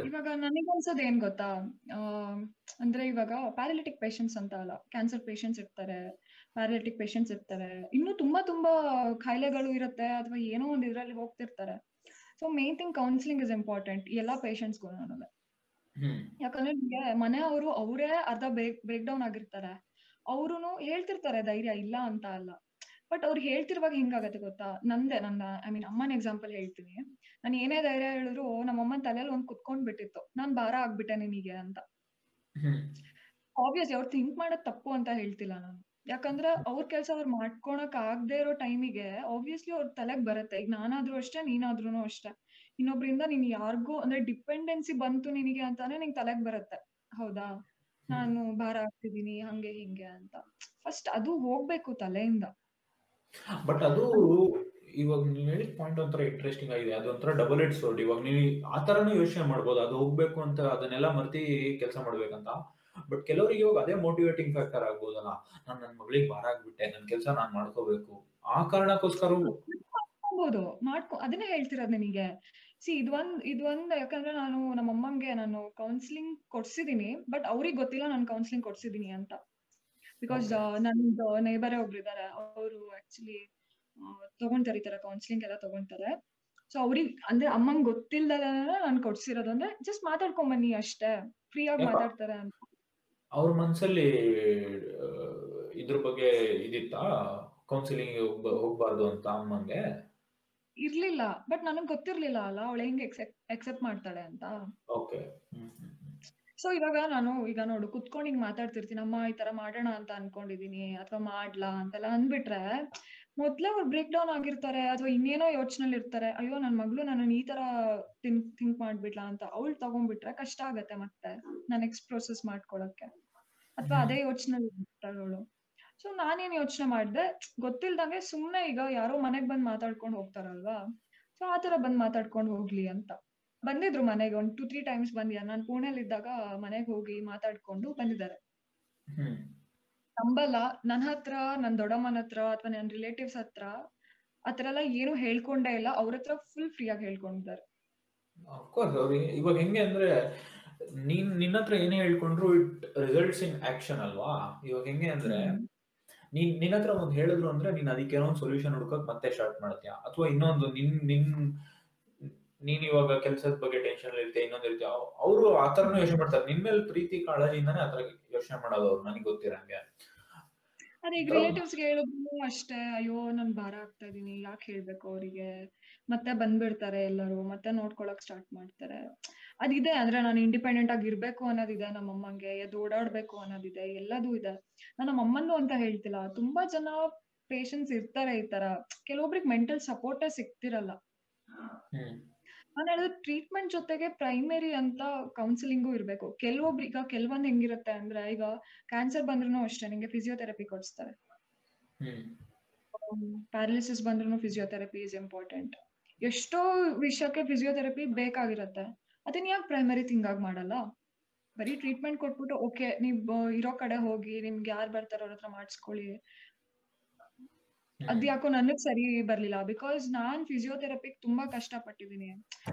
ಇವಾಗ ನನಗನ್ಸೋದ್ ಏನ್ ಗೊತ್ತಾ? ಅಂದ್ರೆ ಇವಾಗ ಪ್ಯಾರಾಲಿಟಿಕ್ ಪೇಷಂಟ್ಸ್ ಅಂತ ಅಲ್ಲ ಕ್ಯಾನ್ಸರ್ ಪೇಷಂಟ್ಸ್ ಇರ್ತಾರೆ ಪ್ಯಾರಾಲಿಟಿಕ್ ಪೇಷಂಟ್ಸ್ ಇರ್ತಾರೆ. ಇನ್ನು ತುಂಬಾ ತುಂಬಾ ಕಾಯಿಲೆಗಳು ಇರುತ್ತೆ ಅಥವಾ ಏನೋ ಒಂದ್ ಇದ್ರಲ್ಲಿ ಹೋಗ್ತಿರ್ತಾರೆ. So main thing counselling is important ಎಲ್ಲಾ ಪೇಷಂಟ್ಸ್ಗೂ ಹ್ಮ್. ಯಾಕಂದ್ರೆ ನಿಮ್ಗೆ ಮನೆಯವರು ಅವರೇ ಅರ್ಧ ಬ್ರೇಕ್ ಬ್ರೇಕ್ ಡೌನ್ ಆಗಿರ್ತಾರೆ. ಅವ್ರು ಹೇಳ್ತಿರ್ತಾರೆ ಧೈರ್ಯ ಇಲ್ಲ ಅಂತ ಅಲ್ಲ. ಬಟ್ ಅವ್ರು ಹೇಳ್ತಿರುವಾಗ ಹಿಂಗಾಗತ್ತೆ ಗೊತ್ತಾ? ನಂದೆ ನನ್ನ ಐ ಮೀನ್ ಅಮ್ಮನ ಎಕ್ಸಾಂಪಲ್ ಹೇಳ್ತೀನಿ. ನಾನು ಏನೇ ಧೈರ್ಯ ಹೇಳಿದ್ರು ನಮ್ಮ ಅಮ್ಮನ ತಲೆಯಲ್ಲಿ ಒಂದ್ ಕುತ್ಕೊಂಡ್ ಬಿಟ್ಟಿತ್ತು. ನಾನ್ ಭಾರ ಆಗ್ಬಿಟ್ಟೆ ನಿನಗೆ ಅಂತ. ಆಬ್ವಿಯಸ್ಲಿ ಅವ್ರು ಥಿಂಕ್ ಮಾಡೋದ್ ತಪ್ಪು ಅಂತ ಹೇಳ್ತಿಲ್ಲ ನಾನು. ಯಾಕಂದ್ರೆ ಅವ್ರ ಕೆಲಸ ಅವ್ರು ಮಾಡ್ಕೊಳಕ್ ಆಗದೆ ಇರೋ ಟೈಮಿಗೆ ಆಬ್ವಿಯಸ್ಲಿ ಅವ್ರ ತಲೆಗ್ ಬರುತ್ತೆ. ಈಗ ನಾನಾದ್ರೂ ಅಷ್ಟೇ ನೀನಾದ್ರೂ ಅಷ್ಟೇ. ಇನ್ನೊಬ್ರಿಂದ ನೀನ್ ಯಾರಿಗೂ ಅಂದ್ರೆ ಡಿಪೆಂಡೆನ್ಸಿ ಬಂತು ನಿನಗೆ ಅಂತಾನೆ ನಿಂಗ್ ತಲೆಗ್ ಬರುತ್ತೆ. ಹೌದಾ? ನಾನು ಭಾರ ಆಗ್ತಿದೀನಿ ಹಂಗೆ ಹಿಂಗೆ ಅಂತ. ಫಸ್ಟ್ ಅದು ಹೋಗ್ಬೇಕು ತಲೆಯಿಂದ. ಬಟ್ ಅದು ಇವಾಗ ನೀವು ಹೇಳಿದ ಪಾಯಿಂಟ್ ಒಂಥರ ಇಂಟ್ರೆಸ್ಟಿಂಗ್ ಆಗಿದೆ. ಅದೊಂಥರ ಡಬಲ್ ಎಡ್ ಸೋರ್ಡ್ ಇವಾಗ ನೀವು ಆ ತರನು ಯೋಚನೆ ಮಾಡ್ಬೋದು. ಅದು ಹೋಗ್ಬೇಕು ಅಂತ ಅದನ್ನೆಲ್ಲ ಮರ್ತಿ ಕೆಲಸ ಮಾಡ್ಬೇಕಂತ. ಬಟ್ ಕೆಲವರಿಗೆ ಇವಾಗ ಅದೇ ಮೋಟಿವೇಟಿಂಗ್ ಫ್ಯಾಕ್ಟರ್ ಆಗ್ಬೋದಲ್ಲ. ನಾನು ನನ್ನ ಮಗಳಿಗೆ ಭಾರ ಆಗ್ಬಿಟ್ಟೆ. ನನ್ನ ಕೆಲಸ ನಾನ್ ಮಾಡ್ಕೋಬೇಕು. ಆ ಕಾರಣಕ್ಕೋಸ್ಕರ ಮಾಡ್ಕೊ, ಅದನ್ನೇ ಹೇಳ್ತಿರೋದು ನಿನಗೆ ಸಿ ಇದೊಂದ್ ಇದೊಂದ್ ಯಾಕಂದ್ರೆ ನಾನು ನಮ್ಮ ಅಮ್ಮಂಗೆ ನಾನು ಕೌನ್ಸಿಲಿಂಗ್ ಕೊಡ್ಸಿದೀನಿ. ಬಟ್ ಅವ್ರಿಗೆ ಗೊತ್ತಿಲ್ಲ ನಾನು ಕೌನ್ಸಿಲಿಂಗ್ ಕೊಡ್ಸಿದೀನಿ ಅಂತ. ಬಿಕಾಸ್ ನಂದು ನೇಬರೇ ಒಬ್ರು ಇದಾರೆ ಅವರು ಆಕ್ಚುಲಿ ತಗೊಂತಾರೆ ಈ ತರ ಕೌನ್ಸಿಲಿಂಗ್ ಎಲ್ಲ ತಗೊಂತಾರೆ. ಸೊ ಅವ್ರಿಗೆ ಅಂದ್ರೆ ಅಮ್ಮಂಗ್ ಗೊತ್ತಿಲ್ದಲ್ಲ ನಾನು ಕೊಡ್ಸಿರೋದು ಅಂದ್ರೆ ಜಸ್ಟ್ ಮಾತಾಡ್ಕೊಂಡ್ ಬನ್ನಿ ಅಷ್ಟೇ. ಫ್ರೀ ಆಗಿ ಮಾತಾಡ್ತಾರೆ ಅಂತ. ಅವ್ರ ಮನ್ಸಲ್ಲಿ ಇದ್ರ ಬಗ್ಗೆ ಇದಿತ್ತಾ? ಕೌನ್ಸಿಲಿಂಗ್ ಹೋಗ್ಬಾರ್ದು ಅಂತ ಅಮ್ಮಂಗೆ? ಇರ್ಲಿಲ್ಲ ಬಟ್ ನನಗ್ ಗೊತ್ತಿರ್ಲಿಲ್ಲ ಅಲ್ಲ ಅವಳು ಹೆಂಗ್ ಎಕ್ಸೆಪ್ಟ್ ಮಾಡ್ತಾಳೆ ಅಂತ. ಓಕೆ ಸೊ ಇವಾಗ ನಾನು ಈಗ ನೋಡು ಕುತ್ಕೊಂಡು ಹಿಂಗ್ ಮಾತಾಡ್ತಿರ್ತೀನಿ. ಅಮ್ಮ ಈ ತರ ಮಾಡೋಣ ಅಂತ ಅನ್ಕೊಂಡಿದೀನಿ ಅಥವಾ ಮಾಡ್ಲಾ ಅಂತೆಲ್ಲ ಅಂದ್ಬಿಟ್ರೆ ಮೊದ್ಲೇ ಅವ್ರು ಬ್ರೇಕ್ ಡೌನ್ ಆಗಿರ್ತಾರೆ ಅಥವಾ ಇನ್ನೇನೋ ಯೋಚನೆಲಿ ಇರ್ತಾರೆ ಅಯ್ಯೋ ನನ್ ಮಗಳು ನನ್ನ ಈ ತರ ಥಿಂಕ್ ಥಿಂಕ್ ಮಾಡ್ಬಿಡ್ಲಾ ಅಂತ ಅವ್ಳ್ ತಗೊಂಡ್ಬಿಟ್ರೆ ಕಷ್ಟ ಆಗತ್ತೆ ಮತ್ತೆ ನಾನು ನೆಕ್ಸ್ಟ್ ಪ್ರೊಸೆಸ್ ಮಾಡ್ಕೊಳಕ್ಕೆ. ಅಥವಾ ಅದೇ ಯೋಚನೆ ಅವಳು. ಸೊ ನಾನೇನ್ ಯೋಚನೆ ಮಾಡ್ದೆ ಗೊತ್ತಿಲ್ದಂಗೆ ಸುಮ್ನೆ ಈಗ ಯಾರೋ ಮನೆಗ್ ಬಂದ್ ಮಾತಾಡ್ಕೊಂಡ್ ಹೋಗ್ತಾರಲ್ವಾ ಸೊ ಆತರ ಬಂದ್ ಮಾತಾಡ್ಕೊಂಡ್ ಹೋಗ್ಲಿ ಅಂತ. ಬಂದಿದ್ರು ಮನೆಗೆ. ಒಂದ್ ಟೂ ತ್ರೀ ಟೈಮ್ಸ್ ಬಂದಿದ್ದಾರೆ ನಾನು ಪುಣೆಲಿ ಇದ್ದಾಗ ಮನೆಗೆ ಹೋಗಿ ಮಾತಾಡ್ಕೊಂಡು ಬಂದಿದ್ದಾರೆ. ಹ್ಮ್. ನಂಬಲ್ಲ. ನನ್ ಹತ್ರ ನನ್ನ ದೊಡ್ಡಮ್ಮನ ಹತ್ರ ಅಥವಾ ನನ್ನ ರಿಲೇಟಿವ್ಸ್ ಹತ್ರ ಆತರ ಎಲ್ಲ ಏನು ಹೇಳ್ಕೊಂಡೇ ಇಲ್ಲ. ಅವ್ರ ಹತ್ರ ಫುಲ್ ಫ್ರೀ ಆಗಿ ಹೇಳ್ಕೊಂಡಿದ್ದಾರೆ. ಇವಾಗ ಹೆಂಗೆ ಅಂದ್ರೆ ನೀನ್ ನಿನ್ನ ಹತ್ರ ಏನೇ ಹೇಳ್ಕೊಂಡ್ರು ಇಟ್ ರಿಸಲ್ಟ್ಸ್ ಇನ್ ಆಕ್ಷನ್ ಅಲ್ವಾ? ಇವಾಗ ಹೆಂಗೆ ಅಂದ್ರೆ ನೀನ್ ನಿನ್ನ ಹತ್ರ ಒಂದ್ ಹೇಳಿದ್ರು ಅಂದ್ರೆ ನೀನ್ ಅದಕ್ಕೆ ಏನೋ ಒಂದು ಸೊಲ್ಯೂಷನ್ ಹುಡ್ಕಕ್ ಮತ್ತೆ ಸ್ಟಾರ್ಟ್ ಮಾಡ್ತೀಯ? ಅಥವಾ ಇನ್ನೊಂದು ನಿನ್ ನಿನ್ ನೀನ್ ಇವಾಗ ಕೆಲಸದ ಬಗ್ಗೆ ಟೆನ್ಷನ್ ಇರುತ್ತೆ ಇನ್ನೊಂದ್ ರೀತಿ ಅವರು ಆ ತರನು ಯೋಚನೆ ಮಾಡ್ತಾರೆ. ನಿನ್ ಮೇಲೆ ಪ್ರೀತಿ ಕಾಳಜಿಯಿಂದಾನೆ ಆತರ ತರ ಯೋಚನೆ ಮಾಡೋದು ಅವ್ರು ನನಗೆ ಗೊತ್ತಿರಂಗೆ ಅದೇ ರಿಲೇಟಿವ್ಸ್ ಹೇಳಿದ್ರು ಅಷ್ಟೇ ಅಯ್ಯೋ ನನ್ ಭಾರ ಆಗ್ತಾ ಇದೀನಿ ಯಾಕೆ ಹೇಳ್ಬೇಕು ಅವರಿಗೆ? ಮತ್ತೆ ಬಂದ್ಬಿಡ್ತಾರೆ ಎಲ್ಲರೂ ಮತ್ತೆ ನೋಡ್ಕೊಳಕ್ ಸ್ಟಾರ್ಟ್ ಮಾಡ್ತಾರೆ. ಅದಿದೆ ಅಂದ್ರೆ ನಾನು ಇಂಡಿಪೆಂಡೆಂಟ್ ಆಗಿ ಇರ್ಬೇಕು ಅನ್ನೋದಿದೆ ನಮ್ಮ ಅಮ್ಮಂಗೆ ಎದ್ದು ಓಡಾಡ್ಬೇಕು ಅನ್ನೋದಿದೆ ಎಲ್ಲದೂ ಇದೆ. ನಾನು ನಮ್ಮ ಅಮ್ಮನ್ನು ಅಂತ ಹೇಳ್ತಿಲ್ಲ ತುಂಬಾ ಜನ ಪೇಷನ್ಸ್ ಇರ್ತಾರೆ ಈ ತರ ಕೆಲವೊಬ್ರಿಗೆ ಮೆಂಟಲ್ ಸಪೋರ್ಟೇ ಸಿಗ್ತಿರಲ್ಲ. ನಾನು ಹೇಳಿದ್ರೆ ಟ್ರೀಟ್ಮೆಂಟ್ ಜೊತೆಗೆ ಪ್ರೈಮರಿ ಅಂತ ಕೌನ್ಸಿಲಿಂಗು ಇರಬೇಕು. ಕೆಲವೊಬ್ರು ಈಗ ಕೆಲವೊಂದ್ ಹೆಂಗಿರುತ್ತೆ ಅಂದ್ರೆ ಈಗ ಕ್ಯಾನ್ಸರ್ ಬಂದ್ರು ಅಷ್ಟೇ ನಿಂಗೆ ಫಿಸಿಯೋಥೆರಪಿ ಕೊಡಿಸ್ತಾರೆ. ಪ್ಯಾರಾಲಿಸಿಸ್ ಬಂದ್ರು ಫಿಸಿಯೋಥೆರಪಿ ಇಸ್ ಇಂಪಾರ್ಟೆಂಟ್ ಎಷ್ಟೋ ವಿಷಯಕ್ಕೆ ಫಿಸಿಯೋಥೆರಪಿ ಬೇಕಾಗಿರತ್ತೆ. ಅದನ್ನ ಯಾಕೆ ಪ್ರೈಮರಿ ಥಿಂಗ್ ಆಗಿ ಮಾಡಲ್ಲ? ಬರೀ ಟ್ರೀಟ್ಮೆಂಟ್ ಕೊಟ್ಬಿಟ್ಟು ಓಕೆ ನೀವು ಇರೋ ಕಡೆ ಹೋಗಿ ನಿಮ್ಗೆ ಯಾರು ಬರ್ತಾರೋ ಅವ್ರ ಹತ್ರ ಮಾಡಿಸ್ಕೊಳ್ಳಿ. ಅದ್ ಯಾಕೋ ನನಗ್ ಸರಿ ಬರ್ಲಿಲ್ಲ. ಬಿಕಾಸ್ ನಾನ್ ಫಿಸಿಯೋಥೆರಪಿಗ್ ತುಂಬಾ ಕಷ್ಟ ಪಟ್ಟಿದೀನಿ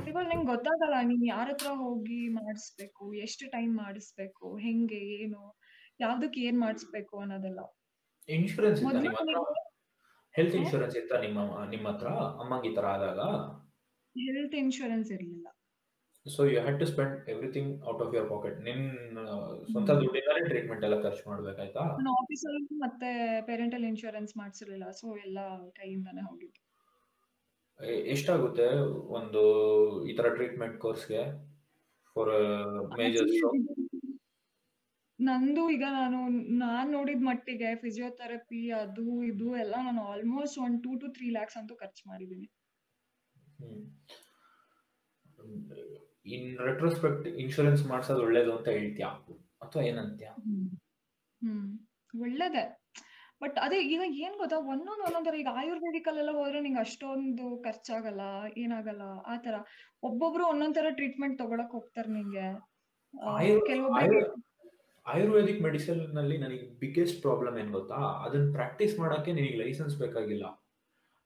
ಬಿಕಾಸ್ ನಂಗೆ ಗೊತ್ತಾಗಲ್ಲ ನೀನ್ ಯಾರ ಹತ್ರ ಹೋಗಿ ಮಾಡಿಸ್ಬೇಕು ಎಷ್ಟು ಟೈಮ್ ಮಾಡಿಸ್ಬೇಕು ಹೆಂಗೆ ಏನು ಯಾವ್ದಕ್ ಏನ್ ಮಾಡಿಸ್ಬೇಕು ಅನ್ನೋದೆಲ್ಲ. ಇನ್ಶೂರೆನ್ಸ್ ಹೆಲ್ತ್ ಇನ್ಶೂರೆನ್ಸ್ ಇತ್ತ ನಿಮ್ಮ ನಿಮ್ಮ ಹತ್ರ? ಅಮ್ಮಂಗೆ ಈ ತರ ಆದಾಗ? ಹೆಲ್ತ್ ಇನ್ಶೂರೆನ್ಸ್ ಇರ್ಲಿಲ್ಲ. So you had to spend everything out of your pocket ನಿನ್ ಸ್ವಂತ ದುಡ್ಡಿನಲ್ಲಿ ಟ್ರೀಟ್ಮೆಂಟ್ ಎಲ್ಲ ಖರ್ಚು ಮಾಡ್ಬೇಕಾಯ್ತಾ ನಾನು ಆಫೀಸಲ್ಲಿ ಮತ್ತೆ ಪೇರೆಂಟಲ್ ಇನ್ಶೂರೆನ್ಸ್ ಮಾಡ್ಸಿರ್ಲಿಲ್ಲ. ಸೊ ಎಲ್ಲ ಕೈಯಿಂದಾನೇ ಹೋಗಿದ್ದು. ಎಷ್ಟಾಗುತ್ತೆ ಒಂದು ಈ ತರ ಟ್ರೀಟ್ಮೆಂಟ್ ಕೋರ್ಸ್ಗೆ ಫಾರ್ ಮೇಜರ್ ಸ್ಟ್ರೋಕ್ ನಂದು ಈಗ ನಾನು ನಾನ್ ನೋಡಿದ ಮಟ್ಟಿಗೆ ಫಿಸಿಯೋಥೆರಪಿ ಅದು ಇದು ಎಲ್ಲ ನಾನು ಆಲ್ಮೋಸ್ಟ್ ಒಂದ್ ಟೂ ಟು ತ್ರೀ ಲ್ಯಾಕ್ಸ್ ಅಂತೂ ಖರ್ಚು ಮಾಡಿದೀನಿ ಇನ್ ರೆಟ್ರೋಸ್ಪೆಕ್ಟ್ ಇನ್ಶೂರೆನ್ಸ್ ಮಾಡ್ಸೋದು ಒಳ್ಳೇದು ಅಂತ ಹೇಳ್ತೀಯಾ? ಅಥವಾ ಏನಂತ್ಯ? ಒಳ್ಳೇದೇ. ಬಟ್ ಅದೇ ಈಗ ಏನ್ ಗೊತ್ತಾ? ಒಂದೊಂದ್ ಒಂದೊಂದರ ಈಗ ಆಯುರ್ವೇದಿಕ್ ಅಲ್ಲೆಲ್ಲ ಹೋದ್ರೆ ನಿಂಗೆ ಅಷ್ಟೊಂದು ಖರ್ಚಾಗಲ್ಲ ಏನಾಗಲ್ಲ ಆತರ ಒಬ್ಬೊಬ್ರು ಒಂದೊಂದ್ ತರ ಟ್ರೀಟ್ಮೆಂಟ್ ತಗೊಳಕ್ ಹೋಗ್ತಾರೆ ನಿಂಗೆ. ಆಯುರ್ವೇದಿಕ್ ಮೆಡಿಸಿನ್ನಲ್ಲಿ ನನಗೆ ಬಿಗ್ಗೆಸ್ಟ್ ಪ್ರಾಬ್ಲಮ್ ಏನ್ ಗೊತ್ತಾ? ಅದನ್ನ ಪ್ರಾಕ್ಟೀಸ್ ಮಾಡಕ್ಕೆ ನಿನಗೆ ಲೈಸೆನ್ಸ್ ಬೇಕಾಗಿಲ್ಲ.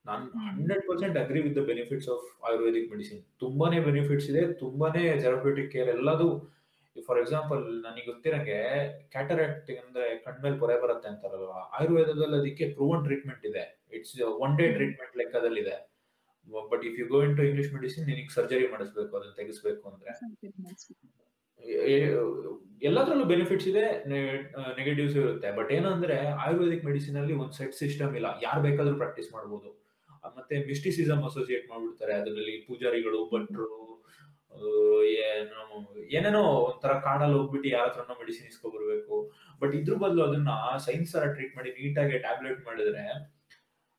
ನಾನು. Hundred percent agree with the benefits of Ayurvedic medicine ತುಂಬಾನೇ ಬೆನಿಫಿಟ್ಸ್ ಇದೆ ತುಂಬಾನೇ ಥೆರಪ್ಯೂಟಿಕ್ ಕೇರ್ ಎಲ್ಲದು. ಫಾರ್ ಎಕ್ಸಾಂಪಲ್ ನನಗೆ ಗೊತ್ತಿರಂಗೆ ಕ್ಯಾಟರಾಕ್ಟ್ ಅಂದ್ರೆ ಕಣ್ಮೇಲೆ ಪೊರೆ ಬರುತ್ತೆ ಅಂತಾರಲ್ವಾ? ಆಯುರ್ವೇದದಲ್ಲಿ ಅದಕ್ಕೆ ಪ್ರೂವನ್ ಟ್ರೀಟ್ಮೆಂಟ್ ಇದೆ. It's one day treatment ಲೆಕ್ಕದಲ್ಲಿದೆ but if you go into English medicine ನಿನಗೆ ಸರ್ಜರಿ ಮಾಡಿಸ್ಬೇಕು ಅದನ್ನ ತೆಗಿಸ್ಬೇಕು ಅಂದ್ರೆ. ಎಲ್ಲದರಲ್ಲೂ ಬೆನಿಫಿಟ್ಸ್ ಇದೆ ನೆಗೆಟಿವ್ಸ್ ಇರುತ್ತೆ. ಬಟ್ ಏನಂದ್ರೆ ಆಯುರ್ವೇದಿಕ್ ಮೆಡಿಸಿನ್ ಅಲ್ಲಿ ಒಂದು ಸೆಟ್ ಸಿಸ್ಟಮ್ ಇಲ್ಲ. ಯಾರು ಬೇಕಾದ್ರೂ ಪ್ರಾಕ್ಟೀಸ್ ಮಾಡ್ಬೋದು. ಆ, ಮತ್ತೆ ಮಿಸ್ಟಿಸಿಸಮ್ ಅಸೋಸಿಯೇಟ್ ಮಾಡ್ಬಿಡ್ತಾರೆ. ಅದರಲ್ಲಿ ಪೂಜಾರಿಗಳು, ಭಟ್ರು ಏನೋ ಏನು, ಏನೇನೋ ಒಂಥರ ಕಾಡಲ್ಲಿ ಹೋಗ್ಬಿಟ್ಟು ಯಾರ ಹತ್ರನೋ ಮೆಡಿಸಿನ್ ಇಸ್ಕೊಬರ್ಬೇಕು. ಬಟ್ ಇದ್ರ ಬದಲು ಅದನ್ನ ಸೈನ್ಸ್ ತರ ಟ್ರೀಟ್ ಮಾಡಿ ನೀಟಾಗಿ ಟ್ಯಾಬ್ಲೆಟ್ ಮಾಡಿದ್ರೆ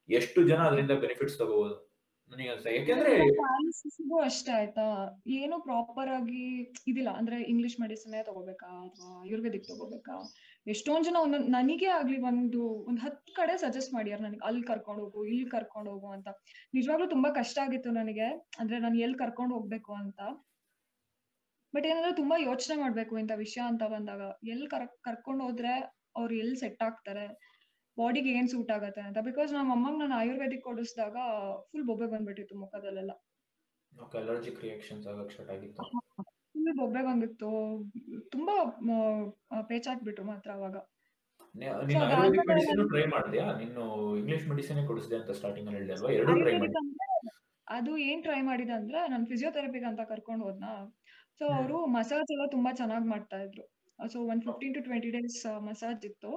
ಎಷ್ಟು ಜನ ಅದರಿಂದ ಬೆನಿಫಿಟ್ಸ್ ತಗೋಬಹುದು ಯಾಕೆಂದ್ರೆ ಅಷ್ಟೇ ಆಯ್ತಾ? ಏನು ಪ್ರಾಪರ್ ಆಗಿ ಇದಿಲ್ಲ. ಅಂದ್ರೆ ಇಂಗ್ಲಿಷ್ ಮೆಡಿಸಿನ್ ತಗೋಬೇಕಾ? ಅಥವಾ ಆಯುರ್ವೇದಿಕ್ ತಗೋಬೇಕಾ? ಎಷ್ಟೊಂದ್ ಜನ ಒಂದೊಂದ್ ನನಗೆ ಆಗ್ಲಿ ಒಂದು ಒಂದ್ ಹತ್ ಕಡೆ ಸಜೆಸ್ಟ್ ಮಾಡ್ಯಾರ ನನಗೆ ಅಲ್ಲಿ ಕರ್ಕೊಂಡು ಹೋಗು ಇಲ್ಲಿ ಕರ್ಕೊಂಡು ಹೋಗು ಅಂತ. ನಿಜವಾಗ್ಲೂ ತುಂಬಾ ಕಷ್ಟ ಆಗಿತ್ತು ನನಗೆ. ಅಂದ್ರೆ ನಾನು ಎಲ್ಲಿ ಕರ್ಕೊಂಡು ಹೋಗ್ಬೇಕು ಅಂತ. ಬಟ್ ಏನಂದ್ರೆ ತುಂಬಾ ಯೋಚನೆ ಮಾಡ್ಬೇಕು ಇಂಥ ವಿಷಯ ಅಂತ ಬಂದಾಗ. ಎಲ್ಲಿ ಕರ್ ಕರ್ಕೊಂಡು ಹೋದ್ರೆ ಅವ್ರು ಎಲ್ ಸೆಟ್ ಆಗ್ತಾರೆ. ಬಾಡಿಗೆ ಏನ್ ಸೂಟ್ ಆಗತ್ತೆ ಅಂತ. ಬಿಕಾಸ್ ನಮ್ಮ ಅಮ್ಮಂಗ್ ನಾನು ಆಯುರ್ವೇದಿಕ್ ಕೊಡಿಸಿದಾಗ ಫುಲ್ ಬೊಬ್ಬೆ ಬಂದ್ಬಿಟ್ಟಿತ್ತು ಮುಖದಲ್ಲೆಲ್ಲ. ಆಗಿತ್ತು ಬೊಬ್ಬೆ ಬಂದಿತ್ತು. ತುಂಬಾ ಪೇಚಾಕ್ಬಿಟ್ರು ಮಾತ್ರ ಅವಾಗ. ನೀನು ಆಯುರ್ವೇದಿಕ್ ಮೆಡಿಸಿನ್ ಟ್ರೈ ಮಾಡಿದ್ಯಾ ನೀನು ಇಂಗ್ಲಿಷ್ ಮೆಡಿಸಿನ್ ಕೊಡಿಸಿದೆ ಅಂತ ಸ್ಟಾರ್ಟಿಂಗ್ ಅಲ್ಲಿ ಹೇಳಿದೆ ಅಲ್ವಾ? ಎರಡು ಟ್ರೈ ಮಾಡಿ. ಅದು ಏನ್ ಟ್ರೈ ಮಾಡಿದೆ ಅಂದ್ರೆ ನಾನು ಫಿಸಿಯೋಥೆರಪಿ ಅಂತ ಕರ್ಕೊಂಡು ಹೋದ್ನಾ? ಸೊ ಅವರು ಮಸಾಜ್ ಎಲ್ಲ ತುಂಬಾ ಚೆನ್ನಾಗಿ ಮಾಡ್ತಾ ಇದ್ರು. ಸೊ ಒಂದ್ fifteen to twenty days massage ಇತ್ತು.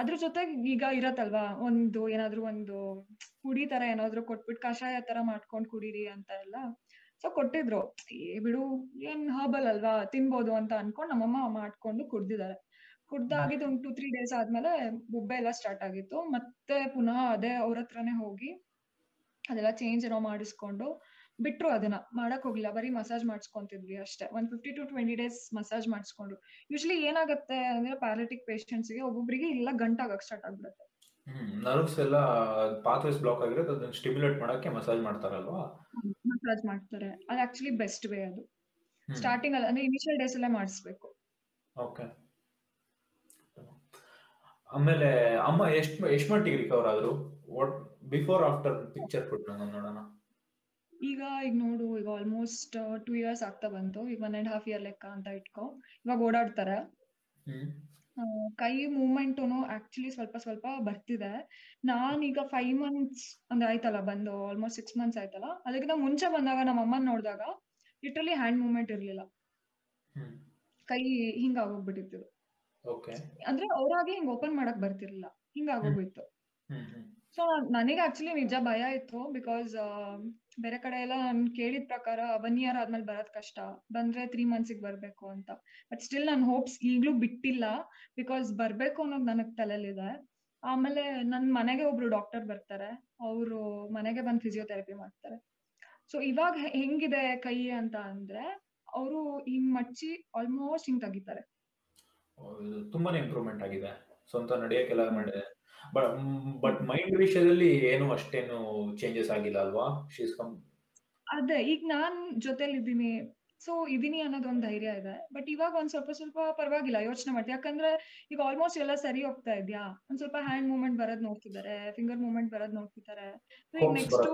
ಅದ್ರ ಜೊತೆಗೆ ಈಗ ಇರತ್ತಲ್ವಾ? ಒಂದು ಏನಾದ್ರು ಒಂದು ಪುಡಿ ತರ ಏನಾದ್ರು ಕೊಟ್ಬಿಟ್ಟು ಕಷಾಯ ತರ ಮಾಡ್ಕೊಂಡ್ ಕುಡೀರಿ ಅಂತ ಎಲ್ಲ. ಸೊ ಕೊಟ್ಟಿದ್ರು. ಏ, ಬಿಡು, ಏನ್ ಹರ್ಬಲ್ ಅಲ್ವಾ, ತಿನ್ಬೋದು ಅಂತ ಅನ್ಕೊಂಡ್ ನಮ್ಮಮ್ಮ ಮಾಡ್ಕೊಂಡು ಕುಡ್ದಿದ್ದಾರೆ. ಕುಡ್ದಾಗಿದ್ದು ಒಂದ್ ಟು ತ್ರೀ ಡೇಸ್ ಆದ್ಮೇಲೆ ಬುಬ್ಬೆ ಎಲ್ಲ ಸ್ಟಾರ್ಟ್ ಆಗಿತ್ತು. ಮತ್ತೆ ಪುನಃ ಅದೇ ಅವ್ರ ಹತ್ರನೇ ಹೋಗಿ ಅದೆಲ್ಲ ಚೇಂಜ್ ಏನೋ ಮಾಡಿಸ್ಕೊಂಡು ಬಿಟ್ರು ಅದನ್ನ. ಮಾಡಕ್ ಹೋಗಿಲ್ಲ. ಬರೀ ಮಸಾಜ್ ಮಾಡಿಸ್ಕೊಂತಿದ್ವಿ ಅಷ್ಟೇ. ಒಂದ್ fifty to twenty days massage ಮಾಡಿಸ್ಕೊಂಡ್ರು usually ಏನಾಗುತ್ತೆ ಅಂದ್ರೆ ಪ್ಯಾರಾಲಿಟಿಕ್ ಪೇಷಂಟ್ಸ್ಗೆ ಒಬ್ಬೊಬ್ರಿಗೆ ಇಲ್ಲ ಗಂಟಾಗಕ್ ಸ್ಟಾರ್ಟ್ ಆಗ್ಬಿಡುತ್ತೆ. ಹ್ಮ್ ನರ್ವ್ಸ್ ಎಲ್ಲ ಪಾತ್ವೇಸ್ ಬ್ಲಾಕ್ ಆಗಿರೋದು ಅದನ್ನ ಸ್ಟಿಮ್ಯುಲೇಟ್ ಮಾಡಕ್ಕೆ ಮಸಾಜ್ ಮಾಡ್ತಾರಲ್ವಾ? ಮಸಾಜ್ ಮಾಡ್ತಾರೆ. ಅದು ಆಕ್ಚುಲಿ ಬೆಸ್ಟ್ ವೇ ಅದು. ಸ್ಟಾರ್ಟಿಂಗ್ ಅಲ್ಲಿ ಅಂದ್ರೆ ಇನಿಷಿಯಲ್ ಡೇಸ್ ಅಲ್ಲೇ ಮಾಡಿಸ್ಬೇಕು. ಓಕೆ ಆಮೇಲೆ ಅಮ್ಮ ಎಷ್ಟ್ ಎಷ್ಟ್ ಮಟ್ಟಿಗೆ ರಿಕವರ್ ಆದ್ರು? ವಾಟ್ ಬಿಫೋರ್ ಆಫ್ಟರ್ ಪಿಕ್ಚರ್ ಕೊಟ್ಟು ನಾನು ನೋಡೋಣ. ಈಗ ಈಗ ನೋಡು ಈಗ ಆಲ್ಮೋಸ್ಟ್ ಟೂ ಇಯರ್ಸ್ ಆಗ್ತಾ ಬಂತು. ಈಗ ಒನ್ ಅಂಡ್ ಹಾಫ್ ಇಯರ್ ಲೆಕ್ಕ ಅಂತ ಇಟ್ಕೊ. ಇವಾಗ ಓಡಾಡ್ತಾರೆ. ಕೈ ಮೂವ್ಮೆಂಟುನು ಆಕ್ಚುಲಿ ಸ್ವಲ್ಪ ಸ್ವಲ್ಪ ಬರ್ತಿದೆ. ನಾನೀಗ ಫೈವ್ ಮಂತ್ಸ್ ಅಂದ್ರೆ ಆಯ್ತಲ್ಲ ಬಂದು ಆಲ್ಮೋಸ್ಟ್ ಸಿಕ್ಸ್ ಮಂತ್ಸ್ ಆಯ್ತಲ್ಲ. ಅದಕ್ಕಿಂತ ಮುಂಚೆ ಬಂದಾಗ ನಮ್ಮ ಅಮ್ಮನ್ ನೋಡಿದಾಗ ಲಿಟ್ರಲಿ ಹ್ಯಾಂಡ್ ಮೂವ್ಮೆಂಟ್ ಇರ್ಲಿಲ್ಲ. ಕೈ ಹಿಂಗ ಆಗೋಗ್ಬಿಟ್ಟಿತ್ತು. ಅಂದ್ರೆ ಅವ್ರಾಗೆ ಹಿಂಗ್ ಓಪನ್ ಮಾಡಕ್ ಬರ್ತಿರ್ಲಿಲ್ಲ. ಹಿಂಗ ಆಗೋಗ್ಬಿತ್ತು ನನಗೆ ಆಕ್ಚುಲಿ ನಿಜ ಭಯ ಇತ್ತು ಬಿಕಾಸ್ ಬೇರೆ ಕಡೆ ಎಲ್ಲ ನಾನು ಕೇಳಿದ ಪ್ರಕಾರ ಒನ್ ಇಯರ್ ಆದ್ಮೇಲೆ ಬರೋದ್ ಕಷ್ಟ. ಬಂದ್ರೆ ತ್ರೀ ಮಂತ್ಸಿಗೆ ಬರ್ಬೇಕು ಅಂತ. ಬಟ್ ಸ್ಟಿಲ್ ನನ್ ಹೋಪ್ಸ್ ಈಗ್ಲೂ ಬಿಟ್ಟಿಲ್ಲ ಬಿಕಾಸ್ ಬರ್ಬೇಕು ಅನ್ನೋದು ನನಗ್ ತಲೆಲಿದೆ ಆಮೇಲೆ ನನ್ ಮನೆಗೆ ಒಬ್ರು ಡಾಕ್ಟರ್ ಬರ್ತಾರೆ. ಅವರು ಮನೆಗೆ ಬಂದ್ ಫಿಸಿಯೋಥೆರಪಿ ಮಾಡ್ತಾರೆ. ಸೊ ಇವಾಗ ಹೆಂಗಿದೆ ಕೈ ಅಂತ ಅಂದ್ರೆ ಅವರು ಹಿಂಗ್ ಮಚ್ಚಿ ಆಲ್ಮೋಸ್ಟ್ ಹಿಂಗ್ ತೆಗಿತಾರೆ. ತುಂಬಾನೇ ಇಂಪ್ರೂವ್ಮೆಂಟ್ ಆಗಿದೆ. ಸ್ವಂತ ನಡೆಯಕ್ಕೆಲ್ಲ ಮಾಡಿದೆ ಬಟ್ ಮೈಂಡ್ ವಿಷಯದಲ್ಲಿ ಏನು ಅಷ್ಟೇನು ಚೇಂಜಸ್ ಆಗಿಲ್ಲ ಅಲ್ವಾ? ಶೀಸ್ ಕಮ್ ಅದೇ ಈಗ ನಾನ್ ಜೊತೆಲಿ ಇದ್ದೀನಿ ಸೊ ಇದೀನಿ ಅನ್ನೋದು ಒಂದ್ ಧೈರ್ಯ ಇದೆ. ಬಟ್ ಇವಾಗ ಒಂದ್ ಸ್ವಲ್ಪ ಸ್ವಲ್ಪ ಪರವಾಗಿಲ್ಲ ಯೋಚನೆ ಮಾಡ್ತೀವಿ ಯಾಕಂದ್ರೆ ಈಗ ಆಲ್ಮೋಸ್ಟ್ ಎಲ್ಲ ಸರಿ ಹೋಗ್ತಾ ಇದ್ಯಾ? ಒಂದ್ ಸ್ವಲ್ಪ ಹ್ಯಾಂಡ್ ಮೂವ್ಮೆಂಟ್ ಬರೋದ್ ನೋಡ್ತಿದ್ದಾರೆ ಫಿಂಗರ್ ಮೂವ್ಮೆಂಟ್ ಬರೋದ್ ನೋಡ್ತಿದ್ದಾರೆ. ನೆಕ್ಸ್ಟ್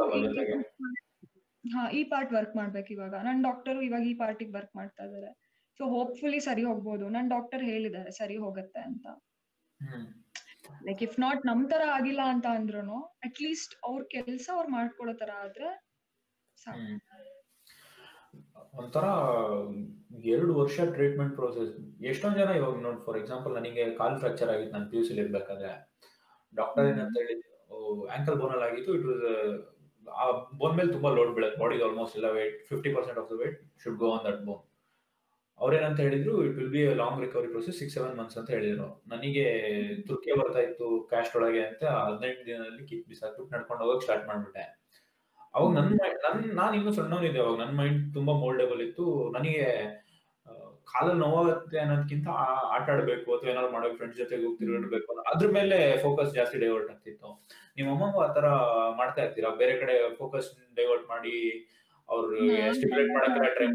ಹಾ ಈ ಪಾರ್ಟ್ ವರ್ಕ್ ಮಾಡ್ಬೇಕು ಇವಾಗ. ನನ್ ಡಾಕ್ಟರ್ ಇವಾಗ ಈ ಪಾರ್ಟಿಗೆ ವರ್ಕ್ ಮಾಡ್ತಾ ಇದಾರೆ. ಸೊ ಹೋಪ್ಫುಲಿ ಸರಿ ಹೋಗ್ಬೋದು. ನನ್ ಡಾಕ್ಟರ್ ಹೇಳಿದ್ದಾರೆ ಸರಿ ಹೋಗತ್ತೆ ಅಂತ. ಲೈಕ್ ಇಫ್ ನಾಟ್ ನಮ್ ತರ ಆಗಿಲ್ಲ ಅಂತ ಅಂದ್ರೂ ಅಟ್ ಲೀಸ್ಟ್ ಅವ್ರ ಕೆಲ್ಸ ಅವ್ರು ಮಾಡ್ಕೊಳೋ ತರ ಆದ್ರೆ ಒಂಥರ ಎರಡು ವರ್ಷ ಟ್ರೀಟ್ಮೆಂಟ್ ಪ್ರೋಸೆಸ್ ಎಷ್ಟೊಂದ್ ಜನ ಇವಾಗ ನೋಡಿ ಫಾರ್ ಎಕ್ಸಾಂಪಲ್ ನನಗೆ ಕಾಲ್ ಫ್ರಾಕ್ಚರ್ ಆಗಿತ್ತು ನಾನು ಪಿ ಯು ಸಿಲಿ ಇರ್ಬೇಕಾದ್ರೆ. ಡಾಕ್ಟರ್ ಏನಂತ ಹೇಳಿ ಆಂಕಲ್ ಬೋನಲ್ಲಿ ಆಗಿತ್ತು ಇಟ್ ವಾಸ್ ಆ ಬೋನ್ ಮೇಲೆ ತುಂಬಾ ಲೋಡ್ ಬೀಳುತ್ತೆ. ಬಾಡಿಗೆ ಆಲ್ಮೋಸ್ಟ್ ಎಲ್ಲ weight fifty percent of the weight should go on that bone ಅವ್ರೇನಂತ ಹೇಳಿದ್ರು it will be long recovery process six seven months ಅಂತ ಹೇಳಿದ್ರು. ನನಗೆ ತುರ್ಕಿ ಬರ್ತಾ ಇತ್ತು ಕ್ಯಾಸ್ಟ್ ಒಳಗೆ ಅಂತ ಹದಿನೆಂಟು ದಿನದಲ್ಲಿ ಕಿತ್ ಬಿಸಾಕ್ಬಿಟ್ಟು ನಡ್ಕೊಂಡು ಹೋಗಕ್ಕೆ ಸ್ಟಾರ್ಟ್ ಮಾಡ್ಬಿಟ್ಟೆ. ಅವಾಗ ನನ್ ನನ್ ನಾನು ಇನ್ನೂ ಸಣ್ಣವನಿದ್ದೆ ಅವಾಗ. ನನ್ನ ಮೈಂಡ್ ತುಂಬಾ ಮೋಲ್ಡೇಬಲ್ ಇತ್ತು. ನನಗೆ ಕಾಲಲ್ಲಿ ನೋವಾಗುತ್ತೆ ಅನ್ನೋದಕ್ಕಿಂತ ಆಟ ಆಡ್ಬೇಕು ಅಥವಾ ಏನಾದ್ರು ಮಾಡಬೇಕು ಫ್ರೆಂಡ್ಸ್ ಜೊತೆಗೆ ಹೋಗಿ ತಿರುಗಾಡ್ಬೇಕು ಅದ್ರ ಮೇಲೆ ಫೋಕಸ್ ಜಾಸ್ತಿ ಡೈವರ್ಟ್ ಆಗ್ತಿತ್ತು. ನಿಮ್ಮ ಆ ಆತರ ಮಾಡ್ತಾ ಇರ್ತೀರಾ? ಬೇರೆ ಕಡೆ ಫೋಕಸ್ ಡೈವರ್ಟ್ ಮಾಡಿ ಅವ್ರು ಸ್ಟಿಮ್ಯುಲೇಟ್ ಮಾಡಕ್ಕೆ ಟ್ರೈ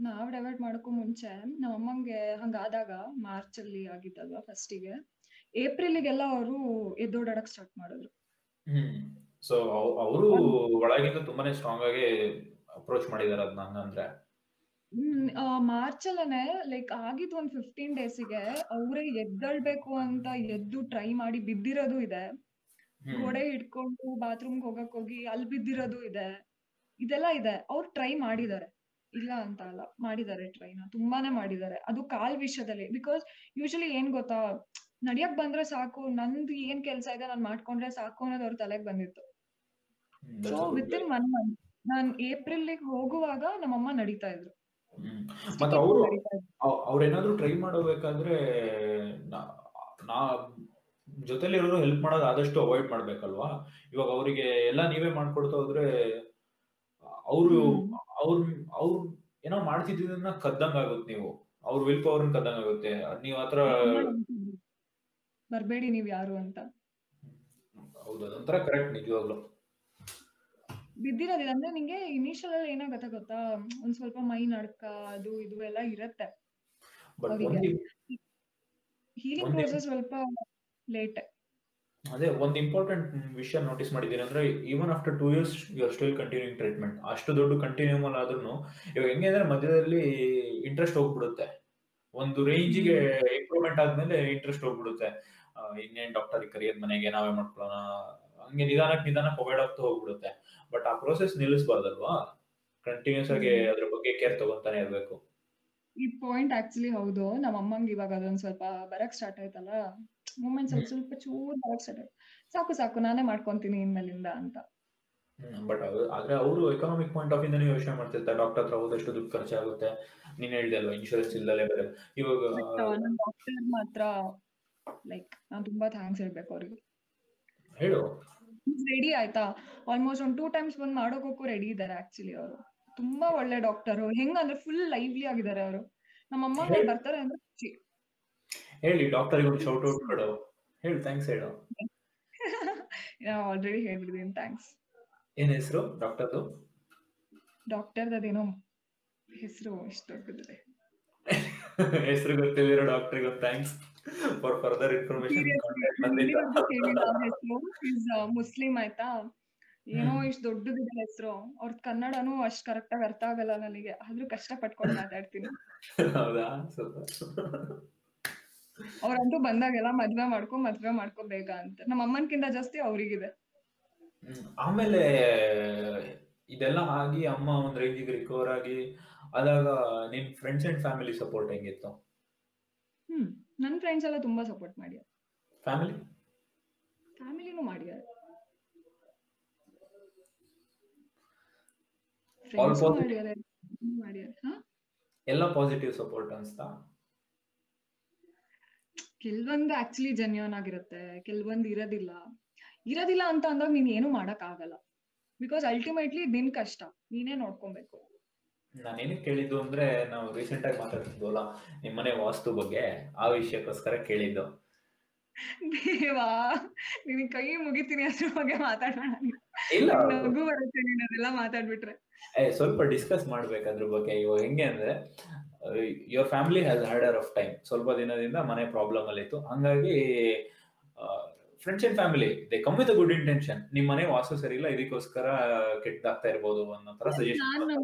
ನಾವ್ ಡೈವರ್ಟ್ ಮಾಡಕ್ಕೂ ಮುಂಚೆ ನಮ್ಮ ಅಮ್ಮಂಗೆ ಹಂಗಾದಾಗ ಮಾರ್ಚ್ ಅಲ್ಲಿ ಆಗಿದ್ದಲ್ವಾ ಏಪ್ರಿಲ್ ಗೆಲ್ಲ ಅವರು ಎದ್ದೋಡಾಡಕ್ ಸ್ಟಾರ್ಟ್ ಮಾಡಿದ್ರು. ಸೊ ಅವರು ಒಳಗಿಂದ ತುಂಬಾನೇ ಸ್ಟ್ರಾಂಗ್ ಆಗಿ ಅಪ್ರೋಚ್ ಮಾಡಿದಾರೆ ಅದನ್ನ ಅಂದ್ರೆ. ಮಾರ್ಚ್ ಅಲ್ಲೇ ಲೈಕ್ ಆಗಿದ್ ಒಂದ್ ಫಿಫ್ಟೀನ್ ಡೇಸಿಗೆ ಅವರೇ ಎದ್ದಳ್ಬೇಕು ಅಂತ ಎದ್ದು ಟ್ರೈ ಮಾಡಿ ಬಿದ್ದಿರೋದು ಇದೆ. ಗೋಡೆ ಹಿಡ್ಕೊಂಡು ಬಾತ್ರೂಮ್ಗೆ ಹೋಗಕ್ ಹೋಗಿ ಅಲ್ಲಿ ಬಿದ್ದಿರೋದು ಇದೆ. ಇದೆಲ್ಲ ಇದೆ. ಅವ್ರು ಟ್ರೈ ಮಾಡಿದ್ದಾರೆ ಇಲ್ಲ ಅಂತ ಅಲ್ಲ ಮಾಡಿದ್ದಾರೆ ಟ್ರೈನ್ ತುಂಬಾನೇ ಮಾಡಿದ್ದಾರೆ. ಅದು ಕಾಲ್ ವಿಷಯದಲ್ಲಿ ಬಿಕಾಸ್ ಯೂಶಲಿ ಏನ್ ಗೊತ್ತಾ ನಡಿಯಕ್ ಬಂದ್ರೆ ಸಾಕು ನಂದು ಏನ್ ಕೆಲ್ಸ ಇದೆ ನಾನ್ ಮಾಡ್ಕೊಂಡ್ರೆ ಸಾಕು ಅನ್ನೋದು ಅವ್ರ ತಲೆಗ್ ಬಂದಿತ್ತು. So with in one month ನಾನ್ ಏಪ್ರಿಲ್ ಹೋಗುವಾಗ ನಮ್ಮಮ್ಮ ನಡೀತಾ ಇದ್ರು. ಮತ್ತೆ ಅವರು ಅವ್ರೇನಾದ್ರೂ ಟ್ರೈ ಮಾಡಬೇಕಾದ್ರೆ ನಾ- ಜೊತೆಲಿ ಇರೋರು ಹೆಲ್ಪ್ ಮಾಡೋದು ಆದಷ್ಟು ಅವಾಯ್ಡ್ ಮಾಡ್ಬೇಕಲ್ವಾ? ಇವಾಗ ಅವರಿಗೆ ಎಲ್ಲ ನೀವೇ ಮಾಡ್ಕೊಡ್ತಾ ಹೋದ್ರೆ ಅವರು. ಅವ್ರ ಅವ್ರ ಏನೋ ಮಾಡ್ತಿದ್ದನ್ನ ಕದ್ದಂಗ ಆಗುತ್ತೆ ನೀವು. ಅವ್ರ ವಿಲ್ ಪವರ್ ಕದ್ದಂಗ ಆಗುತ್ತೆ. ನೀವ್ ಆತರ ಬರ್ಬೇಡಿ ನೀವ್ ಯಾರು ಅಂತ. ಹೌದು ಅದೊಂಥರ ಕರೆಕ್ಟ್ ನಿಜವಾಗ್ಲು. ಬಿದ್ದಿರೋದಿಲ್ಲ. ಅಂದ್ರೆ ನಿಂಗೆ ಇನಿಷಿಯಲ್ ಅಲ್ಲಿ ಏನಾಗತ್ತೆ ಗೊತ್ತಾ? ಒಂದ್ ಸ್ವಲ್ಪ ಮೈ ನಡ್ಕ ಅದು ಇದು ಎಲ್ಲ ಇರತ್ತೆ. ಹೀಲಿಂಗ್ ಪ್ರೋಸೆಸ್ ಸ್ವಲ್ಪ ಲೇಟ್ ಅದೇ ಒಂದು ಇಂಪಾರ್ಟೆಂಟ್ ವಿಷಯ ನೋಟಿಸ್ ಮಾಡಿದೀನಿ ಅಂದ್ರೆ even after two years you are still continuing treatment ಅಷ್ಟು ದೊಡ್ಡ ಕಂಟಿನ್ಯೂಮಲ್ ಆದ್ರೂ ಇವಾಗ ಹೆಂಗೆ ಅಂದ್ರೆ ಮಧ್ಯದಲ್ಲಿ ಇಂಟ್ರೆಸ್ಟ್ ಹೋಗ್ಬಿಡುತ್ತೆ. ಒಂದು ರೇಂಜಿಗೆ ಇಂಪ್ರೂವ್ಮೆಂಟ್ ಆದ್ಮೇಲೆ ಇಂಟ್ರೆಸ್ಟ್ ಹೋಗ್ಬಿಡುತ್ತೆ. ಇನ್ನೇನ್ ಡಾಕ್ಟರ್ ಕರಿಯೋದ್ ಮನೆಗೆ ನಾವೇ ಮಾಡ್ಕೊಳ್ಳೋಣ ಹಂಗೆ ನಿಧಾನಕ್ಕೆ ನಿಧಾನಕ್ಕೆ ಅವಾಯ್ಡ್ ಆಗ್ತಾ ಹೋಗ್ಬಿಡುತ್ತೆ. ಬಟ್ ಆ ಪ್ರೋಸೆಸ್ ನಿಲ್ಲಿಸಬಾರ್ದಲ್ವಾ? ಕಂಟಿನ್ಯೂಸ್ ಆಗಿ ಅದ್ರ ಬಗ್ಗೆ ಕೇರ್ ತಗೊಂತಾನೆ ಇರ್ಬೇಕು. ಈ ಪಾಯಿಂಟ್ ಆಕ್ಚುಲಿ ಹೌದು. ನಮ್ಮ ಅಮ್ಮಂಗೆ ಇವಾಗ ಅದೊಂದ್ ಸ್ವಲ್ಪ ಬರಕ್ ಸ್ಟಾರ್ಟ್ ಆಯ್ತಲ್ಲ? ಮೂಮೆಂಟ್ ಸ್ವಲ್ಪ ಸ್ವಲ್ಪ ಚೂರ್ ಸ್ಟಾರ್ಟ್ ಸಾಕು ಸಾಕು ನಾನೇ ಮಾಡ್ಕೊಂತೀನಿ ಇನ್ಮೇಲಿಂದ ಅಂತ. ಬಟ್ ಆದ್ರೆ ಅವರು ಎಕನಾಮಿಕ್ ಪಾಯಿಂಟ್ ಆಫ್ ಇಂದಾನೆ ಯೋಚನೆ ಮಾಡ್ತಿರ್ತಾರೆ. ಡಾಕ್ಟರ್ ಹತ್ರ ಹೋದಷ್ಟು ದುಡ್ಡು ಖರ್ಚಾಗುತ್ತೆ. ನೀನ್ ಹೇಳ್ದೆ ಅಲ್ವಾ ಇನ್ಶೂರೆನ್ಸ್ ಇಲ್ಲದೆ ಬೇರೆ ಇವಾಗ ಡಾಕ್ಟರ್ ಮಾತ್ರ ಲೈಕ್ ನಾನ್ ತುಂಬಾ ಥ್ಯಾಂಕ್ಸ್ ಹೇಳ್ಬೇಕು ಅವ್ರಿಗೆ. ಹೇಳು. ರೆಡಿ ಆಯ್ತಾ? ಆಲ್ಮೋಸ್ಟ್ ಒಂದ್ ಟೂ ಟೈಮ್ಸ್ ಬಂದ್ ಮಾಡೋಕೋಕ್ಕೂ ರೆಡಿ ಇದಾರೆ ಆಕ್ಚುಲಿ ಅವರು. ತುಂಬಾ ಒಳ್ಳೆ ಡಾಕ್ಟರ್ ಹೆಂಗಂದ್ರೆ ಫುಲ್ ಲೈವ್ಲಿ ಆಗಿದ್ದಾರೆ ಅವರು. ನಮ್ಮ ಅಮ್ಮ ಬರ್ತಾರೆ ಅಂದ್ರೆ ಹೇಳಿ ಡಾಕ್ಟರ್ಗೆ ಒಂದು ಶೌಟ್ ಔಟ್ ಕೊಡು. ಹೇಳಿ ಥ್ಯಾಂಕ್ಸ್ ಹೇಳು. ಆಲ್ರೆಡಿ ಹೇಳ್ಬಿಡಿದೀನಿ ಥ್ಯಾಂಕ್ಸ್ ಏನ್ ಹೆಸರು ಡಾಕ್ಟರ್ದು ಡಾಕ್ಟರ್ ಅದೇನೋ ಹೆಸರು ಇಷ್ಟ ದೊಡ್ಡದಿದೆ. ಹೆಸರು ಗೊತ್ತಿಲ್ಲಿರೋ ಡಾಕ್ಟರ್ಗೆ thanks for further information Muslim ಆಯ್ತಾ? ಏನೋ ಇಷ್ಟು ದೊಡ್ಡದಿದೆ ಹೆಸರು. ಅವ್ರ ಕನ್ನಡನು ಅಷ್ಟ್ ಕರೆಕ್ಟ್ ಆಗಿ ಅರ್ಥ ಆಗಲ್ಲ ನನಗೆ. ಆದ್ರೂ ಕಷ್ಟ ಪಟ್ಕೊಂಡು ಮಾತಾಡ್ತೀನಿ. ಹೌದಾ? ಅವ್ರಂತೂ ಬಂದಾಗೆಲ್ಲ ಮದ್ವೆ ಮಾಡ್ಕೊ ಮದ್ವೆ ಮಾಡ್ಕೊ ಬೇಗ ಅಂತ. ನಮ್ಮ ಅಮ್ಮನ್ಕಿಂತ ಜಾಸ್ತಿ ಅವ್ರಿಗಿದೆ. ಆಮೇಲೆ ಇದೆಲ್ಲ ಆಗಿ ಅಮ್ಮ ಒಂದ್ ರೇಂಜಿಗೆ ರಿಕವರ್ ಆಗಿ ಅದಾಗ ನಿನ್ ಫ್ರೆಂಡ್ಸ್ ಅಂಡ್ ಫ್ಯಾಮಿಲಿ ಸಪೋರ್ಟ್ ಹೆಂಗಿತ್ತು? ಹ್ಮ್ ನನ್ ಫ್ರೆಂಡ್ಸ್ ಎಲ್ಲ ತುಂಬಾ ಸಪೋರ್ಟ್ ಮಾಡ್ಯಾರ. ಫ್ಯಾಮಿಲಿ ಫ್ಯಾಮಿಲಿನೂ ಮಾಡ್ಯಾರ. ಫ್ರೆಂಡ್ಸ್? ಮಾಡ್ಯಾರ ಮಾಡ್ಯಾರ. ಹಾ? ಎಲ್ಲ ಪಾಸಿಟಿವ್ ಸಪೋರ್ಟ್ ಅನ್ಸ್ತಾ? ಕೆಲವೊಂದು ಆಕ್ಚುಲಿ ಜೆನ್ಯೂನ್ ಆಗಿರುತ್ತೆ ಕೆಲವೊಂದು ಇರೋದಿಲ್ಲ. ಇರೋದಿಲ್ಲ ಅಂತ ಅಂದಾಗ ನೀನ್ ಏನು ಮಾಡಕ್ ಆಗಲ್ಲ. ಬಿಕಾಸ್ ಅಲ್ಟಿಮೇಟ್ಲಿ ನಿನ್ ಕಷ್ಟ ನೀನೇ ನೋಡ್ಕೊಬೇಕು. ನಾನೇನು ಕೇಳಿದ್ದು ಅಂದ್ರೆ ನಾವು ರೀಸೆಂಟ್ ಆಗಿ ಮಾತಾಡ್ತಿದ್ವಲ್ಲ ನಿಮ್ಮನೆ ವಾಸ್ತು ಬಗ್ಗೆ ಆ ವಿಷಯಕ್ಕೋಸ್ಕರ ಕೇಳಿದ್ದು. ದೇವಾ ನಿನ್ ಕೈ ಮುಗಿತೀನಿ ಅದ್ರ ಬಗ್ಗೆ ಮಾತಾಡೋಣ. ನಗು ಬರುತ್ತೆ ನೀನ್ ಅದೆಲ್ಲ ಮಾತಾಡ್ಬಿಟ್ರೆ. ಏ, ಸ್ವಲ್ಪ ಡಿಸ್ಕಸ್ ಮಾಡ್ಬೇಕು ಅದ್ರ ಬಗ್ಗೆ. ಇವಾಗ ಹೆಂಗೆ ಅಂದ್ರೆ your family has harder of time ಸ್ವಲ್ಪ ದಿನದಿಂದ ಮನೆ ಪ್ರಾಬ್ಲಮ್ ಅಲ್ಲಿ ಇತ್ತು. ಹಂಗಾಗಿ friends and family they come with good intention ನಿಮ್ ಮನೆ ವಾಸು ಸರಿ ಇಲ್ಲ ಇದಕ್ಕೋಸ್ಕರ ಕೆಟ್ಟದಾಗ್ತಾ ಇರ್ಬೋದು ಅನ್ನೋ ತರ ಸಜೆಷನ್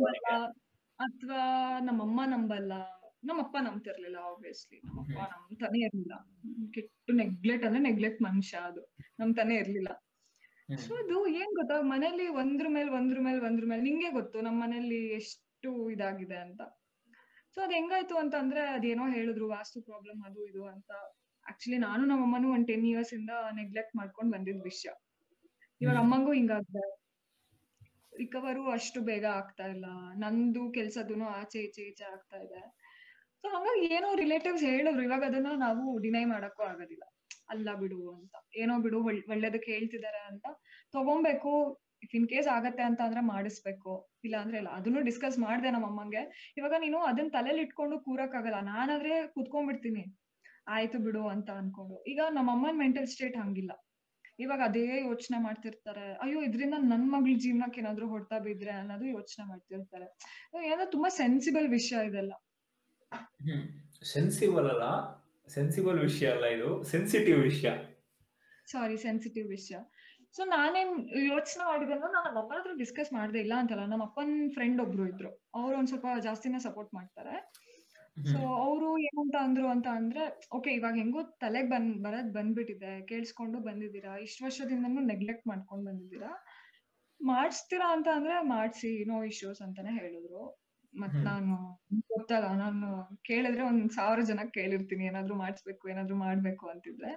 ಅಥವಾ ನಮ್ಮಮ್ಮ ನಂಬಲ್ಲ. ನಮ್ಮಪ್ಪ ನಂಬ್ತಿರ್ಲಿಲ್ಲ ಆಬ್ವಿಯಸ್ಲಿ ನಮ್ಮಪ್ಪ ನಂಬ್ತಾನೆ ಇರ್ಲಿಲ್ಲ. ಕೆಟ್ಟು ನೆಗ್ಲೆಕ್ಟ್ ಅಂದ್ರೆ ನೆಗ್ಲೆಕ್ಟ್ ಮನುಷ್ಯ ಅದು. ನಂಬ್ತಾನೆ ಇರ್ಲಿಲ್ಲ. ಸೊ ಅದು ಏನ್ ಗೊತ್ತಾ? ಮನೇಲಿ ಒಂದ್ರ ಮೇಲೆ ಒಂದ್ರ ಮೇಲೆ ಒಂದ್ರ ಮೇಲೆ ನಿಂಗೆ ಗೊತ್ತು ನಮ್ಮ ಮನೇಲಿ ಎಷ್ಟು ಇದಾಗಿದೆ ಅಂತ. ಸೊ ಅದ್ ಹೆಂಗಾಯ್ತು ಅಂತ ಅಂದ್ರೆ ಅದೇನೋ ಹೇಳಿದ್ರು ವಾಸ್ತು ಪ್ರಾಬ್ಲಮ್ ಅದು ಇದು ಅಂತ. ಆಕ್ಚುಲಿ ನಾನು ನಮ್ಮ ಅಮ್ಮನು ಒಂದ್ ಟೆನ್ ಇಯರ್ಸ್ ಇಂದ ನೆಗ್ಲೆಕ್ಟ್ ಮಾಡ್ಕೊಂಡ್ ಬಂದಿದ್ ವಿಷಯ. ಇವಾಗ ಅಮ್ಮಂಗೂ ಹಿಂಗಾಗ್ದೆ. ರಿಕವರು ಅಷ್ಟು ಬೇಗ ಆಗ್ತಾ ಇಲ್ಲ. ನಂದು ಕೆಲ್ಸದೂನು ಆಚೆ ಈಚೆ ಈಚೆ ಆಗ್ತಾ ಇದೆ. ಸೊ ಹಂಗಾಗಿ ಏನೋ ರಿಲೇಟಿವ್ಸ್ ಹೇಳಿದ್ರು. ಇವಾಗ ಅದನ್ನ ನಾವು ಡಿನೈ ಮಾಡಕ್ಕೂ ಆಗೋದಿಲ್ಲ. ಅಲ್ಲ ಬಿಡು ಅಂತ. ಏನೋ ಬಿಡು ಒಳ್ಳೇದಕ್ಕೆ ಹೇಳ್ತಿದಾರೆ ಅಂತ ತಗೊಂಬೇಕು. ಇಫ್ ಇನ್ ಕೇಸ್ ಆಗತ್ತೆ ಅಂತ ಅಂದ್ರೆ ಮಾಡಿಸ್ಬೇಕು. ಇಲ್ಲ ಅಂದ್ರೆ ಇಲ್ಲ. ಅದನ್ನು ಡಿಸ್ಕಸ್ ಮಾಡ್ದೆ ನಮ್ಮ ಅಮ್ಮಂಗೆ. ಇವಾಗ ನೀನು ಅದನ್ನ ತಲೆಲಿ ಇಟ್ಕೊಂಡು ಕೂರಕ್ ಆಗಲ್ಲ ನಾನಾದ್ರೆ ಕುತ್ಕೊಂಡ್ಬಿಡ್ತೀನಿ. ಆಯ್ತು ಬಿಡು ಅಂತ ಅನ್ಕೊಂಡು. ಈಗ ನಮ್ಮ ಅಮ್ಮನ್ ಮೆಂಟಲ್ ಸ್ಟೇಟ್ ಹಂಗಿಲ್ಲ. ಇವಾಗ ಅದೇ ಯೋಚನೆ ಮಾಡ್ತಿರ್ತಾರೆ. ಅಯ್ಯೋ ಇದ್ರಿಂದ ನನ್ ಮಗಳ ಜೀವನಕ್ಕೆ ಏನಾದ್ರು ಹೊಡ್ತಾ ಬಿದ್ರೆ ಅನ್ನೋದು ಯೋಚನೆ ಮಾಡ್ತಿರ್ತಾರೆ. ಏನೋ ತುಂಬಾ ಸೆನ್ಸಿಬಲ್ ವಿಷಯ ಇದೆಲ್ಲ. ಸೆನ್ಸಿಬಲ್ ಅಲ್ಲ. ಸೆನ್ಸಿಬಲ್ ವಿಷಯ ಅಲ್ಲ ಇದು. ಸೆನ್ಸಿಟಿವ್ ವಿಷಯ. ಸಾರಿ ಸೆನ್ಸಿಟಿವ್ ವಿಷಯ. ಸೊ ನಾನೇನ್ ಯೋಚನೆ ಮಾಡಿದೆನೋ ನಾನು ನಮ್ಮ ಹತ್ರ ಡಿಸ್ಕಸ್ ಮಾಡ್ದೆ ಇಲ್ಲ ಅಂತಲ್ಲ. ನಮ್ಮ ಅಪ್ಪನ್ ಫ್ರೆಂಡ್ ಒಬ್ರು ಇದ್ರು. ಅವ್ರು ಒಂದ್ ಸ್ವಲ್ಪ ಜಾಸ್ತಿನೇ ಸಪೋರ್ಟ್ ಮಾಡ್ತಾರೆ. ಸೊ ಅವರು ಏನಂತ ಅಂದ್ರು ಅಂತ ಅಂದ್ರೆ ಓಕೆ ಇವಾಗ ಹೆಂಗೋ ತಲೆಗ್ ಬಂದ್ ಬರದ್ ಬಂದ್ಬಿಟ್ಟಿದೆ. ಕೇಳಿಸ್ಕೊಂಡು ಬಂದಿದ್ದೀರಾ? ಇಷ್ಟು ವರ್ಷದಿಂದನೂ ನೆಗ್ಲೆಕ್ಟ್ ಮಾಡ್ಕೊಂಡ್ ಬಂದಿದ್ದೀರಾ? ಮಾಡಿಸ್ತೀರಾ ಅಂತ ಅಂದ್ರೆ ಮಾಡಿಸಿ. ನೋ ಇಶ್ಯೂಸ್ ಅಂತಾನೆ ಹೇಳಿದ್ರು. ಮತ್ ನಾನು ಗೊತ್ತಲ್ಲ. ನಾನು ಕೇಳಿದ್ರೆ ಒಂದ್ ಸಾವಿರ ಜನ ಕೇಳಿರ್ತೀನಿ. ಏನಾದ್ರು ಮಾಡಿಸ್ಬೇಕು ಏನಾದ್ರು ಮಾಡ್ಬೇಕು ಅಂತಿದ್ರೆ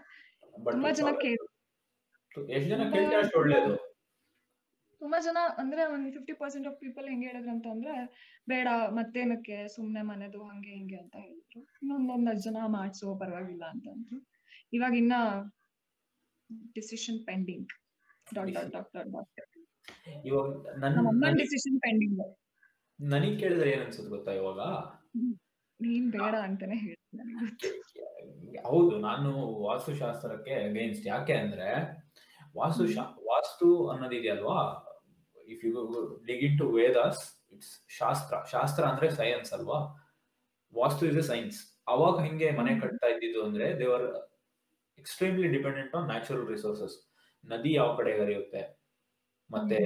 ತುಂಬಾ ಜನ ಕೇಳಿ ಎಷ್ಟು ಜನ ಕೇಳ್ತಾರೆ ಅಷ್ಟು ಒಳ್ಳೇದು? ತುಂಬಾ ಜನ ಅಂದ್ರೆ ಒಂದ್ ಫಿಫ್ಟಿ ಪರ್ಸೆಂಟ್ ಆಫ್ ಪೀಪಲ್ ಹೆಂಗ್ ಹೇಳಿದ್ರು ಅಂತಂದ್ರೆ ಬೇಡ ಮತ್ತೇನಕ್ಕೆ ಸುಮ್ನೆ ಮನೆದು ಹಂಗೆ ಹಿಂಗೆ ಅಂತ ಹೇಳಿದ್ರು. ಇನ್ನೊಂದೊಂದ್ ಜನ ಮಾಡ್ಸೋ ಪರವಾಗಿಲ್ಲ ಅಂತಂದ್ರು ಇವಾಗ ಇನ್ನ decision pending dot dot dot dot dot ಇವಾಗ ನನ್ನ ಡಿಸಿಷನ್ ಪೆಂಡಿಂಗ್ ನನಗ್ ಕೇಳಿದ್ರೆ ಏನ್ ಅನ್ಸುತ್ತೆ ಗೊತ್ತಾ ಇವಾಗ? ನೀನ್ ಬೇಡ ಅಂತಾನೆ ಹೇಳ್ತೀನಿ ಹೌದು ನಾನು ವಾಸ್ತುಶಾಸ್ತ್ರಕ್ಕೆ ಅಗೇನ್ಸ್ಟ್ ಯಾಕೆ ಅಂದ್ರೆ ವಾಸ್ತು ವಾಸ್ತು ಅನ್ನೋದಿದೆಯಲ್ವಾ if you dig into Vedas it's shastra. ಶಾಸ್ತ್ರ ಅಂದ್ರೆ ಸೈನ್ಸ್ ಅಲ್ವಾ? ವಾಸ್ತು ಇಸ್ ಎ ಸೈನ್ಸ್ ಅವಾಗ ಹಿಂಗೆ ಮನೆ ಕಟ್ತಾ ಇದ್ದಿದ್ದು ಅಂದ್ರೆ they were extremely dependent on natural resources ನದಿ ಯಾವ ಕಡೆ ಹರಿಯುತ್ತೆ? ಮತ್ತೆ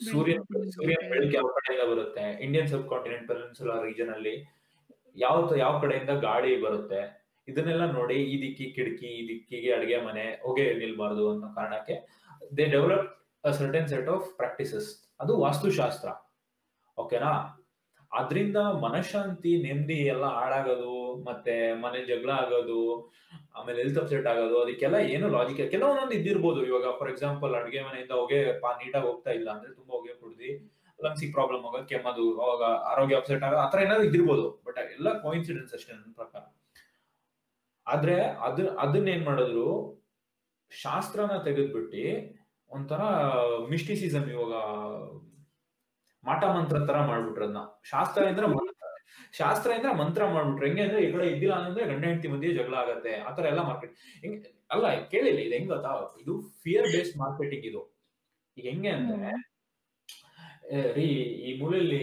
ಸೂರ್ಯ ಸೂರ್ಯನ ಬೆಳಕು ಯಾವ ಕಡೆಯಿಂದ ಬರುತ್ತೆ? Indian subcontinent peninsula region ಅಲ್ಲಿ ಯಾವ ಯಾವ ಕಡೆಯಿಂದ ಗಾಳಿ ಬರುತ್ತೆ? ಇದನ್ನೆಲ್ಲ ನೋಡಿ, ಈ ದಿಕ್ಕಿ ಕಿಟಕಿ, ಈ ದಿಕ್ಕಿಗೆ ಅಡಿಗೆ ಮನೆ, ಹೊಗೆ ನಿಲ್ಬಾರ್ದು ಅನ್ನೋ ಕಾರಣಕ್ಕೆ they develop a certain set of practices ಅದು ವಾಸ್ತುಶಾಸ್ತ್ರ. ಓಕೆನಾ ಅದ್ರಿಂದ ಮನಃಶಾಂತಿ, ನೆಮ್ಮದಿ ಎಲ್ಲ ಹಾಳಾಗೋದು, ಮತ್ತೆ ಮನೆ ಜಗಳ ಆಗೋದು, ಆಮೇಲೆ ಹೆಲ್ತ್ ಅಪ್ಸೆಟ್ ಆಗೋದು, ಅದಕ್ಕೆಲ್ಲ ಏನು ಲಾಜಿಕ್ ಕೆಲವೊಂದೊಂದು ಇದ್ದಿರ್ಬೋದು. ಇವಾಗ ಫಾರ್ ಎಕ್ಸಾಂಪಲ್ ಅಡುಗೆ ಮನೆಯಿಂದ ಹೊಗೆ ಪಾ ನೀಟಾಗಿ ಹೋಗ್ತಾ ಇಲ್ಲ ಅಂದ್ರೆ ತುಂಬಾ ಹೊಗೆ ಕುಡ್ದು ಲಂಗ್ಸಿಗೆ ಪ್ರಾಬ್ಲಮ್ ಆಗೋದು, ಕೆಮ್ಮದು, ಅವಾಗ ಆರೋಗ್ಯ ಅಪ್ಸೆಟ್ ಆಗೋದು ಥರ ಏನಾದ್ರು ಇದ್ದಿರ್ಬೋದು. ಬಟ್ ಎಲ್ಲ ಕೋಇನ್ಸಿಡೆನ್ಸ್ ಅಷ್ಟೇ ನನ್ನ ಪ್ರಕಾರ. ಆದ್ರೆ ಅದ್ ಅದನ್ನ ಏನ್ ಮಾಡಿದ್ರು? ಶಾಸ್ತ್ರನ ತೆಗೆದ್ಬಿಟ್ಟು ಒಂಥರ ಮಿಸ್ಟಿಸಿಸಮ್ ಇವಾಗ ಮಾಟ ಮಂತ್ರ ತರ ಮಾಡ್ಬಿಟ್ರು ಅದನ್ನ ಶಾಸ್ತ್ರ ಅಂದ್ರೆ ಮಂತ್ರ. ಶಾಸ್ತ್ರ ಅಂದ್ರೆ ಮಂತ್ರ ಮಾಡ್ಬಿಟ್ರು. ಹೆಂಗೆ ಅಂದ್ರೆ ಈ ಕಡೆ ಇದ್ದಿಲ್ಲ ಅಂದ್ರೆ ಗಂಡ ಹೆಂಡತಿ ಮಧ್ಯೆ ಜಗಳ ಆಗತ್ತೆ. ಆತರ ಎಲ್ಲ ಮಾರ್ಕೆಟ್ ಹೆಂಗ್ ಅಲ್ಲ ಕೇಳಿಲ್ಲ ಇದು ಹೆಂಗ್ ಗೊತ್ತಾ? ಇದು ಫಿಯರ್ ಬೇಸ್ಡ್ ಮಾರ್ಕೆಟಿಂಗ್ ಇದು. ಈಗ ಹೆಂಗೆ ಅಂದ್ರೆ ರೀ ಈ ಮೂಲೆಯಲ್ಲಿ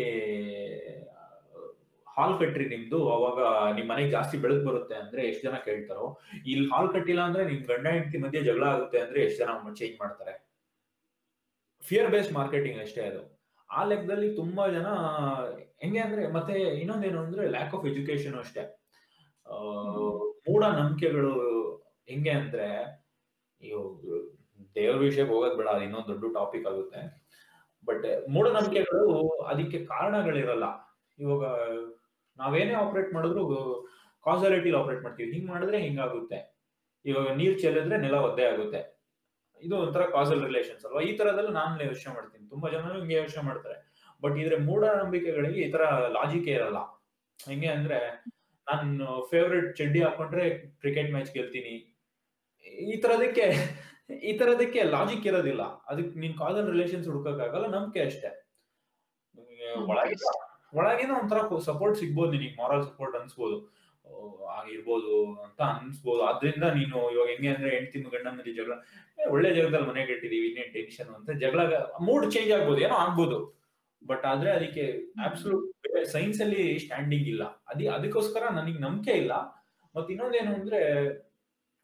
ಹಾಲ್ ಕಟ್ಟ್ರಿ ನಿಮ್ದು, ಅವಾಗ ನಿಮ್ ಮನೆಗೆ ಜಾಸ್ತಿ ಬೆಳಕು ಬರುತ್ತೆ ಅಂದ್ರೆ ಎಷ್ಟ್ ಜನ ಕೇಳ್ತಾರೋ ಇಲ್ಲಿ ಹಾಲ್ ಕಟ್ಟಿಲ್ಲ ಅಂದ್ರೆ ನಿಮ್ ಗಂಡ ಹೆಂಡತಿ ಮಧ್ಯೆ ಜಗಳ ಆಗುತ್ತೆ ಅಂದ್ರೆ ಎಷ್ಟ್ ಜನ ಚೇಂಜ್ ಮಾಡ್ತಾರೆ. ಫಿಯರ್ ಬೇಸ್ಡ್ ಮಾರ್ಕೆಟಿಂಗ್ ಅಷ್ಟೇ ಅದು. ಆ ಲೆಕ್ಕದಲ್ಲಿ ತುಂಬಾ ಜನ, ಹೆಂಗೆ ಅಂದ್ರೆ ಮತ್ತೆ ಇನ್ನೊಂದೇನು ಅಂದ್ರೆ ಲ್ಯಾಕ್ ಆಫ್ ಎಜುಕೇಶನ್ ಅಷ್ಟೇ. ಮೂಢ ನಂಬಿಕೆಗಳು ಹೆಂಗೆ ಅಂದ್ರೆ ದೇವ್ರ ವಿಷಯಕ್ಕೆ ಹೋಗೋದ್ ಬೇಡ, ಅದು ಇನ್ನೊಂದು ದೊಡ್ಡ ಟಾಪಿಕ್ ಆಗುತ್ತೆ. ಬಟ್ ಮೂಢನಂಬಿಕೆಗಳು ಅದಕ್ಕೆ ಕಾರಣಗಳಿರಲ್ಲ. ಇವಾಗ ನಾವೇನೇ ಆಪರೇಟ್ ಮಾಡಿದ್ರು ಕಾಸಾಲಿಟಿಲಿ ಆಪರೇಟ್ ಮಾಡ್ತೀವಿ. ಹಿಂಗ್ ಮಾಡಿದ್ರೆ ಹಿಂಗಾಗುತ್ತೆ. ಇವಾಗ ನೀರ್ ಚೆಲ್ಲಿದ್ರೆ ನೆಲ ಒದ್ದೆ ಆಗುತ್ತೆ. ಇದು ಒಂಥರ ಕಾಸಲ್ ರಿಲೇಷನ್ಸ್ ಅಲ್ವಾ? ಈ ತರದಲ್ಲಿ ನಾನು ಯೋಚನೆ ಮಾಡ್ತೀನಿ. ತುಂಬಾ ಜನ ಹಿಂಗೆ ಯೋಚನೆ ಮಾಡ್ತಾರೆ. ಬಟ್ ಇದ್ರೆ ಮೂಢನಂಬಿಕೆಗಳಿಗೆ ಈ ತರ ಲಾಜಿಕ್ ಇರಲ್ಲ. ಹೆಂಗೆ ಅಂದ್ರೆ, ನಾನು ಫೇವ್ರೆಟ್ ಚಡ್ಡಿ ಹಾಕೊಂಡ್ರೆ ಕ್ರಿಕೆಟ್ ಮ್ಯಾಚ್ ಗೆಲ್ತೀನಿ. ಈ ತರದಕ್ಕೆ ಈ ತರದಕ್ಕೆ ಲಾಜಿಕ್ ಇರೋದಿಲ್ಲ. ಅದಕ್ಕೆ ನೀನ್ ಕಾಸಲ್ ರಿಲೇಷನ್ಸ್ ಹುಡ್ಕಕ್ಕಾಗಲ್ಲ, ನಂಬಿಕೆ ಅಷ್ಟೇ. ಒಳಗಿನ ಒಂಥರ ಸಪೋರ್ಟ್ ಸಿಗ್ಬೋದು ನಿನಗೆ ಮಾರಲ್ ಸಪೋರ್ಟ್ ಅನ್ಸ್ಬೋದು. ಆಗಿರ್ಬೋದು ಅಂತ ಅನ್ಸ್ಬೋದು. ಅದರಿಂದ ನೀನು ಇವಾಗ ಹೆಂಗೆ ಅಂದ್ರೆ ಹೆಂಡತಿ ಗಂಡ ಮಧ್ಯೆ ಜಗಳ ಒಳ್ಳೆ ಜಾಗದಲ್ಲಿ ಮನೆ ಕಟ್ಟಿದೀವಿ, ಇನ್ನೇನ್ ಟೆನ್ಷನ್ ಅಂತ ಜಗಳ ಮೂಡ್ ಚೇಂಜ್ ಆಗ್ಬೋದು, ಏನೋ ಆಗ್ಬೋದು. ಬಟ್ ಆದ್ರೆ ಅದಕ್ಕೆ ಅಬ್ಸಲ್ಯೂಟ್ ಸೈನ್ಸ್ ಅಲ್ಲಿ ಸ್ಟ್ಯಾಂಡಿಂಗ್ ಇಲ್ಲ. ಅದಿ ಅದಕ್ಕೋಸ್ಕರ ನನಗೆ ನಂಬಿಕೆ ಇಲ್ಲ. ಮತ್ತೆ ಇನ್ನೊಂದೇನು ಅಂದ್ರೆ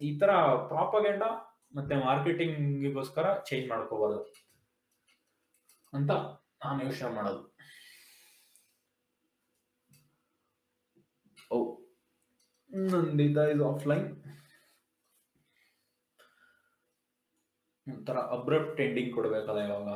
ಈ ತರ ಪ್ರಾಪಗೆಂಡ ಮತ್ತೆ ಮಾರ್ಕೆಟಿಂಗ್ಗೋಸ್ಕರ ಚೇಂಜ್ ಮಾಡ್ಕೋಬಾರ್ದು ಅಂತ ನಾನು ಯೋಚನೆ ಮಾಡೋದು. ಓ ನಂದಿತ ಇಸ್ ಆಫ್ಲೈನ್ ಒಂಥರ ಅಬ್ರಪ್ಟ್ ಎಂಡಿಂಗ್ ಕೊಡ್ಬೇಕಲ್ಲ ಇವಾಗ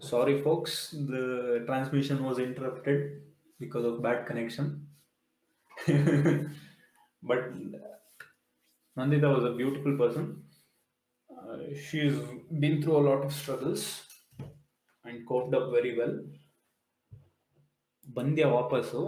Sorry, folks, the transmission was interrupted because of bad connection. but Nandita was a beautiful person. Uh, she's been through a lot of struggles and coped up very well. ಬಂದ್ಯಾ ವಾಪಸ್ಸು?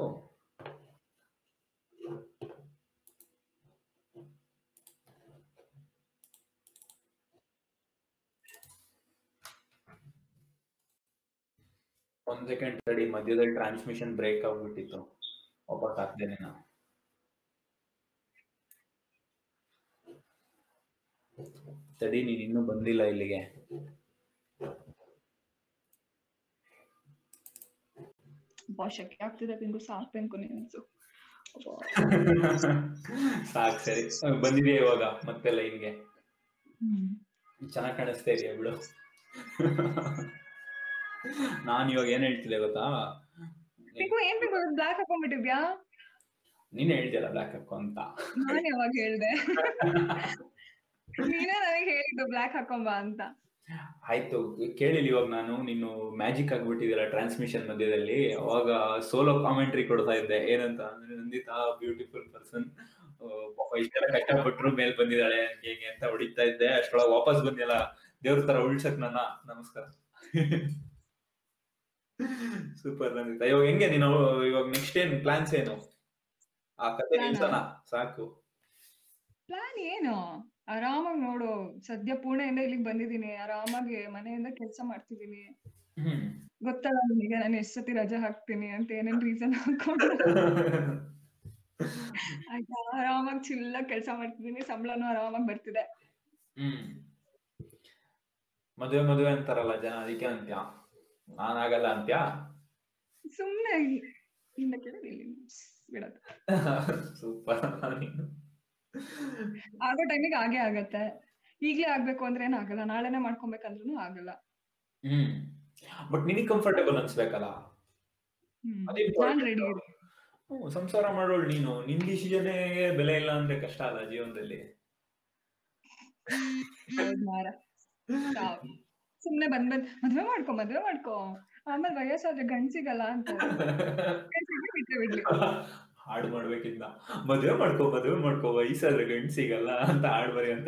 ಒಂದ್ ಸೆಕೆಂಡ್ ತಡಿ, ಮಧ್ಯದಲ್ಲಿ ಟ್ರಾನ್ಸ್ಮಿಷನ್ ಬ್ರೇಕ್ ಆಗ್ಬಿಟ್ಟಿತ್ತು. ವಾಪಸ್ ಹಾಕ್ದೇನೆ ನಾನು. ತಡಿ, ನೀನ್ ಇನ್ನೂ ಬಂದಿಲ್ಲ ಇಲ್ಲಿಗೆ. ಶೆಕೆ ಆಗ್ತಿದೆ ಬಿಂಗು ಸಾಕ್ ಪಿಂಕು ನೀನ್ಸು. ಸಾಕ್ ಸರಿ. ಬಂದಿದೆ ಇವಾಗ ಮತ್ತೆ ಲೈನ್ಗೆ ಚೆನ್ನಾಗಿ ಕಾಣಿಸ್ತಾ ಇದೆಯಾ ಬಿಡು. ನಾನ್ ಇವಾಗ ಏನ್ ಹೇಳ್ತಿದ್ದೆ ಗೊತ್ತಾ? ಪಿಂಕು ಏನ್ ಪಿಂಕು ಬ್ಲಾಕ್ ಹಾಕೊಂಡ್ಬಿಟ್ಟಿದ್ಯಾ ನೀನ್ ಹೇಳ್ತಿಯಲ್ಲ ಬ್ಲಾಕ್ ಹಾಕೋ ಅಂತ. ನಾನು ಯಾವಾಗ ಹೇಳ್ದೆ? ನೀನೇ ನನಗೆ ಹೇಳಿದ್ದು ಬ್ಲಾಕ್ ಹಾಕೊಂಬ ಅಂತ. ಆಯ್ತು ಕೇಳಿಲ್ಲ ಇವಾಗ ನಾನು ನೀನು ಮ್ಯಾಜಿಕ್ ಆಗ್ಬಿಟ್ಟಿದಿಲ್ಲ ಟ್ರಾನ್ಸ್ಮಿಷನ್ ಮಧ್ಯದಲ್ಲಿ. ಅವಾಗ ಸೋಲೋ ಕಾಮೆಂಟ್ರಿ ಕೊಡ್ತಾ ಇದ್ದೆ. ಏನಂತ ಅಂದ್ರೆ, ನಂದಿತಾ ಬ್ಯೂಟಿಫುಲ್ ಪರ್ಸನ್ ಇಷ್ಟೆಲ್ಲ ಕಷ್ಟಪಟ್ರು ಮೇಲ್ ಬಂದಿದ್ದಾಳೆ ಹಂಗೆ ಅಂತ ಹೊಡಿತಾ ಇದ್ದೆ. ಅಷ್ಟೊಳಗೆ ವಾಪಸ್ ಬಂದಿಲ್ಲ ದೇವ್ರ ತರ ಉಳ್ಸಕ್ ನನ್ನ, ನಮಸ್ಕಾರ. ಸೂಪರ್ ನಂದಿತಾ. ಇವಾಗ ಹೆಂಗೆ ನೀನು? ಇವಾಗ ನೆಕ್ಸ್ಟ್ ಏನ್ ಪ್ಲಾನ್ಸ್ ಏನು? ಆ ಕತೆ ನಿಲ್ಸೋಣ? ಸಾಕು. ಪ್ಲಾನ್ ಏನು? ಆರಾಮಾಗಿ ನೋಡು. ಸದ್ಯ ಪುಣೆಯಿಂದ ಇಲ್ಲಿಗೆ ಬಂದಿದ್ದೀನಿ. ಆರಾಮಾಗಿ ಮನೆಯಿಂದ ಕೆಲಸ ಮಾಡ್ತಿದ್ದೀನಿ. ಗೊತ್ತಲ್ಲ ನಿಮಗೆ ನಾನು ಎಷ್ಟ್ ಸತಿ ರಜೆ ಹಾಕ್ತೀನಿ ಅಂತ ಏನೇನ್ ರೀಸನ್ ಹಾಕೊಂಡು. ಆಯ್ತಾ? ಆರಾಮಾಗಿ ಚಿಲ್ಲ ಕೆಲಸ ಮಾಡ್ತಿದ್ದೀನಿ. ಸಂಬಳನೂ ಆರಾಮಾಗಿ ಬರ್ತಿದೆ. ಮದುವೆ ಮದುವೆ ಅಂತಾರಲ್ಲ ಜನ. ಅದಕ್ಕೆ ಅಂತ್ಯ? ನಾನಾಗಲ್ಲ ಅಂತ್ಯ? ಬಿಡೋದು. ಸೂಪರ್. ಆಗೋ ಟೈಮಿಗೆ ಆಗೇ ಆಗತ್ತೆ. ಈಗ್ಲೇ ಆಗ್ಬೇಕು ಅಂದ್ರೆ ಏನೂ ಆಗಲ್ಲ. ನಾಳೆನೆ ಮಾಡ್ಕೊಬೇಕಂದ್ರೂ ಆಗಲ್ಲ. ಹ್ಮ್. ಬಟ್ ಮಿನಿ ಕಂಫರ್ಟೇಬಲ್ ಅನ್ಸ್ಬೇಕಲ್ಲ? ಸಂಸಾರ ಮಾಡೋಳು ನೀನು. ನಿನ್ ಡಿಸಿಷನ್ ಬೆಲೆ ಇಲ್ಲ ಅಂದ್ರೆ ಕಷ್ಟ ಅಲ್ಲ ಜೀವನದಲ್ಲಿ. ಸುಮ್ನೆ ಬಂದ್ ಬಂದ್ ಮದ್ವೆ ಮಾಡ್ಕೊ ಮದ್ವೆ ಮಾಡ್ಕೊ. ಆಮೇಲೆ ವಯಸ್ಸಾದ್ರೆ ಗಂಡ್ ಸಿಗಲ್ಲ ಅಂತ ಬಿಡ್ಲಿ. ಹಾಡು ಮಾಡ್ಬೇಕಿಂದ ಮದುವೆ ಮಾಡ್ಕೋ ಮದುವೆ ಮಾಡ್ಕೋ ವಯಸ್ಸಾದ್ರೆ ಗಂಡ್ ಸಿಗಲ್ಲ ಅಂತ ಹಾಡ್ ಬರಿ ಅಂತ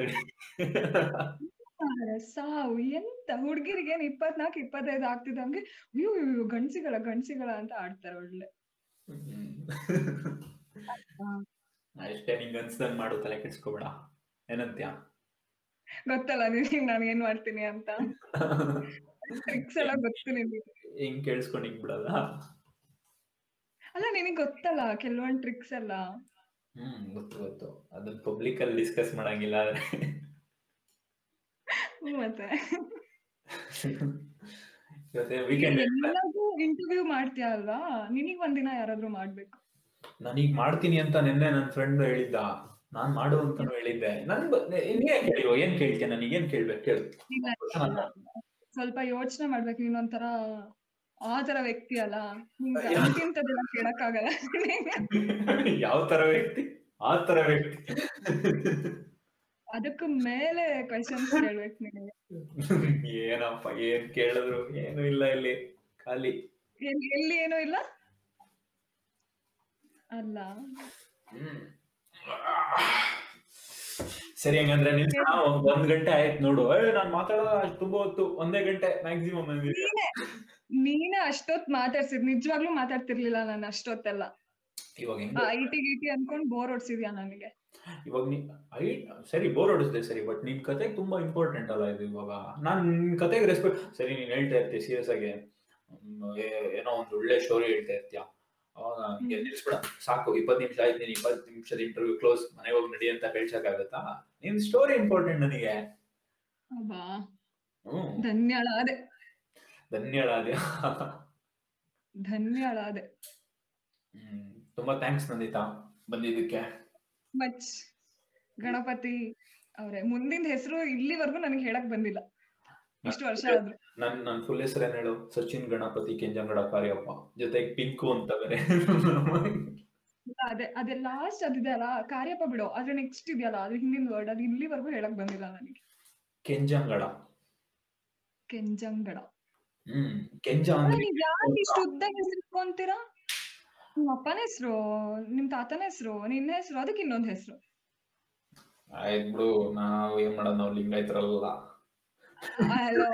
ಸಾವು ಎಂತ ಹುಡ್ಗಿರಿಗೆ ಏನ್ ಇಪ್ಪತ್ನಾಲ್ಕು ಇಪ್ಪತ್ತೈದು ಆಗ್ತಿದಂಗೆ ಅಯ್ಯೋ ಗಂಡ್ಸಿಗಳ ಗಂಡ್ ಸಿಗಲ್ಲ ಗಂಡ್ ಸಿಗಲ್ಲ ಅಂತ ಆಡ್ತಾರೆ ಒಳ್ಳೆ. ಅಷ್ಟೇ ನಿಂಗ್ ಅನ್ಸ್ದಂಗ್ ಮಾಡು ತಲೆ ಕೆಡ್ಸ್ಕೊಬೇಡ. ಏನಂತ್ಯ? ಗೊತ್ತಲ್ಲ ನಿನಗೆ ನಾನು ಏನ್ ಮಾಡ್ತೀನಿ ಅಂತ. ಟ್ರಿಕ್ಸ್ ಎಲ್ಲ ಗೊತ್ತು ಹಿಂಗ್ ಕೇಳಿಸ್ಕೊಂಡ್ ಹಿಂಗ್ ಬಿಡಲ್ಲ. ಅಲ್ಲ ನಿನಗೆ ಗೊತ್ತಲ್ಲ ಕೆಲವೊಂದು ಟ್ರಿಕ್ಸ್ ಎಲ್ಲ? ಹ್ಮ್ ಗೊತ್ತು ಗೊತ್ತು. ಅದನ್ನ ಪಬ್ಲಿಕ್ ಅಲ್ಲಿ ಡಿಸ್ಕಸ್ ಮಾಡಂಗಿಲ್ಲ ಮತ್ತೆ. ಇಂಟರ್ವ್ಯೂ ಮಾಡ್ತೀಯ ಅಲ್ವಾ? ನಿನಗ್ ಒಂದಿನ ಯಾರಾದ್ರೂ ಮಾಡ್ಬೇಕು. ನಾನೀಗ ಮಾಡ್ತೀನಿ ಅಂತ ನಿನ್ನೆ ನನ್ನ ಫ್ರೆಂಡ್ ಹೇಳಿದ್ದ. ನಾನ್ ಮಾಡು ಅಂತ ಹೇಳಿದ್ದೆ. ನನ್ ನೀನ್ ಕೇಳಿರೋ ಏನ್ ಕೇಳ್ತೀಯ? ನನಗೆ ಏನ್ ಕೇಳ್ಬೇಕು? ಕೇಳು. ಸ್ವಲ್ಪ ಯೋಚನೆ ಮಾಡ್ಬೇಕು. ನೀನೊಂಥರ ಆ ತರ ವ್ಯಕ್ತಿ ಅಲ್ಲ. ಅಂತಿಂತದೆಲ್ಲ ಕೇಳಕ್ಕಾಗಲ್ಲ. ಯಾವ ತರ ವ್ಯಕ್ತಿ? ಆ ತರ ವ್ಯಕ್ತಿ. ಅದಕ್ಕ ಮೇಲೆ ಕ್ವೆಶನ್ಸ್ ಕೇಳ್ಬೇಕು ನಿಮಗೆ ಏನಪ್ಪ ಏನ್ ಕೇಳಿದ್ರು? ಏನು ಇಲ್ಲ ಇಲ್ಲಿ ಖಾಲಿ. ಎಲ್ಲಿ ಏನು ಇಲ್ಲ? ಅಲ್ಲ. ಸರಿ ಹಂಗಂದ್ರೆ ಒಂದ್ ಗಂಟೆ ಆಯ್ತು ನೋಡು. ನಾನ್ ಮಾತಾಡೋದು ತುಂಬಾ ಹೊತ್ತು. ಒಂದೇ ಗಂಟೆ ಮ್ಯಾಕ್ಸಿಮಮ್ ನೀನೆ ಅಷ್ಟೊತ್ ಮಾತಾಡ್ಸಿದ್ ನಿಜವಾಗ್ಲೂ ಮಾತಾಡ್ತಿರ್ಲಿಲ್ಲ ನಾನು ಅಷ್ಟೊತ್ತೆಲ್ಲ. ಇವಾಗ ಐಟಿ ಗಿಟಿ ಅನ್ಕೊಂಡ್ ಬೋರ್ ಹೊಡ್ಸಿದ್ಯಾ ನನಗೆ? ಇವಾಗ ನೀ ಐ ಸರಿ ಬೋರ್ ಹೊಡಿಸ್ದೆ ಸರಿ ಬಟ್ ನಿನ್ ಕತೆಗೆ ತುಂಬಾ ಇಂಪಾರ್ಟೆಂಟ್ ಅಲ್ಲ ಇದು ಇವಾಗ. ನಾನ್ ನಿನ್ ಕತೆಗೆ ರೆಸ್ಪೆಕ್ಟ್ ಸರಿ ನೀನ್ ಹೇಳ್ತಾ ಇರ್ತೀಯ ಸೀರಿಯಸ್ ಆಗಿ. ಏನೋ ಒಂದು ಒಳ್ಳೆ ಸ್ಟೋರಿ ಹೇಳ್ತಾ ಇರ್ತೀಯ? ಅವಾಗ. ನಿಲ್ಸ್ಬಿಡ. ಸಾಕು ಇಪ್ಪತ್ ನಿಮಿಷ ಆಯ್ತು ನೀನ್ ಇಪ್ಪತ್ ನಿಮಿಷದ ಇಂಟರ್ವ್ಯೂ ಕ್ಲೋಸ್ ಮನೆಗೆ ಹೋಗಿ ನಡಿ ಅಂತ ಹೇಳ್ಸಕ್ಕಾಗತ್ತಾ? ನಿನ್ ಸ್ಟೋರಿ ಇಂಪಾರ್ಟೆಂಟ್ ನನಗೆ. ಧನ್ಯವಾದ ಹ್ಮ್. ಧನ್ಯಳಾದೆ. ಧನ್ಯಳಾದೆ. ತುಂಬಾ ಥ್ಯಾಂಕ್ಸ್ ನಂದಿತಾ ಬಂದಿದ್ದಕ್ಕೆ. ಮಚ್ ಗಣಪತಿ ಅವ್ರೆ ಮುಂದಿನ ಹೆಸರು ಇಲ್ಲಿವರೆಗೂ ನನಗೆ ಹೇಳಕ್ ಬಂದಿಲ್ಲ. ಇಷ್ಟು ವರ್ಷ ಆದ್ರೆ. ನನ್ ನನ್ ಫುಲ್ ಹೆಸರು ಏನ್ ಹೇಳು? ಸಚಿನ್ ಗಣಪತಿ ಕೆಂಜಂಗಡ ಕಾರ್ಯಪ್ಪ ಜೊತೆಗೆ ಪಿಂಕು ಅಂತ ಬೇರೆ. ಅದೇ ಅದೇ ಲಾಸ್ಟ್ ಅದಿದೆಯಲ್ಲ ಕಾರ್ಯಪ್ಪ ಬಿಡು. ಅದ್ರ ನೆಕ್ಸ್ಟ್ ಇದೆಯಲ್ಲ? ಅದ್ರ ಹಿಂದಿನ ವರ್ಡ್ ಅದು ಇಲ್ಲಿವರೆಗೂ ಹೇಳಕ್ ಬಂದಿಲ್ಲ ನನಗೆ. ಕೆಂಜಂಗಡ ಕೆಂಜಂಗಡ ಹ್ಮ್ ಕೆಂಜ ಯಾಕೆ ಇಷ್ಟು ಉದ್ದ ಹೆಸರು ಇಟ್ಕೊಂತೀರಾ ನಿಮ್ ಅಪ್ಪನ ಹೆಸರು ನಿಮ್ ತಾತನ ಹೆಸರು ನಿನ್ನ ಹೆಸರು ಅದಕ್ಕೆ ಇನ್ನೊಂದ್ ಹೆಸರು. ಆಯ್ತ್ ಬಿಡು ನಾವ್ ಏನ್ ಮಾಡೋದ್ ನಾವ್ ಲಿಂಗಾಯತ್ರಲ್ಲ. ಅಲೋ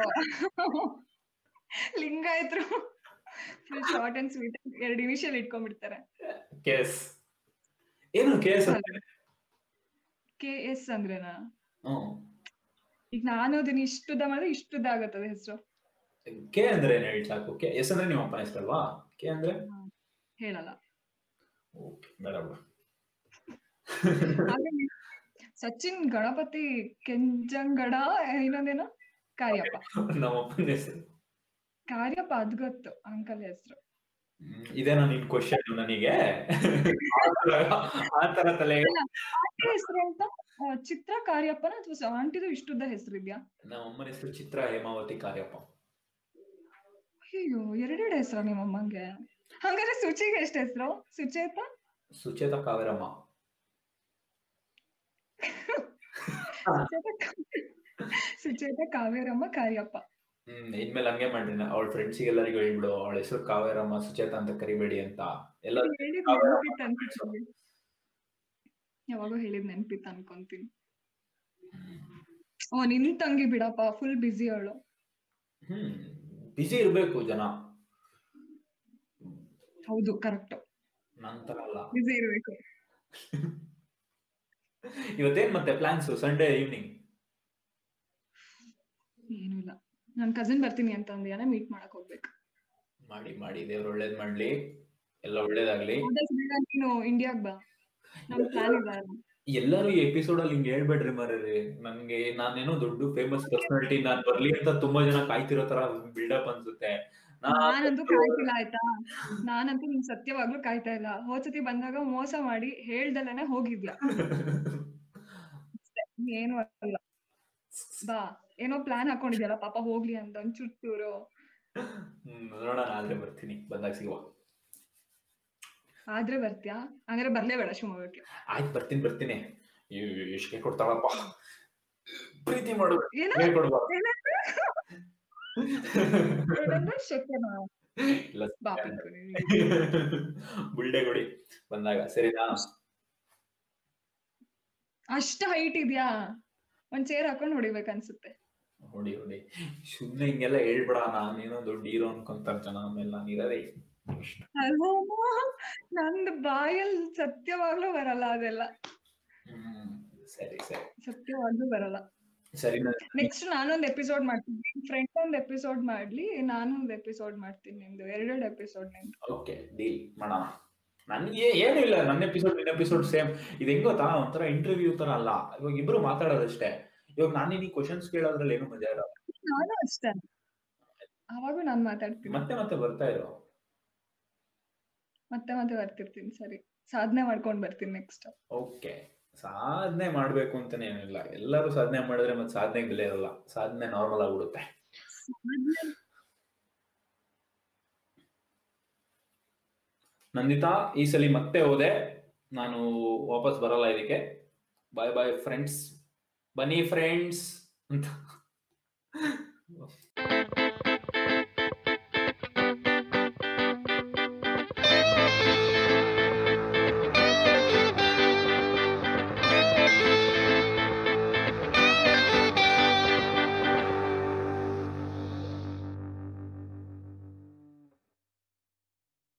ಲಿಂಗಾಯತ್ರು. ಫುಲ್ ಶಾರ್ಟ್ ಅಂಡ್ ಸ್ವೀಟ್ ಎರಡು ಇನಿಷಿಯಲ್ ಇಟ್ಕೊಂಡ್ಬಿಡ್ತಾರೆ. ಕೇಸ್ ಏನು ಕೇಸ್ ಕೆ ಎಸ್ ಅಂದ್ರೇನಾ? ಈಗ ನಾನು ಅದನ್ನ ಇಷ್ಟುದ ಮಾಡಿದ್ರೆ ಇಷ್ಟುದ ಆಗತ್ತದ ಹೆಸರು. ಕೆ ಅಂದ್ರೆ ಏನ್ ಹೇಳಿ ಸಾಕು ಕೆ ಎಸ್ ಅಂದ್ರೆ ನಿಮ್ಮ ಅಪ್ಪನ ಹೆಸರಲ್ವಾ? ಕೆ ಅಂದ್ರೆ? ಹೇಳಲ್ಲ. ಓಕೆ ಬೇಡ ಸಚಿನ್ ಗಣಪತಿ ಕೆಂಜಂಗಡ ಇನ್ನೊಂದೇನೋ? ಕಾರ್ಯಪ್ಪ. ನಮ್ಮ ಅಪ್ಪನ ಹೆಸರು. ಕಾರ್ಯಪ್ಪ ಅದ್ ಗೊತ್ತು ಅಂಕಲ್ ಹೆಸರು. ಇದೇನಾ ನಿನ್ ಕ್ವಶನ್ ನನಗೆ? ಆತರ ತಲೆ ಹೆಸರು ಅಂತ ಚಿತ್ರ ಕಾರ್ಯಪ್ಪನ ಅಥವಾ ಆಂಟಿದು ಇಷ್ಟುದ್ದ ಹೆಸರು ಇದ್ಯಾ? ನಮ್ಮ ಅಮ್ಮನ ಹೆಸರು ಚಿತ್ರ ಹೇಮಾವತಿ ಕಾರ್ಯಪ್ಪ. ಅಯ್ಯೋ ಎರಡೆರಡು ಹೆಸರು ನಿಮ್ಮ ಅಮ್ಮಂಗೆ ಹಂಗಾದ್ರೆ ಸುಚಿಗೆ ಎಷ್ಟು ಹೆಸರು? ಸುಚೇತ? ಸುಚೇತ ಕಾವೇರಮ್ಮ. ಸುಚೇತ ಕಾವೇರಮ್ಮ ಕಾರ್ಯಪ್ಪ. ಹ್ಮ್ ಇನ್ಮೇಲೆ ಹಂಗೆ ಮಾಡ್ರಿ ಅವಳ ಫ್ರೆಂಡ್ಸ್ ಎಲ್ಲರಿಗೂ ಹೇಳ್ಬಿಡು ಅವಳ ಹೆಸರು ಕಾವೇರಮ್ಮ ಸುಚೇತ ಅಂತ ಕರಿಬೇಡಿ ಅಂತ. ಎಲ್ಲ. ಯಾವಾಗೋ ಹೇಳಿದ್ ನೆನ್ಪಿತ್ತು ಅನ್ಕೊಂತೀನಿ. ಓ ನಿನ್ ತಂಗಿ ಬಿಡಪ್ಪ ಫುಲ್ ಬಿಸಿ ಅವಳು. ಹ್ಮ್. ಬಿಸಿ ಇರ್ಬೇಕು ಜನ. ಹೌದು ಕರೆಕ್ಟ್ ನಂತರ ಅಲ್ಲ. ಬಿಸಿ ಇರಬೇಕು. ಇವತ್ತೇನ್ ಮತ್ತೆ ಪ್ಲಾನ್ಸ್ ಸಂಡೇ ಈವ್ನಿಂಗ್ ಏನೂ ಇಲ್ಲ. ನನ್ ಕಸಿನ್ ಬರ್ತೀನಿ ಅಂತ ಅಂದ್ಯಾನ ಮೀಟ್ ಮಾಡಕ್ ಹೋಗ್ಬೇಕು. ಮಾಡಿ ಮಾಡಿ. ದೇವ್ರು ಒಳ್ಳೇದ್ ಮಾಡ್ಲಿ. ಎಲ್ಲ ಒಳ್ಳೇದಾಗ್ಲಿ. ನೀನು ಇಂಡಿಯಾಗ್ ಬಾ. ನಮ್ ಪ್ಲಾನ್ ಇದೆ ಎಲ್ಲರೂ ಈ ಎಪಿಸೋಡ್ ಅಲ್ಲಿ ಹಿಂಗ್ ಹೇಳ್ಬೇಡ್ರಿ ಮಾರ್ರಿ. ನನ್ಗೆ ನಾನೇನೋ ದೊಡ್ಡ ಫೇಮಸ್ ಪರ್ಸನಾಲಿಟಿ ನಾನ್ ಬರ್ಲಿ ಅಂತ ತುಂಬಾ ಜನ ಕಾಯ್ತಿರೋ ತರ ಬಿಲ್ಡಪ್ ಅನ್ಸುತ್ತೆ. ನಾನಂತೂ ಕಾಯ್ತಿಲ್ಲ ಆಯ್ತಾ? ನಾನಂತೂ ನಿಮ್ ಸತ್ಯವಾಗ್ಲೂ ಕಾಯ್ತಾ ಇಲ್ಲ. ಹೋದ್ಸತಿ ಬಂದಾಗ ಮೋಸ ಮಾಡಿ ಹೇಳ್ದಲ್ಲನೆ ಹೋಗಿದ್ಯಾ ಏನು ಅಲ್ಲ. ಬಾ ಏನೋ ಪ್ಲಾನ್ ಹಾಕೊಂಡಿದ್ಯಲ್ಲ ಪಾಪ ಹೋಗ್ಲಿ ಅಂತ ಒಂದ್ ಚುಟ್ಟೂರು ಹ್ಮ್ ನೋಡೋಣ ಆದ್ರೆ ಬರ್ತೀನಿ ಬಂದಾಗ ಸಿಗುವ. ಆದ್ರೆ ಬರ್ತೀಯಾ? ಹಂಗಾರೆ ಬರ್ಲೇ ಬೇಡ ಶಿವಮೊಗ್ಗಕ್ಕೆ ಆಯ್ತು ಬರ್ತೀನಿ ಬರ್ತೀನಿ. ಎಷ್ಟೇ ಕೊಡ್ತಾಳಪ್ಪ ಪ್ರೀತಿ ಮಾಡು. ಕೊಡಿ. ಬಂದಾಗ. ಸರಿನಾ ಅಷ್ಟ ಹೈಟ್ ಇದ್ಯಾ? ಒಂದ್ ಚೇರ್ ಹಾಕೊಂಡ್ ಹೊಡಿಬೇಕು ಅನ್ಸುತ್ತೆ. ಹೊಡಿ ಹೊಡಿ. ಸುಮ್ನೆ ಹಿಂಗೆಲ್ಲ ಹೇಳ್ಬಿಡ. ನಾನೇನೋ ದೊಡ್ಡ ಹೀರೋ ಅನ್ಕೊಂತಾರ ಜನ. ಆಮೇಲೆ ನಾನು ಇರೋದೇ ನಂದ್ ಬಾಯಲ್ ಸತ್ಯವಾಗ್ಲೂ ಬರಲ್ಲ ಅದೆಲ್ಲ. ಸರಿ ಸರಿ. ಸತ್ಯವಾಗ್ಲೂ ಬರಲ್ಲ. ಸರಿ ನೆಕ್ಸ್ಟ್ ನಾನೊಂದ್ ಎಪಿಸೋಡ್ ಮಾಡ್ತೀನಿ. ಫ್ರೆಂಡ್ ಒಂದ್ ಎಪಿಸೋಡ್ ಮಾಡ್ಲಿ ನಾನೊಂದ್ ಎಪಿಸೋಡ್ ಮಾಡ್ತೀನಿ ನಿಮ್ದು. ಎರಡೆರಡು ಎಪಿಸೋಡ್ ನಿಮ್ದು. ಓಕೆ ಡೀಲ್ ಮಾಡೋಣ. ನನ್ಗೆ ಏನು ಇಲ್ಲ. ನನ್ನ ಎಪಿಸೋಡ್ ನಿನ್ನ ಎಪಿಸೋಡ್ ಸೇಮ್ ಇದು ಹೆಂಗ್ ಗೊತ್ತಾ? ಒಂಥರ ಇಂಟರ್ವ್ಯೂ ತರ ಅಲ್ಲ. ಇವಾಗ ಇಬ್ರು ಮಾತಾಡೋದಷ್ಟೇ. ಇವಾಗ ನಾನು ನಿನಗೆ ಕ್ವಶನ್ಸ್ ಕೇಳೋದ್ರಲ್ಲಿ ಏನು ಮಜಾ ಇರಲ್ಲ ನಾನು ಅಷ್ಟೇ. ಅವಾಗ ನಾನು ಮಾತಾಡ್ತೀನಿ. ಮತ್ತೆ ಮತ್ತೆ ಬರ್ತಾ ಇರೋ. ಮತ್ತೆ ಮತ್ತೆ ಬರ್ತಿರ್ತೀನಿ, ಸರಿ. ಸಾಧನೆ ಮಾಡ್ಕೊಂಡು ಬರ್ತೀನಿ ನೆಕ್ಸ್ಟ್ ಓಕೆ ಸಾಧನೆ ಮಾಡ್ಬೇಕು ಅಂತಾನೆ ಏನಿಲ್ಲ. ಎಲ್ಲರೂ ಸಾಧನೆ ಮಾಡಿದ್ರೆ ಮತ್ತೆ ಸಾಧನೆ ಬೆಲೆ ಇರಲ್ಲ. ಸಾಧನೆ ನಾರ್ಮಲ್ ಆಗ್ಬಿಡುತ್ತೆ. ನಂದಿತಾ, ಈ ಸಲ ಮತ್ತೆ ಹೋದೆ. ನಾನು ವಾಪಸ್ ಬರಲ್ಲ ಇದಕ್ಕೆ. ಬಾಯ್ ಬಾಯ್ ಫ್ರೆಂಡ್ಸ್ ಬನ್ನಿ ಫ್ರೆಂಡ್ಸ್ ಅಂತ.